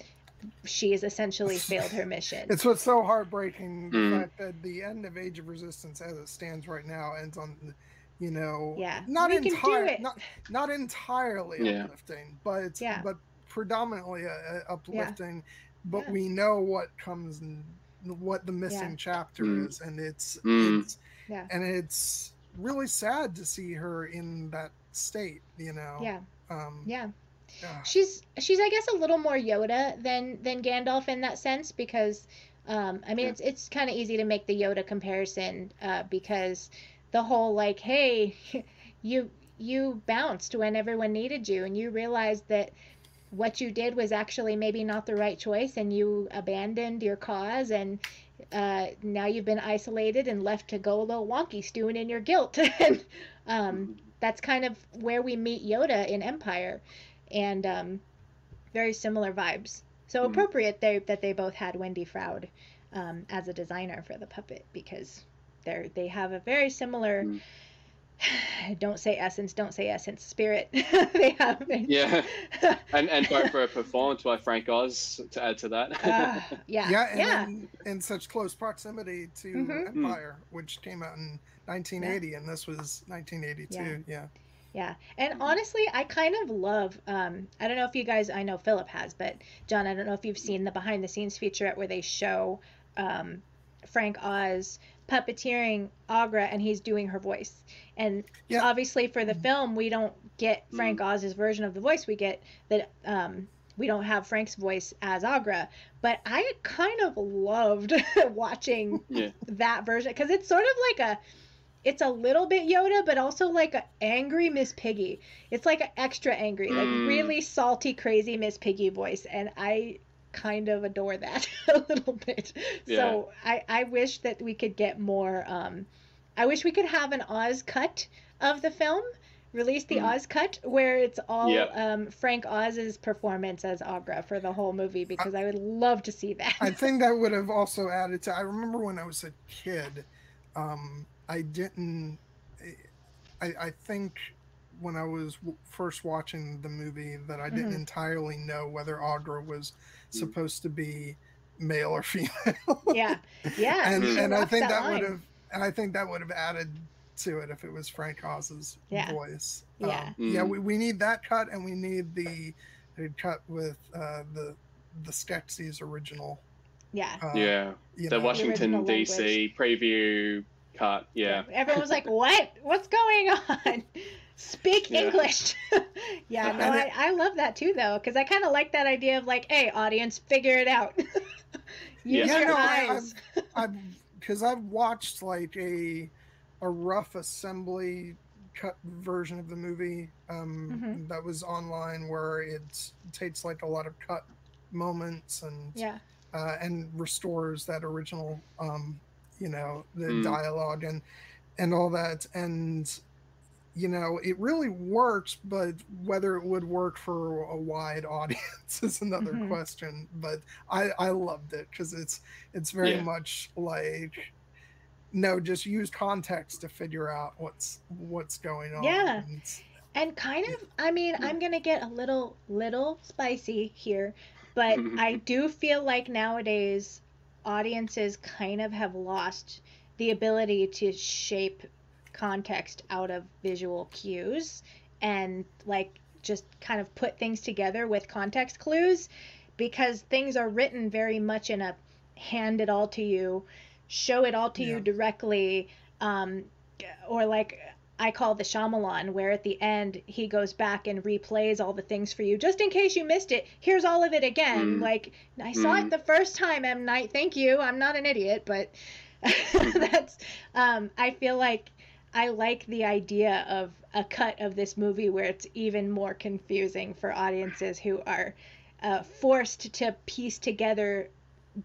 She has essentially failed her mission. It's what's so heartbreaking the Mm. fact that the end of Age of Resistance, as it stands right now, ends on, you know, Yeah, not we can do entire, it. not not entirely Yeah. uplifting, but Yeah. but predominantly uh, uh, uplifting. But Yeah. we know what comes and what the missing Yeah. chapter Mm. is, and it's Mm. it's Yeah. and it's really sad to see her in that state. You know, yeah, um, yeah. ah, She's she's I guess a little more Yoda than than Gandalf in that sense because um, I mean Yeah. it's it's kind of easy to make the Yoda comparison uh, because the whole like hey you you bounced when everyone needed you and you realized that what you did was actually maybe not the right choice and you abandoned your cause and uh, now you've been isolated and left to go a little wonky stewing in your guilt and um, that's kind of where we meet Yoda in Empire and um, very similar vibes. So Mhm. appropriate they, that they both had Wendy Froud um, as a designer for the puppet because they're they have a very similar Mm. don't say essence, don't say essence, spirit. they have Yeah, and and both were performed by Frank Oz to add to that. uh, yeah, yeah, and yeah. In, in such close proximity to Mhm. Empire, which came out in 1980, and this was 1982. Yeah. Yeah. And honestly, I kind of love um I don't know if you guys I know Philip has, but John, I don't know if you've seen the behind the scenes featurette where they show um Frank Oz puppeteering Aughra and he's doing her voice. And Yeah. obviously for the film we don't get Frank Oz's version of the voice. We get that um we don't have Frank's voice as Aughra, but I kind of loved watching yeah, that version because it's sort of like a it's a little bit Yoda, but also like a angry Miss Piggy. It's like an extra angry, like Mm. really salty, crazy Miss Piggy voice, and I kind of adore that a little bit. So I I wish that we could get more. Um, I wish we could have an Oz cut of the film. Release the Oz cut where it's all Mm. Yep. um, Frank Oz's performance as Aughra for the whole movie because I would love to see that. I think that would have also added to. I remember when I was a kid, um, I didn't. I, I think when I was w- first watching the movie that I didn't Mhm. entirely know whether Aughra was supposed to be male or female. yeah, yeah. and and I think that, line. would have and I think that would have added to it if it was Frank Oz's Yeah. voice. Yeah. Um, yeah. Mm. We, we need that cut, and we need the, the cut with uh, the the Skeksis original. Yeah. Uh, yeah. The know, Washington original DC preview cut. Yeah, Everyone was like, "What? What's going on? Speak Yeah. English." yeah, no, I, I love that too, though, because I kind of like that idea of like, "Hey, audience, figure it out. Use Yeah. your no, eyes." I've because I've watched like a a rough assembly cut version of the movie um, Mhm. that was online where it takes like a lot of cut moments and yeah, uh, and restores that original um, you know the Mm. dialogue and and all that and you know it really works but whether it would work for a wide audience is another Mhm. question but i i loved it because it's it's very Yeah. much like no just use context to figure out what's what's going on Yeah. And and kind of, I mean, I'm gonna get a little little spicy here, but I do feel like nowadays audiences kind of have lost the ability to shape context out of visual cues and like just kind of put things together with context clues because things are written very much in a hand it all to you show it all to you directly um, or like I call the Shyamalan, where at the end he goes back and replays all the things for you, just in case you missed it. Here's all of it again. Mm. Like I saw Mm. it the first time, M Night. Thank you. I'm not an idiot, but that's. Um, I feel like I like the idea of a cut of this movie where it's even more confusing for audiences who are uh, forced to piece together,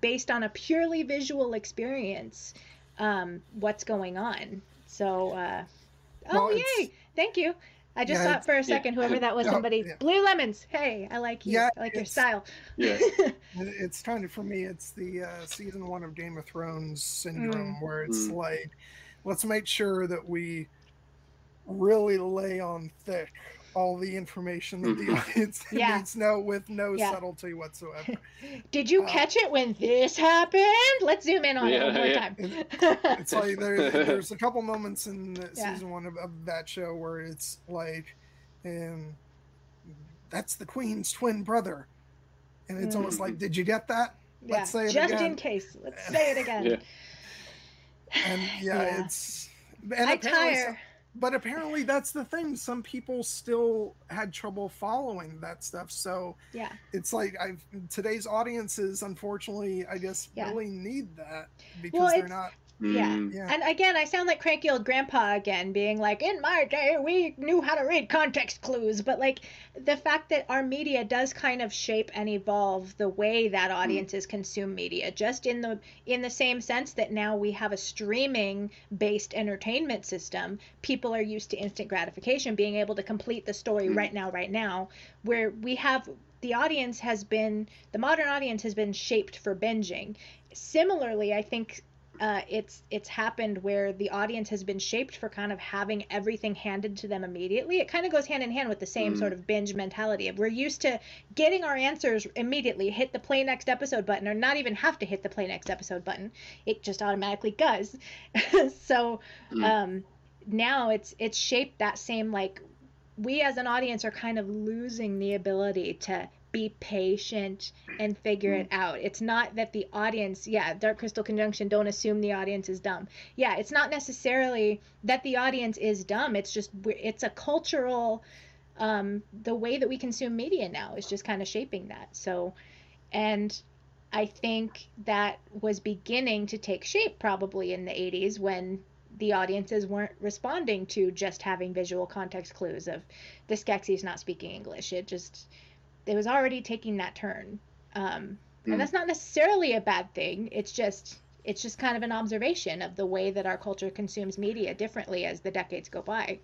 based on a purely visual experience, um, what's going on. So. Uh, Oh Well, yay! Thank you. I just Yeah, thought for a second, whoever that was, somebody yeah. blue lemons. Hey, I like you. Yeah, I like your style. yeah. it's kind of for me it's the uh, season one of game of thrones syndrome Mm. where it's Mm. like let's make sure that we really lay on thick all the information that the Mhm. audience Yeah. needs to know with no Yeah. subtlety whatsoever Did you Uh, catch it when this happened? Let's zoom in on it Yeah, one more yeah. time. it's like there, there's a couple moments in Yeah. season one of, of that show where it's like um, that's the queen's twin brother and it's almost like did you get that yeah, let's say it again. just again. in case. Let's say it again. And yeah, Yeah. it's and I apparently tire. but apparently that's the thing some people still had trouble following that stuff so Yeah. it's like i've today's audiences unfortunately i guess Yeah. really need that because Well, they're not Yeah. Mm. yeah And again, I sound like cranky old grandpa again, being like, in my day, we knew how to read context clues. But like the fact that our media does kind of shape and evolve the way that audiences consume media, just in the in the same sense that now we have a streaming based entertainment system, people are used to instant gratification, being able to complete the story Mm. right now, right now, where we have the audience has been the modern audience has been shaped for binging. Similarly, I think uh, it's it's happened where the audience has been shaped for kind of having everything handed to them immediately. It kind of goes hand in hand with the same Mm. sort of binge mentality we're used to getting our answers immediately, hit the play next episode button, or not even have to hit the play next episode button. It just automatically does. so Mm. um, now it's it's shaped that same like we as an audience are kind of losing the ability to be patient and figure it out. It's not that the audience, yeah, Dark Crystal Conjunction, don't assume the audience is dumb. Yeah, it's not necessarily that the audience is dumb. It's just, it's a cultural, um, the way that we consume media now is just kind of shaping that. So, and I think that was beginning to take shape probably in the 80s when the audiences weren't responding to just having visual context clues of the Skeksis not speaking English. It just, it was already taking that turn. Um, Mm. and that's not necessarily a bad thing. It's just, it's just kind of an observation of the way that our culture consumes media differently as the decades go by.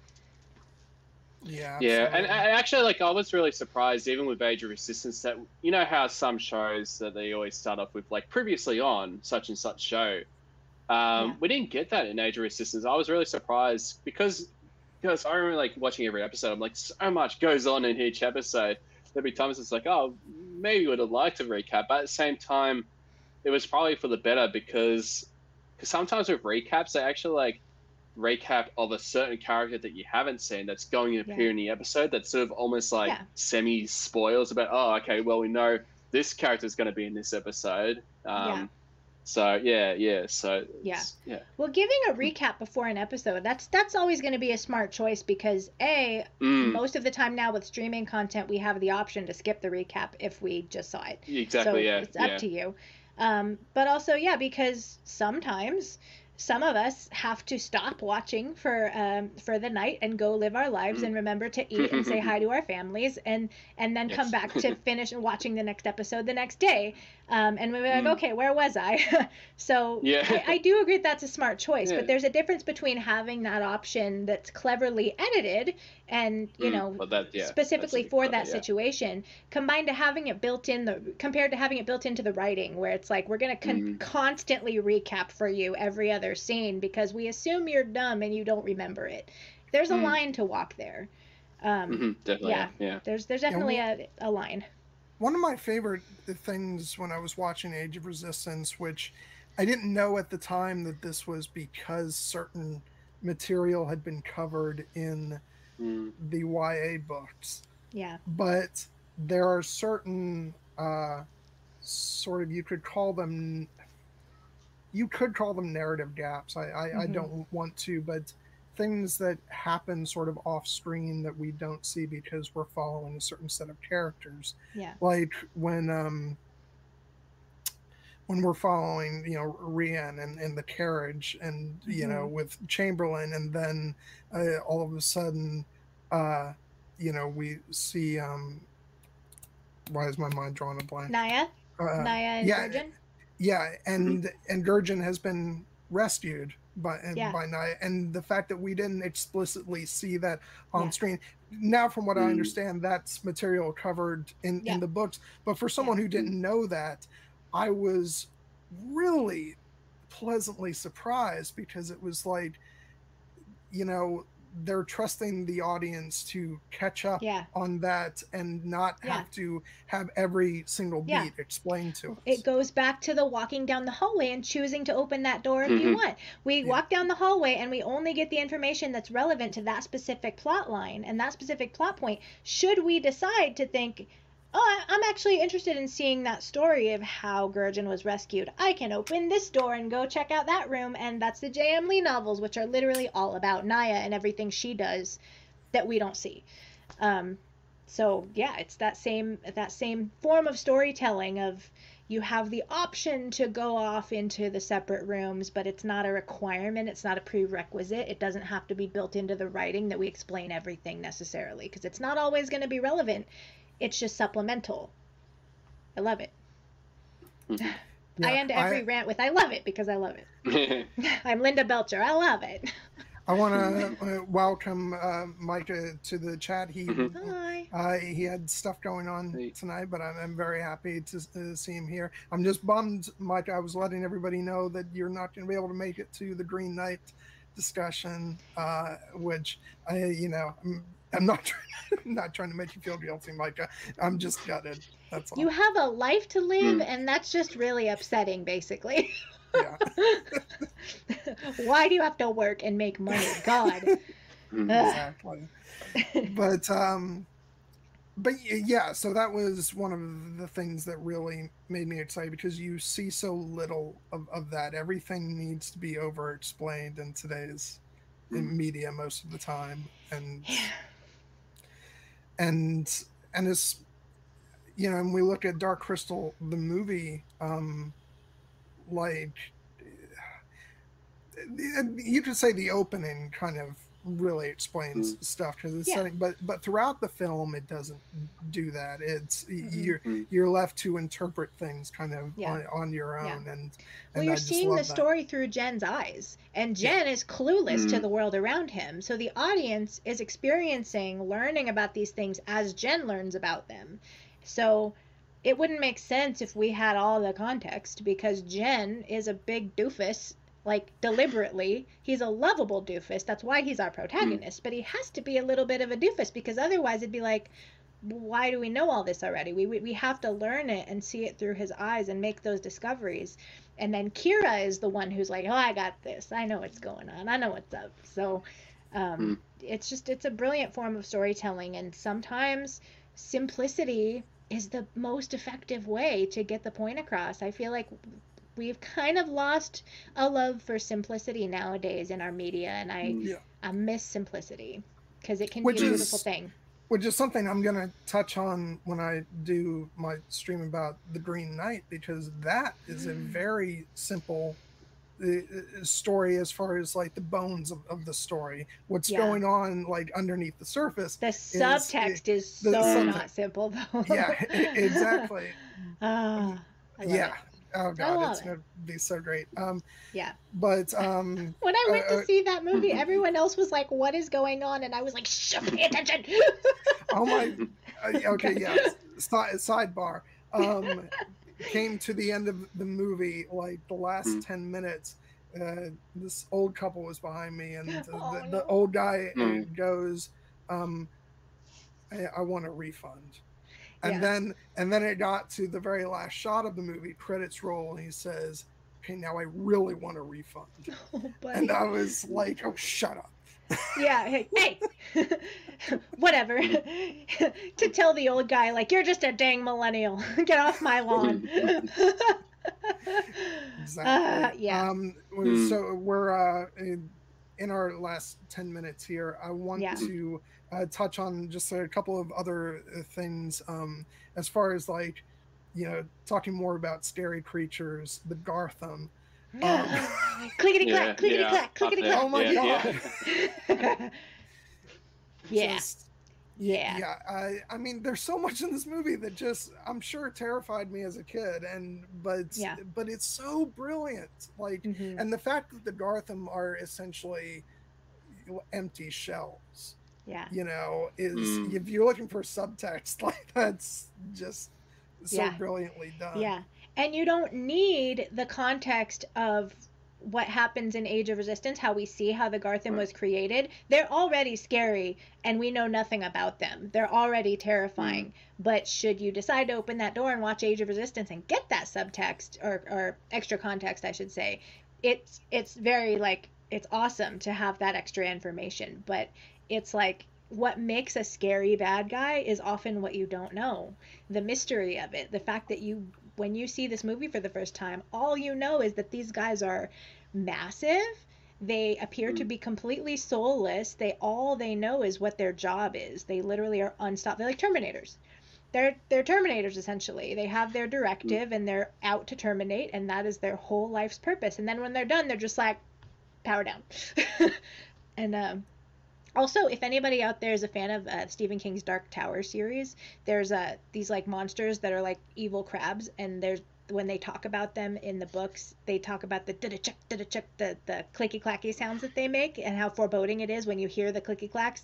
Yeah. Yeah, and absolutely. I, actually, like, I was really surprised, even with Age of Resistance, that you know how some shows that they always start off with, like, previously on such and such show. Um, Yeah. We didn't get that in Age of Resistance. I was really surprised because because I remember like watching every episode. I'm like, so much goes on in each episode. There'd be times it's like, oh, maybe would have liked to recap, but at the same time, it was probably for the better because because sometimes with recaps they actually like recap of a certain character that you haven't seen that's going to appear Yeah. in the episode that sort of almost like Yeah. semi spoils about oh okay well we know this character is going to be in this episode um Yeah. So yeah yeah so Yeah. yeah Well, giving a recap before an episode, that's that's always going to be a smart choice because A, Mm, most of the time now with streaming content, we have the option to skip the recap if we just saw it. exactly so yeah it's up yeah. to you. Um, but also, yeah, because sometimes some of us have to stop watching for um, for the night and go live our lives Mm. and remember to eat and say hi to our families and and then come back to finish watching the next episode the next day. Um, and we're like, Mm. okay, where was I? so Yeah. I, I do agree that's a smart choice, Yeah. but there's a difference between having that option that's cleverly edited and you Mm, know well, that- yeah, specifically for clever, that yeah. situation combined to having it built in the compared to having it built into the writing where it's like we're going to con- Mhm. constantly recap for you every other scene because we assume you're dumb and you don't remember it there's a Mm. line to walk there um, Mhm, definitely yeah. yeah, yeah. there's there's definitely a, a line One of my favorite things when I was watching Age of Resistance, which I didn't know at the time that this was because certain material had been covered in Mm, the YA books, yeah but there are certain uh, sort of you could call them you could call them narrative gaps. I I, I Mhm. don't want to, but things that happen sort of off screen that we don't see because we're following a certain set of characters. Yeah. Like when um when we're following you know Rian and, and the carriage and you know Mhm. with Chamberlain and then uh, all of a sudden uh you know we see um why is my mind drawing a blank? Naia? Uh, Naia and yeah Gurjin? yeah and and Gurjin has been rescued by and Yeah. by Naia and the fact that we didn't explicitly see that on Yeah. screen now from what I Mm. understand that's material covered in Yeah. in the books but for someone who didn't know that I was really pleasantly surprised because it was like you know they're trusting the audience to catch up yeah on that and not Yeah. have to have every single beat Yeah. explained to us. It goes back to the walking down the hallway and choosing to open that door if you Mhm. want. We Yeah. walk down the hallway and we only get the information that's relevant to that specific plot line and that specific plot point. Should we decide to think, oh, I'm actually interested in seeing that story of how Gurjin was rescued, I can open this door and go check out that room. And that's the J.M. Lee novels, which are literally all about Naia and everything she does that we don't see. Um, so yeah, it's that same that same form of storytelling of you have the option to go off into the separate rooms, but it's not a requirement, it's not a prerequisite. It doesn't have to be built into the writing that we explain everything necessarily because it's not always going to be relevant. It's just supplemental. I love it. Mhm. I end every I- rant with I love it because I love it. I'm Linda Belcher. I love it. I want to uh, welcome uh, Micah to the chat. He Mhm. Hi. uh, he had stuff going on Hey. tonight, but I'm, I'm very happy to uh, see him here. I'm just bummed, Micah. I was letting everybody know that you're not going to be able to make it to the Green Knight discussion, uh, which I, you know, I'm, I'm not trying, I'm not trying to make you feel guilty, Micah. I'm just gutted. That's all. You have a life to live, Hmm. and that's just really upsetting, basically. yeah. Why do you have to work and make money? God. Mm. Exactly. but um but yeah so that was one of the things that really made me excited because you see so little of, of that everything needs to be over explained in today's in media most of the time and and and it's you know and we look at dark crystal the movie um like you could say the opening kind of really explains stuff because it's Yeah. setting but but throughout the film it doesn't do that it's y Mhm. you're Mhm. you're left to interpret things kind of Yeah. on, on your Yeah. own and Well, you're I seeing the that. story through Jen's eyes, and Jen is clueless to Mhm. the world around him. So the audience is experiencing, learning about these things as Jen learns about them. So it wouldn't make sense if we had all the context because Jen is a big doofus, like deliberately. He's a lovable doofus. That's why he's our protagonist. But he has to be a little bit of a doofus because otherwise it'd be like, why do we know all this already? We, we, we have to learn it and see it through his eyes and make those discoveries. And then Kira is the one who's like, oh, I got this. I know what's going on. I know what's up. So um, it's just, it's a brilliant form of storytelling. And sometimes simplicity is the most effective way to get the point across. I feel like we've kind of lost a love for simplicity nowadays in our media. And I, Yeah. I miss simplicity because it can Which be a beautiful thing. which is something I'm going to touch on when I do my stream about the Green Knight because that is a very simple uh, uh, story as far as like the bones of, of the story. What's Yeah. going on like underneath the surface? The subtext is the so subtext- not simple though. yeah, exactly. Ah, yeah. It. Oh god, it's it. going to be so great. Um, Yeah. but um, When I went Uh, to uh, see that movie, everyone else was like, "What is going on?" And I was like, "Shh, pay attention." oh my, uh, okay, yeah. Side, sidebar. Um, came to the end of the movie, like the last Mm. ten minutes. Uh, this old couple was behind me, and the, Oh, the, no. the old guy uh, Mm. goes, um, I, "I want a refund." And Yeah. then, and then it got to the very last shot of the movie. Credits roll, and he says, "Okay, now I really want a refund." oh, buddy. And I was like, "Oh, shut up." Yeah, hey, hey. whatever. to tell the old guy, like, you're just a dang millennial. Get off my lawn. Exactly. Uh, yeah. Um, Hmm. So we're uh, in, in our last 10 minutes here. I want Yeah. to uh, touch on just a couple of other uh, things um, as far as like, you know, talking more about scary creatures, the Garthim. Um, clickety clack clickety clack clickety clack. Oh my Yeah, god. yeah, Just- yeah. yeah I, I mean there's so much in this movie that just i'm sure terrified me as a kid and but Yeah. but it's so brilliant like Mhm. and the fact that the Garthim are essentially empty shells, Yeah. you know, is Mm. if you're looking for subtext, like that's just so Yeah. brilliantly done. Yeah. And you don't need the context of what happens in Age of Resistance, how we see how the Garthim was created. They're already scary and we know nothing about them. They're already terrifying. But should you decide to open that door and watch Age of Resistance and get that subtext or, or extra context, I should say, it's it's very like it's awesome to have that extra information. But it's like what makes a scary bad guy is often what you don't know. The mystery of it. The fact that you when you see this movie for the first time all you know is that these guys are massive. They appear to be completely soulless. They all they know is what their job is. They literally are unstoppable they're like terminators. They're they're terminators essentially. They have their directive and they're out to terminate and that is their whole life's purpose. And then when they're done they're just like power down. And um also, if anybody out there is a fan of uh, Stephen King's Dark Tower series, there's uh, these like monsters that are like evil crabs, and there's when they talk about them in the books, they talk about the da chuck da chuck the the clicky clacky sounds that they make and how foreboding it is when you hear the clicky clacks.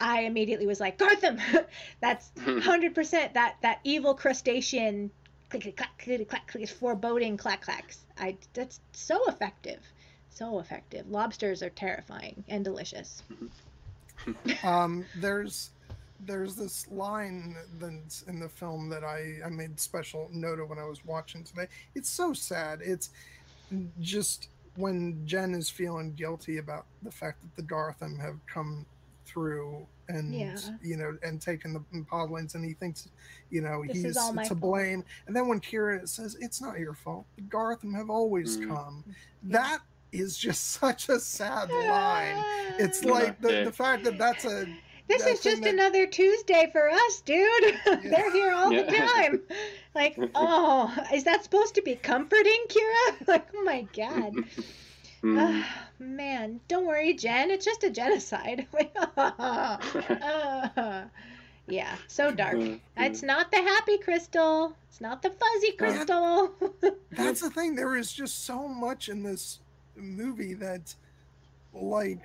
I immediately was like, Garthim, that's hundred percent that that evil crustacean clicky clack clicky clack clicky foreboding clack clacks. I that's so effective, so effective. Lobsters are terrifying and delicious. um, there's there's this line that's in the film that I, I made special note of when I was watching today. It's so sad. It's just when Jen is feeling guilty about the fact that the Garthim have come through and Yeah. you know and taken the podlings and he thinks you know This he's to fault. blame and then when Kira says it's not your fault the Garthim have always Mm. come that is just such a sad line it's like the, the fact that that's a This that is thing just that- another Tuesday for us, dude. They're here all the time. Like, oh, is that supposed to be comforting, Kira? Like, oh my god. Mm. Ah, man, don't worry, Jen. It's just a genocide. Ah, yeah, so dark. Mm, It's not the happy crystal. It's not the fuzzy crystal. that's the thing there is just so much in this movie that like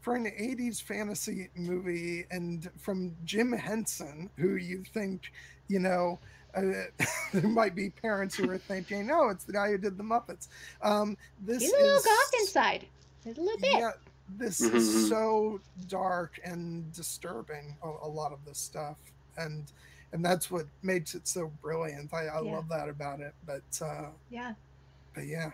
for an 80s fantasy movie and from jim henson who you think you know uh, there might be parents who are thinking no it's the guy who did the muppets um this He's a little is goth inside. There's a little bit. yeah this is so dark and disturbing a, a lot of this stuff and and that's what makes it so brilliant i, I Yeah. love that about it but uh Yeah. but yeah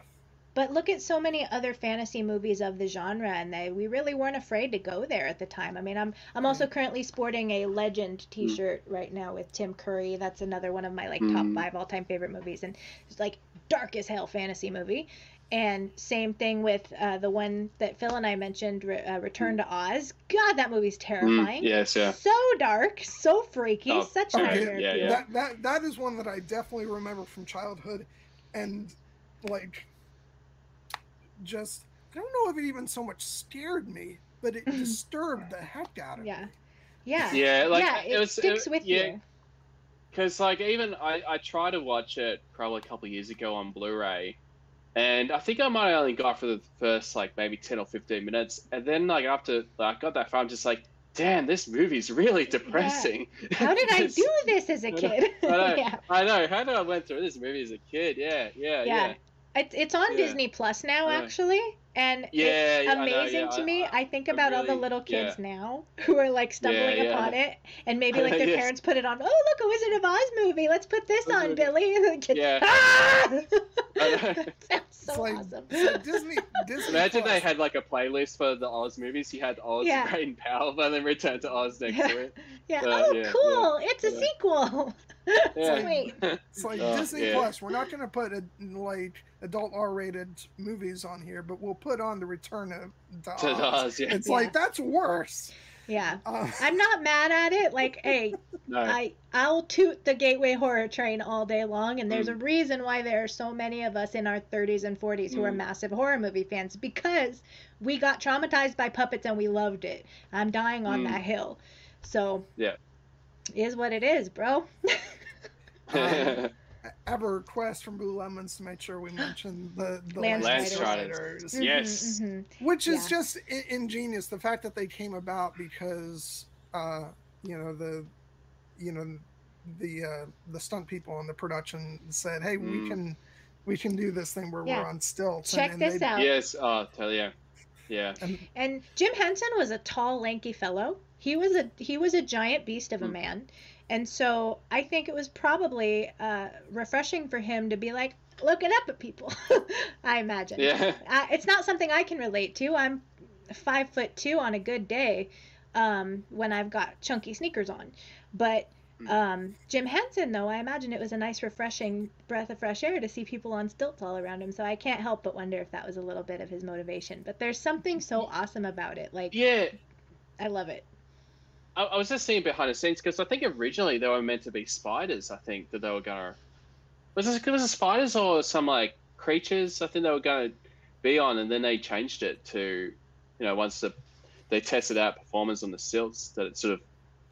But look at so many other fantasy movies of the genre, and they we really weren't afraid to go there at the time. I mean, I'm I'm also currently sporting a Legend T-shirt right now with Tim Curry. That's another one of my like top Mm. five all-time favorite movies, and it's like dark as hell fantasy movie. And same thing with uh, the one that Phil and I mentioned, Re- uh, Return to Oz. God, that movie's terrifying. Mm, yes, yeah. So dark, so freaky, Oh, such okay, nightmare yeah, yeah. that that that is one that I definitely remember from childhood, and like, just I don't know if it even so much scared me, but it disturbed the heck out of Yeah. me. Yeah. Yeah, like yeah, it, it, was sticks it- with yeah, you. Because like even I I tried to watch it probably a couple of years ago on Blu-ray, and I think I might have only got for the first like maybe ten or fifteen minutes, and then like after like, I got that far, I'm just like, damn, this movie's really depressing. How did I do this as a kid? I know, yeah. I know. How did I went through this movie as a kid? Yeah, yeah, Yeah. yeah. It, it's on Yeah. Disney Plus now, Yeah. actually, and Yeah, it's yeah, I know, amazing yeah, to me. I- I, think I about all the little kids yeah. now who are like stumbling yeah. upon it, and maybe like their Yes. parents put it on. Oh, look, a Wizard of Oz movie. Let's put this on. Billy. And the kid, Yeah. ah! I. Sounds so like, awesome. it's like Disney Disney. Imagine they had like a playlist for the Oz movies. You had Oz, Yeah. Great and Powerful, and then Return to Oz next to it. yeah. oh, yeah, cool. It's a yeah. sequel. Yeah. Sweet. It's like Oh, Disney yeah. Plus. We're not going to put a, like adult R-rated movies on here, but we'll put on the Return of to To Oz. Oz, yeah. It's Yeah. like that's worse. Yeah. Uh, I'm not mad at it. Like, hey, No. I I'll toot the gateway horror train all day long, and Mm. there's a reason why there are so many of us in our 30s and 40s who are Mm. massive horror movie fans because we got traumatized by puppets and we loved it. I'm dying on Mm. that hill, so Yeah. is what it is, bro. Um, I have request from Blue Lemons to make sure we mention the the Land Landstriders. Landstriders, Yes. Mhm, which is Yeah. just I- ingenious. The fact that they came about because uh, you know the you know the uh, the stunt people in the production said, "Hey, we Mm. can we can do this thing where Yeah. we're on stilts." Check and, this they, out. yes. Oh, tell you. Yeah. And Jim Henson was a tall, lanky fellow. He was a he was a giant beast of a Mm. man, and so I think it was probably uh, refreshing for him to be like looking up at people. I imagine. Yeah. I, it's not something I can relate to. I'm five foot two on a good day, um, when I've got chunky sneakers on, but. Mm. Um, Jim Henson, though, I imagine it was a nice, refreshing breath of fresh air to see people on stilts all around him. So I can't help but wonder if that was a little bit of his motivation. But there's something so awesome about it. Like, Yeah. I love it. I, I was just seeing behind the scenes because I think originally they were meant to be spiders. I think that they were gonna. Was it, was it spiders or some like creatures? I think they were gonna be on, and then they changed it to, you know, once the, they tested out performance on the stilts, that it sort of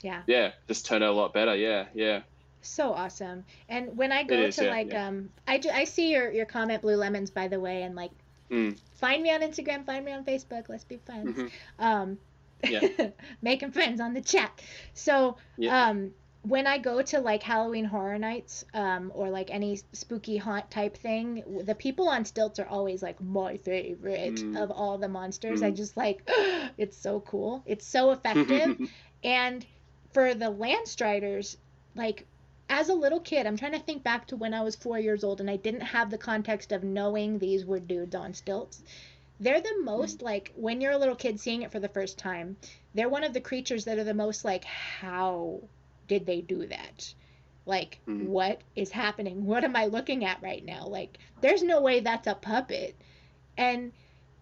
Yeah. yeah just turned out a lot better. Yeah, yeah. So awesome. And when I go is, to yeah, like yeah. um I, do I see your your comment blue lemons by the way and like Mm. find me on Instagram, find me on Facebook, let's be friends. Mhm. Um Yeah. making friends on the chat. So Yeah. um when I go to like Halloween horror nights um or like any spooky haunt type thing, the people on stilts are always like my favorite Mm. of all the monsters. I Mm. just like it's so cool. It's so effective. And for the Landstriders, like as a little kid, I'm trying to think back to when I was four years old and I didn't have the context of knowing these were dudes on stilts. They're the most like when you're a little kid seeing it for the first time, they're one of the creatures that are the most like, how did they do that? Like, Mm. what is happening? What am I looking at right now? Like, there's no way that's a puppet. And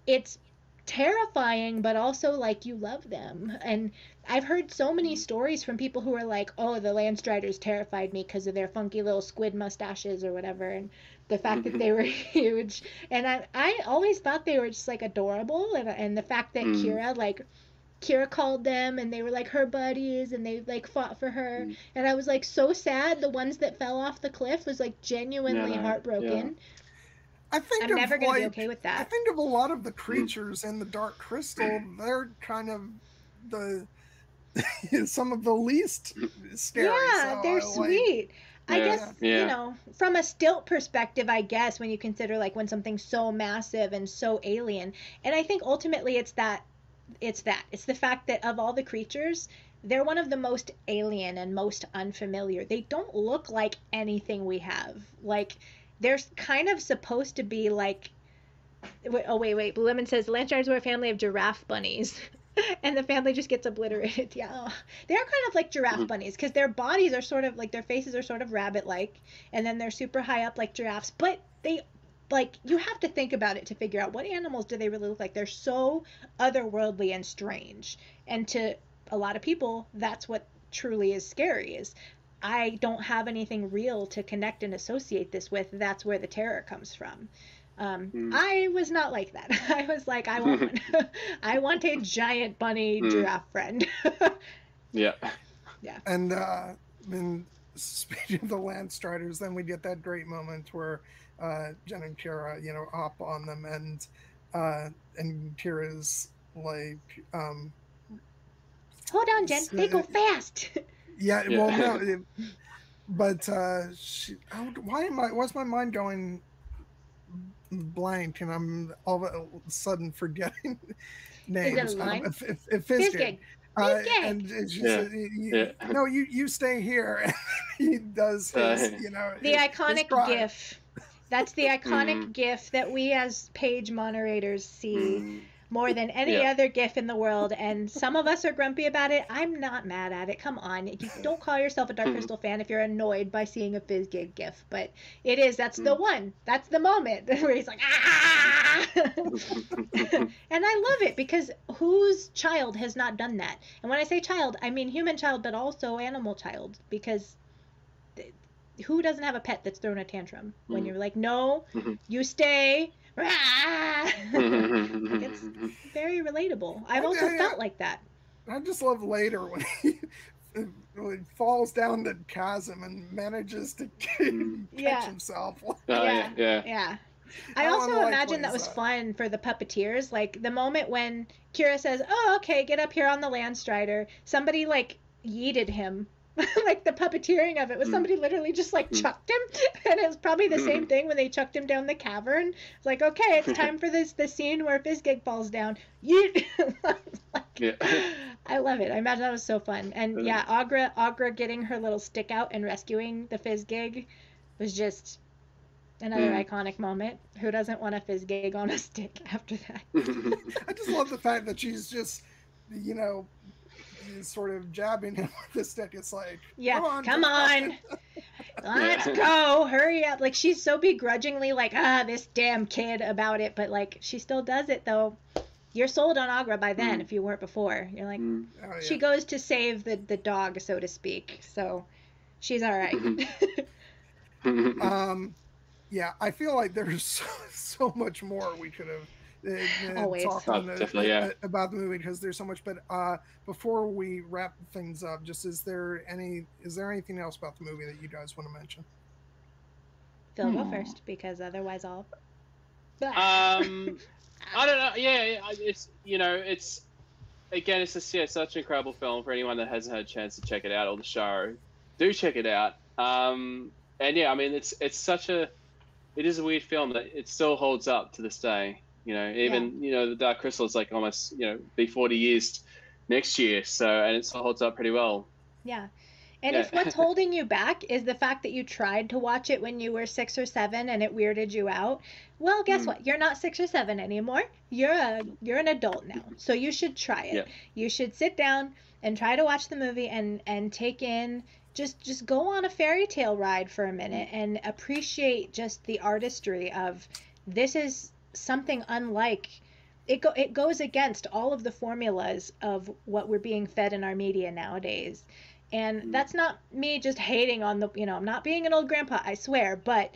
it's terrifying, but also like you love them. And I've heard so many stories from people who are like, "Oh, the Landstriders terrified me because of their funky little squid mustaches or whatever," and the fact that they were huge. And I, I always thought they were just like adorable, and and the fact that Mm. Kira like. Kira called them and they were like her buddies and they like fought for her Mm. and I was like so sad the ones that fell off the cliff was like genuinely Yeah, heartbroken. I think I'm never gonna be okay with that. I think of a lot of the creatures in the Dark Crystal. They're kind of the some of the least scary. Yeah, so they're I like- sweet. I Yeah, guess you know, from a stilt perspective, I guess when you consider like when something's so massive and so alien, and I think ultimately it's that, it's that, it's the fact that of all the creatures, they're one of the most alien and most unfamiliar. They don't look like anything we have. Like they're kind of supposed to be like. Wait, oh wait, wait. Blue Lemon says Lanchars were a family of giraffe bunnies. and the family just gets obliterated. Yeah, they're kind of like giraffe Mhm. bunnies because their bodies are sort of like their faces are sort of rabbit-like, and then they're super high up like giraffes. But they, like, you have to think about it to figure out what animals do they really look like. They're so otherworldly and strange, and to a lot of people, that's what truly is scary. Is I don't have anything real to connect and associate this with. That's where the terror comes from. Um, Mm. I was not like that. I was like, I want one. I want a giant bunny Mm. giraffe friend. Yeah. Yeah. And uh, then speaking of the Landstriders, then we get that great moment where uh, Jen and Kira, you know, hop on them, and uh, and Kira's like, um, Hold on, Jen. They go fast. yeah, Yeah. well, no, it, but uh, she, oh, why am I? Why's my mind going blank, and I'm all of a sudden forgetting names? line? if, if, if Fizzgig. Fizzgig. Uh, and and she Yeah. you, you- Yeah. "No, you you stay here." he does his, Uh, you know, The his- his iconic cry. GIF. That's the iconic Mhm. GIF that we as page moderators see Mm. More than any Yeah. other GIF in the world. And some of us are grumpy about it. I'm not mad at it. Come on. You don't call yourself a Dark Mhm. Crystal fan if you're annoyed by seeing a Fizzgig GIF. But it is. That's the Mm. one. That's the moment where he's like, ah! and I love it because whose child has not done that? And when I say child, I mean human child, but also animal child because who doesn't have a pet that's thrown a tantrum when Mhm. you're like, no, Mhm. you stay. It's very relatable. I've also Okay, felt yeah. like that. I just love later when he, when he falls down the chasm and manages to catch. Yeah. himself. Oh, yeah. Yeah. Yeah. I How also imagine that was that? fun for the puppeteers. Like the moment when Kira says, "Oh, okay, get up here on the Landstrider," somebody like yeeted him. like the puppeteering of it was Mm. somebody literally just like Mm. chucked him, and it was probably the same Mm. thing when they chucked him down the cavern. It's like, okay, it's time for this the scene where Fizzgig falls down. Yeet. like, Yeah. I love it. I imagine that was so fun. And yeah, Aughra Aughra getting her little stick out and rescuing the Fizzgig was just another Mm. iconic moment. Who doesn't want a Fizzgig on a stick after that? I just love the fact that she's just, you know, sort of jabbing him with the stick. It's like, Yeah, come on, come on. Let's go. Hurry up. Like she's so begrudgingly like, ah, this damn kid about it, but like she still does it though. You're sold on Aughra by then Mm. if you weren't before. You're like, Mm. Oh, yeah. she goes to save the the dog, so to speak. So she's all right. Mm-hmm. um, yeah, I feel like there's so, so much more we could have uh, Always. talk Oh, on the- definitely, yeah. uh, about the movie because there's so much. But uh, before we wrap things up, just is there any is there anything else about the movie that you guys want to mention? Phil, go Hmm. first because otherwise I'll. Um, I don't know. Yeah, it's you know, it's again, it's just yeah, such an incredible film for anyone that hasn't had a chance to check it out or the show. Do check it out. Um, and yeah, I mean, it's it's such a, it is a weird film that it still holds up to this day. You know, even you know, the Dark Crystal is like almost you know be forty years next year, so and it holds up pretty well. Yeah. And Yeah. if what's holding you back is the fact that you tried to watch it when you were six or seven and it weirded you out, well, guess Mm. what? You're not six or seven anymore. You're a you're an adult now, so you should try it. Yeah. You should sit down and try to watch the movie and and take in just just go on a fairy tale ride for a minute and appreciate just the artistry of this is something unlike it go it goes against all of the formulas of what we're being fed in our media nowadays. And that's not me just hating on the, you know, I'm not being an old grandpa, I swear, but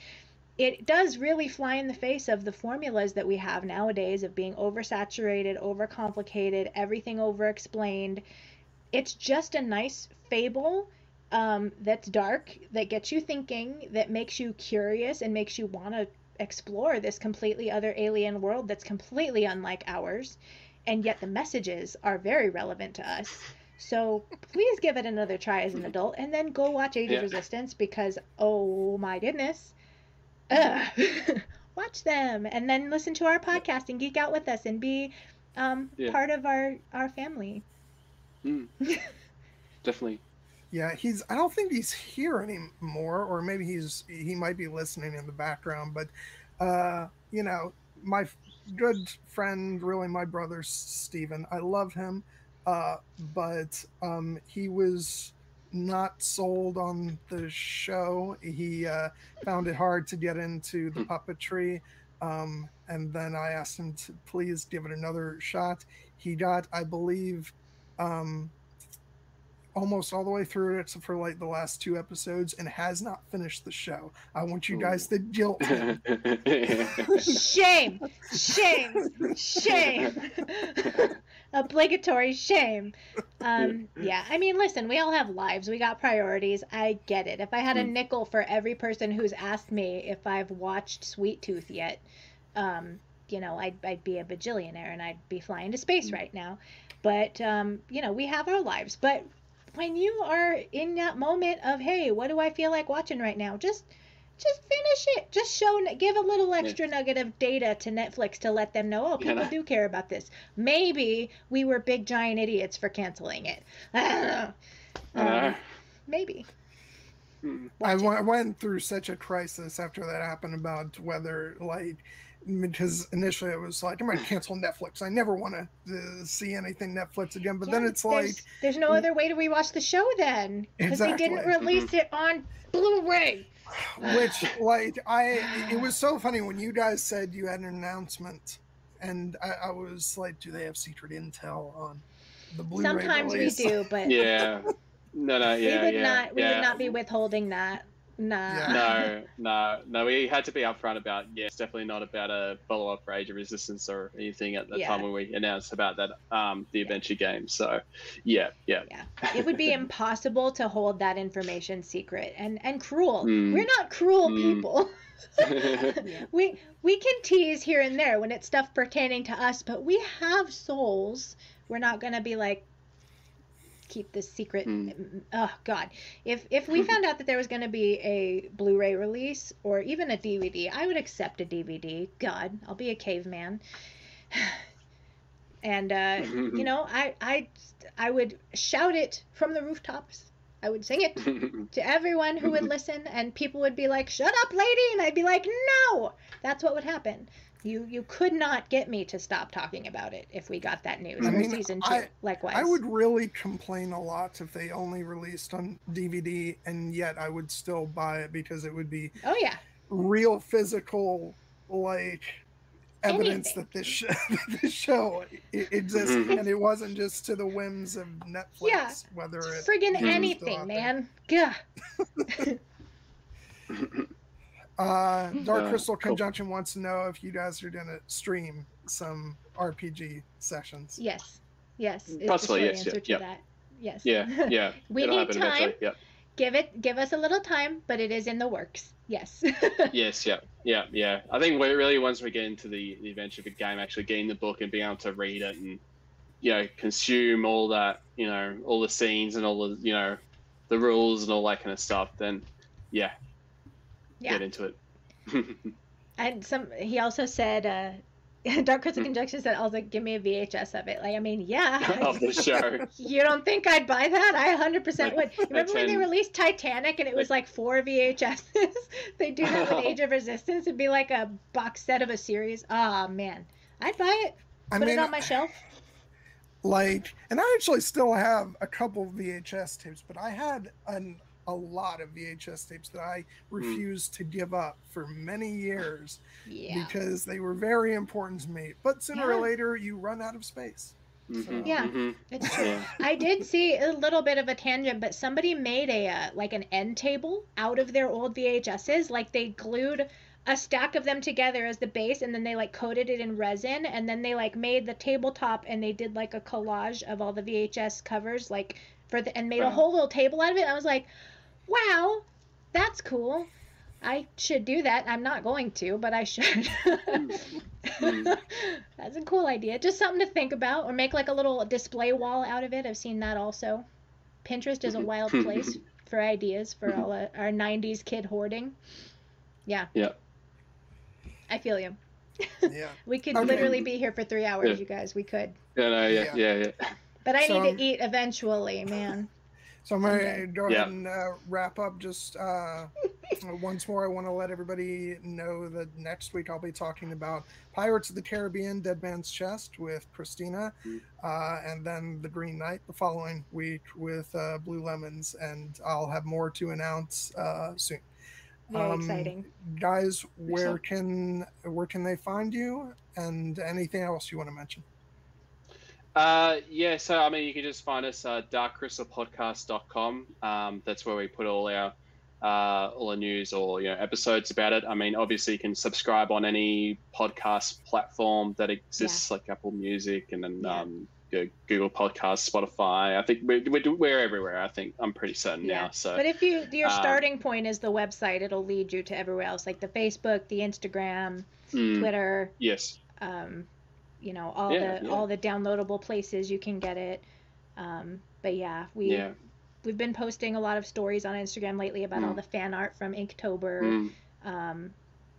it does really fly in the face of the formulas that we have nowadays of being oversaturated, overcomplicated, everything overexplained. It's just a nice fable um, that's dark, that gets you thinking, that makes you curious and makes you want to explore this completely other alien world that's completely unlike ours. And yet the messages are very relevant to us. So please give it another try as an adult and then go watch Age Yeah. of Resistance because, oh my goodness. Watch them and then listen to our podcast and geek out with us and be um, Yeah. part of our, our family. Mm. Definitely. Yeah, he's. I don't think he's here anymore, or maybe he's. He might be listening in the background, but, uh, you know, my f- good friend, really my brother Stephen. I love him, uh, but um, he was not sold on the show. He uh, found it hard to get into the puppetry. Um, and then I asked him to please give it another shot. He got, I believe, um, almost all the way through it except for like the last two episodes and has not finished the show. I want you guys to guilt him. Shame! Shame! Shame! Obligatory shame. Um, yeah, I mean, listen, we all have lives. We got priorities. I get it. If I had a nickel for every person who's asked me if I've watched Sweet Tooth yet, um, you know, I'd, I'd be a bajillionaire and I'd be flying to space right now. But, um, you know, we have our lives. But when you are in that moment of, hey, what do I feel like watching right now? Just just finish it. Just show, give a little extra nugget of data to Netflix to let them know, oh, people Yeah. do care about this. Maybe we were big giant idiots for canceling it. I don't know. Uh, Um, maybe. I wa- I went through such a crisis after that happened about whether like because initially it was like I'm gonna cancel Netflix. I never want to uh, see anything Netflix again. But then it's there's, like there's no other way to rewatch the show then because they didn't Exactly. Mm-hmm. release it on Blu-ray. which like I it was so funny when you guys said you had an announcement and I, I was like, do they have secret intel on the Blu-ray Sometimes release? we do, but yeah. No, no, yeah, we would yeah. not. We yeah. would not be withholding that. Nah. No, no, no. We had to be upfront about. Yeah, it's definitely not about a follow-up for Age of Resistance or anything at the Yeah. time when we announced about that, um, the adventure game. So, yeah, yeah. Yeah. it would be impossible to hold that information secret and and cruel. Mm. We're not cruel Mm. people. we we can tease here and there when it's stuff pertaining to us, but we have souls. We're not gonna be like keep this secret. Oh God! If if we found out that there was gonna be a Blu-ray release or even a DVD, I would accept a DVD. God, I'll be a caveman. And uh, you know, I I I would shout it from the rooftops. I would sing it to everyone who would listen, and people would be like, "Shut up, lady!" And I'd be like, "No!" That's what would happen. You you could not get me to stop talking about it if we got that news I for mean, season two. I- Likewise, I would really complain a lot if they only released on DVD, and yet I would still buy it because it would be Oh yeah, real physical, like evidence that this sh- that this show i- exists, Mhm. and it wasn't just to the whims of Netflix. Yeah. whether it friggin' anything, out there. man. Gah. Uh, Dark Crystal cool. Conjunction wants to know if you guys are gonna stream some RPG sessions. Yes. Yes. is the Possibly, yes, answer yeah, to yeah. that. Yes. Yeah, yeah. We It'll need time. eventually. Yeah. give it give us a little time, but it is in the works. Yes. Yes, yeah, yeah, yeah. I think we really once we get into the, the adventure of the game, actually getting the book and being able to read it and you know consume all that, you know, all the scenes and all the you know the rules and all that kind of stuff, then yeah, yeah. get into it. And some he also said uh Dark Crystal. Conjunction said also give me a VHS of it. Like I mean, yeah. of the show. You don't think I'd buy that? I 100% Like, would. Remember when they released Titanic and it was like four VHSs? they do that with Age of Resistance. It'd be like a box set of a series. Ah, man. I'd buy it. I Put mean, it on my shelf. like, and I actually still have a couple VHS tapes, but I had an, a lot of VHS tapes that I refused to give up for many years Yeah. because they were very important to me. But sooner Yeah. or later, you run out of space. Mhm, Yeah. mhm. It's true. Yeah. I did see a little bit of a tangent, but somebody made a uh, like an end table out of their old VHSs. Like they glued a stack of them together as the base, and then they like coated it in resin, and then they like made the tabletop, and they did like a collage of all the VHS covers, like for the and made a whole little table out of it. I was like, wow, that's cool. I should do that. I'm not going to, but I should. Mm. That's a cool idea. Just something to think about, or make like a little display wall out of it. I've seen that also. Pinterest is a wild place for ideas for all uh, our '90s kid hoarding. Yeah, Yeah. I feel you. Yeah. We could Okay. literally be here for three hours, Yeah. you guys. We could. Yeah, no, yeah, Yeah. yeah, yeah. But I So- need to eat eventually, man. So I'm going Okay. to go Yeah. ahead and uh, wrap up. Just uh, once more, I want to let everybody know that next week I'll be talking about Pirates of the Caribbean: Dead Man's Chest with Christina, Mm. uh, and then The Green Knight the following week with uh, Blue Lemons, and I'll have more to announce uh, soon. Very Um, exciting. Guys, where can where can they find you, and anything else you want to mention? Uh, yeah, so I mean, you can just find us uh, darkcrystalpodcast.com. Um, that's where we put all our uh, all the news or you know episodes about it. I mean, obviously, you can subscribe on any podcast platform that exists, like Apple Music and then Yeah. um, Go- Google Podcasts, Spotify. I think we're, we're, we're everywhere. I think I'm pretty certain Yeah. now. So But if you your um, starting point is the website, it'll lead you to everywhere else, like the Facebook, the Instagram, mm, Twitter. yes, um, you know all Yeah, the yeah. all the downloadable places you can get it. Um, but yeah, we yeah, we've been posting a lot of stories on Instagram lately about all Mm. the fan art from Inktober. mm, Um,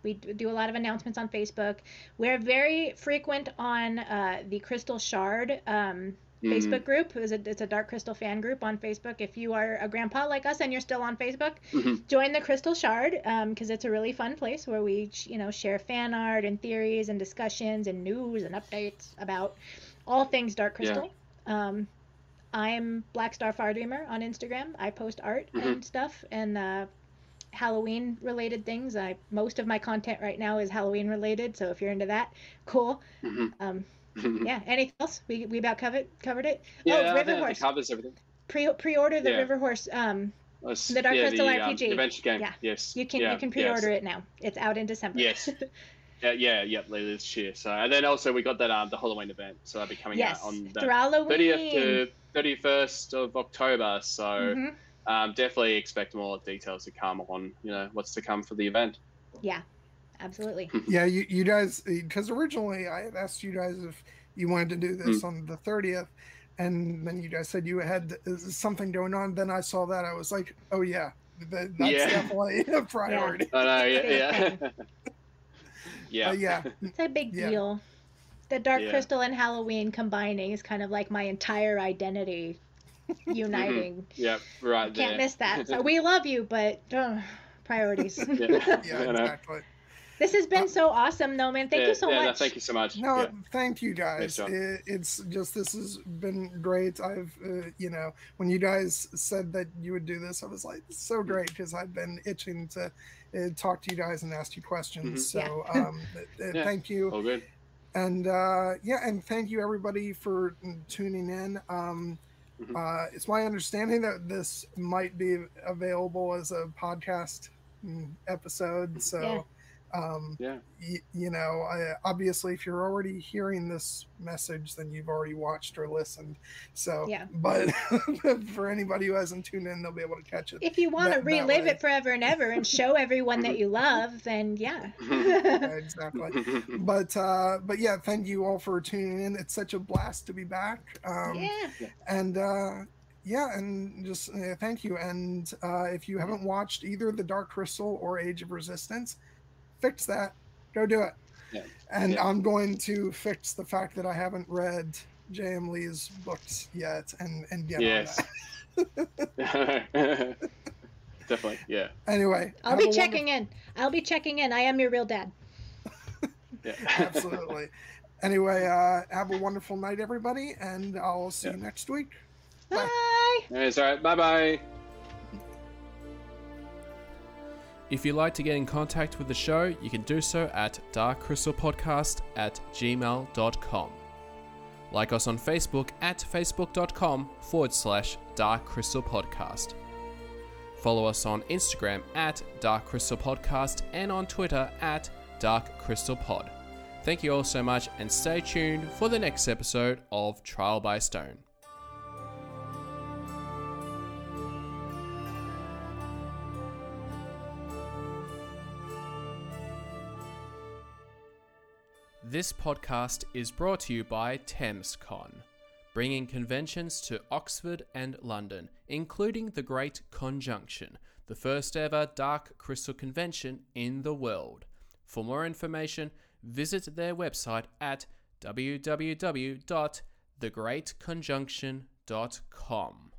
we do a lot of announcements on Facebook. We're very frequent on uh, the Crystal Shard um, mm, Facebook group. It's a, it's a Dark Crystal fan group on Facebook. If you are a grandpa like us and you're still on Facebook, mhm, join the Crystal Shard because it's a really fun place where we, you know, share fan art and theories and discussions and news and updates about all things Dark Yeah. Crystal. Um, I'm Black Star Far Dreamer on Instagram. I post art Mhm. and stuff and uh, Halloween related things. I most of my content right now is Halloween related, so if you're into that, cool. mhm, Um. yeah. Anything else? We we about covered covered it. Yeah, oh, River Horse. covers everything. Pre pre order the Yeah. River Horse. Um, Us- The Dark yeah, Crystal the, um, RPG. adventure game. Yeah. Yes. you can yeah, you can pre-order it now. It's out in December. Yes. Yeah, yeah, yeah, later this year. So, and then also we got that um the Halloween event, so that'll be coming yes. out on the thirtieth to thirty first of October. So, Mhm. um, definitely expect more details to come on you know what's to come for the event. Yeah, absolutely. Hmm. Yeah, you, you guys, because originally I had asked you guys if you wanted to do hmm. this on the 30th, and then you guys said you had something going on. Then I saw that. I was like, oh, yeah, that, that's Yeah. definitely a priority. I know, yeah, uh, yeah, yeah. Yeah, It's a big Yeah. deal. The Dark Yeah. Crystal and Halloween combining is kind of like my entire identity uniting. Mm-hmm. Yep, right Can't there. miss that. So we love you, but uh, priorities. Yeah, yeah, I know. exactly. This has been so awesome, though, man. Thank yeah, you so yeah, no, much. thank you so much. No, yeah. thank you guys. John. It, it's just this has been great. I've, uh, you know, when you guys said that you would do this, I was like, so great because I've been itching to uh, talk to you guys and ask you questions. Mhm. So, um, uh, uh, Yeah. thank you. All good. and uh, yeah, and thank you everybody for tuning in. Um, Mhm. uh, it's my understanding that this might be available as a podcast mm, episode. So, Um, Yeah. y- you know, I, obviously, if you're already hearing this message, then you've already watched or listened. So, Yeah. but for anybody who hasn't tuned in, they'll be able to catch it. If you want to that- that relive it forever and ever and show everyone that you love, then yeah. exactly. But uh, but yeah, thank you all for tuning in. It's such a blast to be back. Um, yeah. and uh, yeah, and just uh, thank you. And uh, if you haven't watched either The Dark Crystal or Age of Resistance, fix that. Go do it. Yeah. And Yeah. I'm going to fix the fact that I haven't read J.M. Lee's books yet, and and get Yes. on that. Definitely. Yeah. Anyway, I'll be a checking in. I'll be checking in. I am your real dad. Yeah. Absolutely. anyway, uh, have a wonderful night, everybody, and I'll see you next week. Bye. Anyways, all right. Bye bye. If you'd like to get in contact with the show, you can do so at darkcrystalpodcast at gmail.com. Like us on Facebook at facebook.com forward slash darkcrystalpodcast. Follow us on Instagram at darkcrystalpodcast and on Twitter at darkcrystalpod. Thank you all so much and stay tuned for the next episode of Trial by Stone. This podcast is brought to you by ThamesCon, bringing conventions to Oxford and London, including the Great Conjunction, the first ever dark crystal convention in the world. For more information, visit their website at www.thegreatconjunction.com.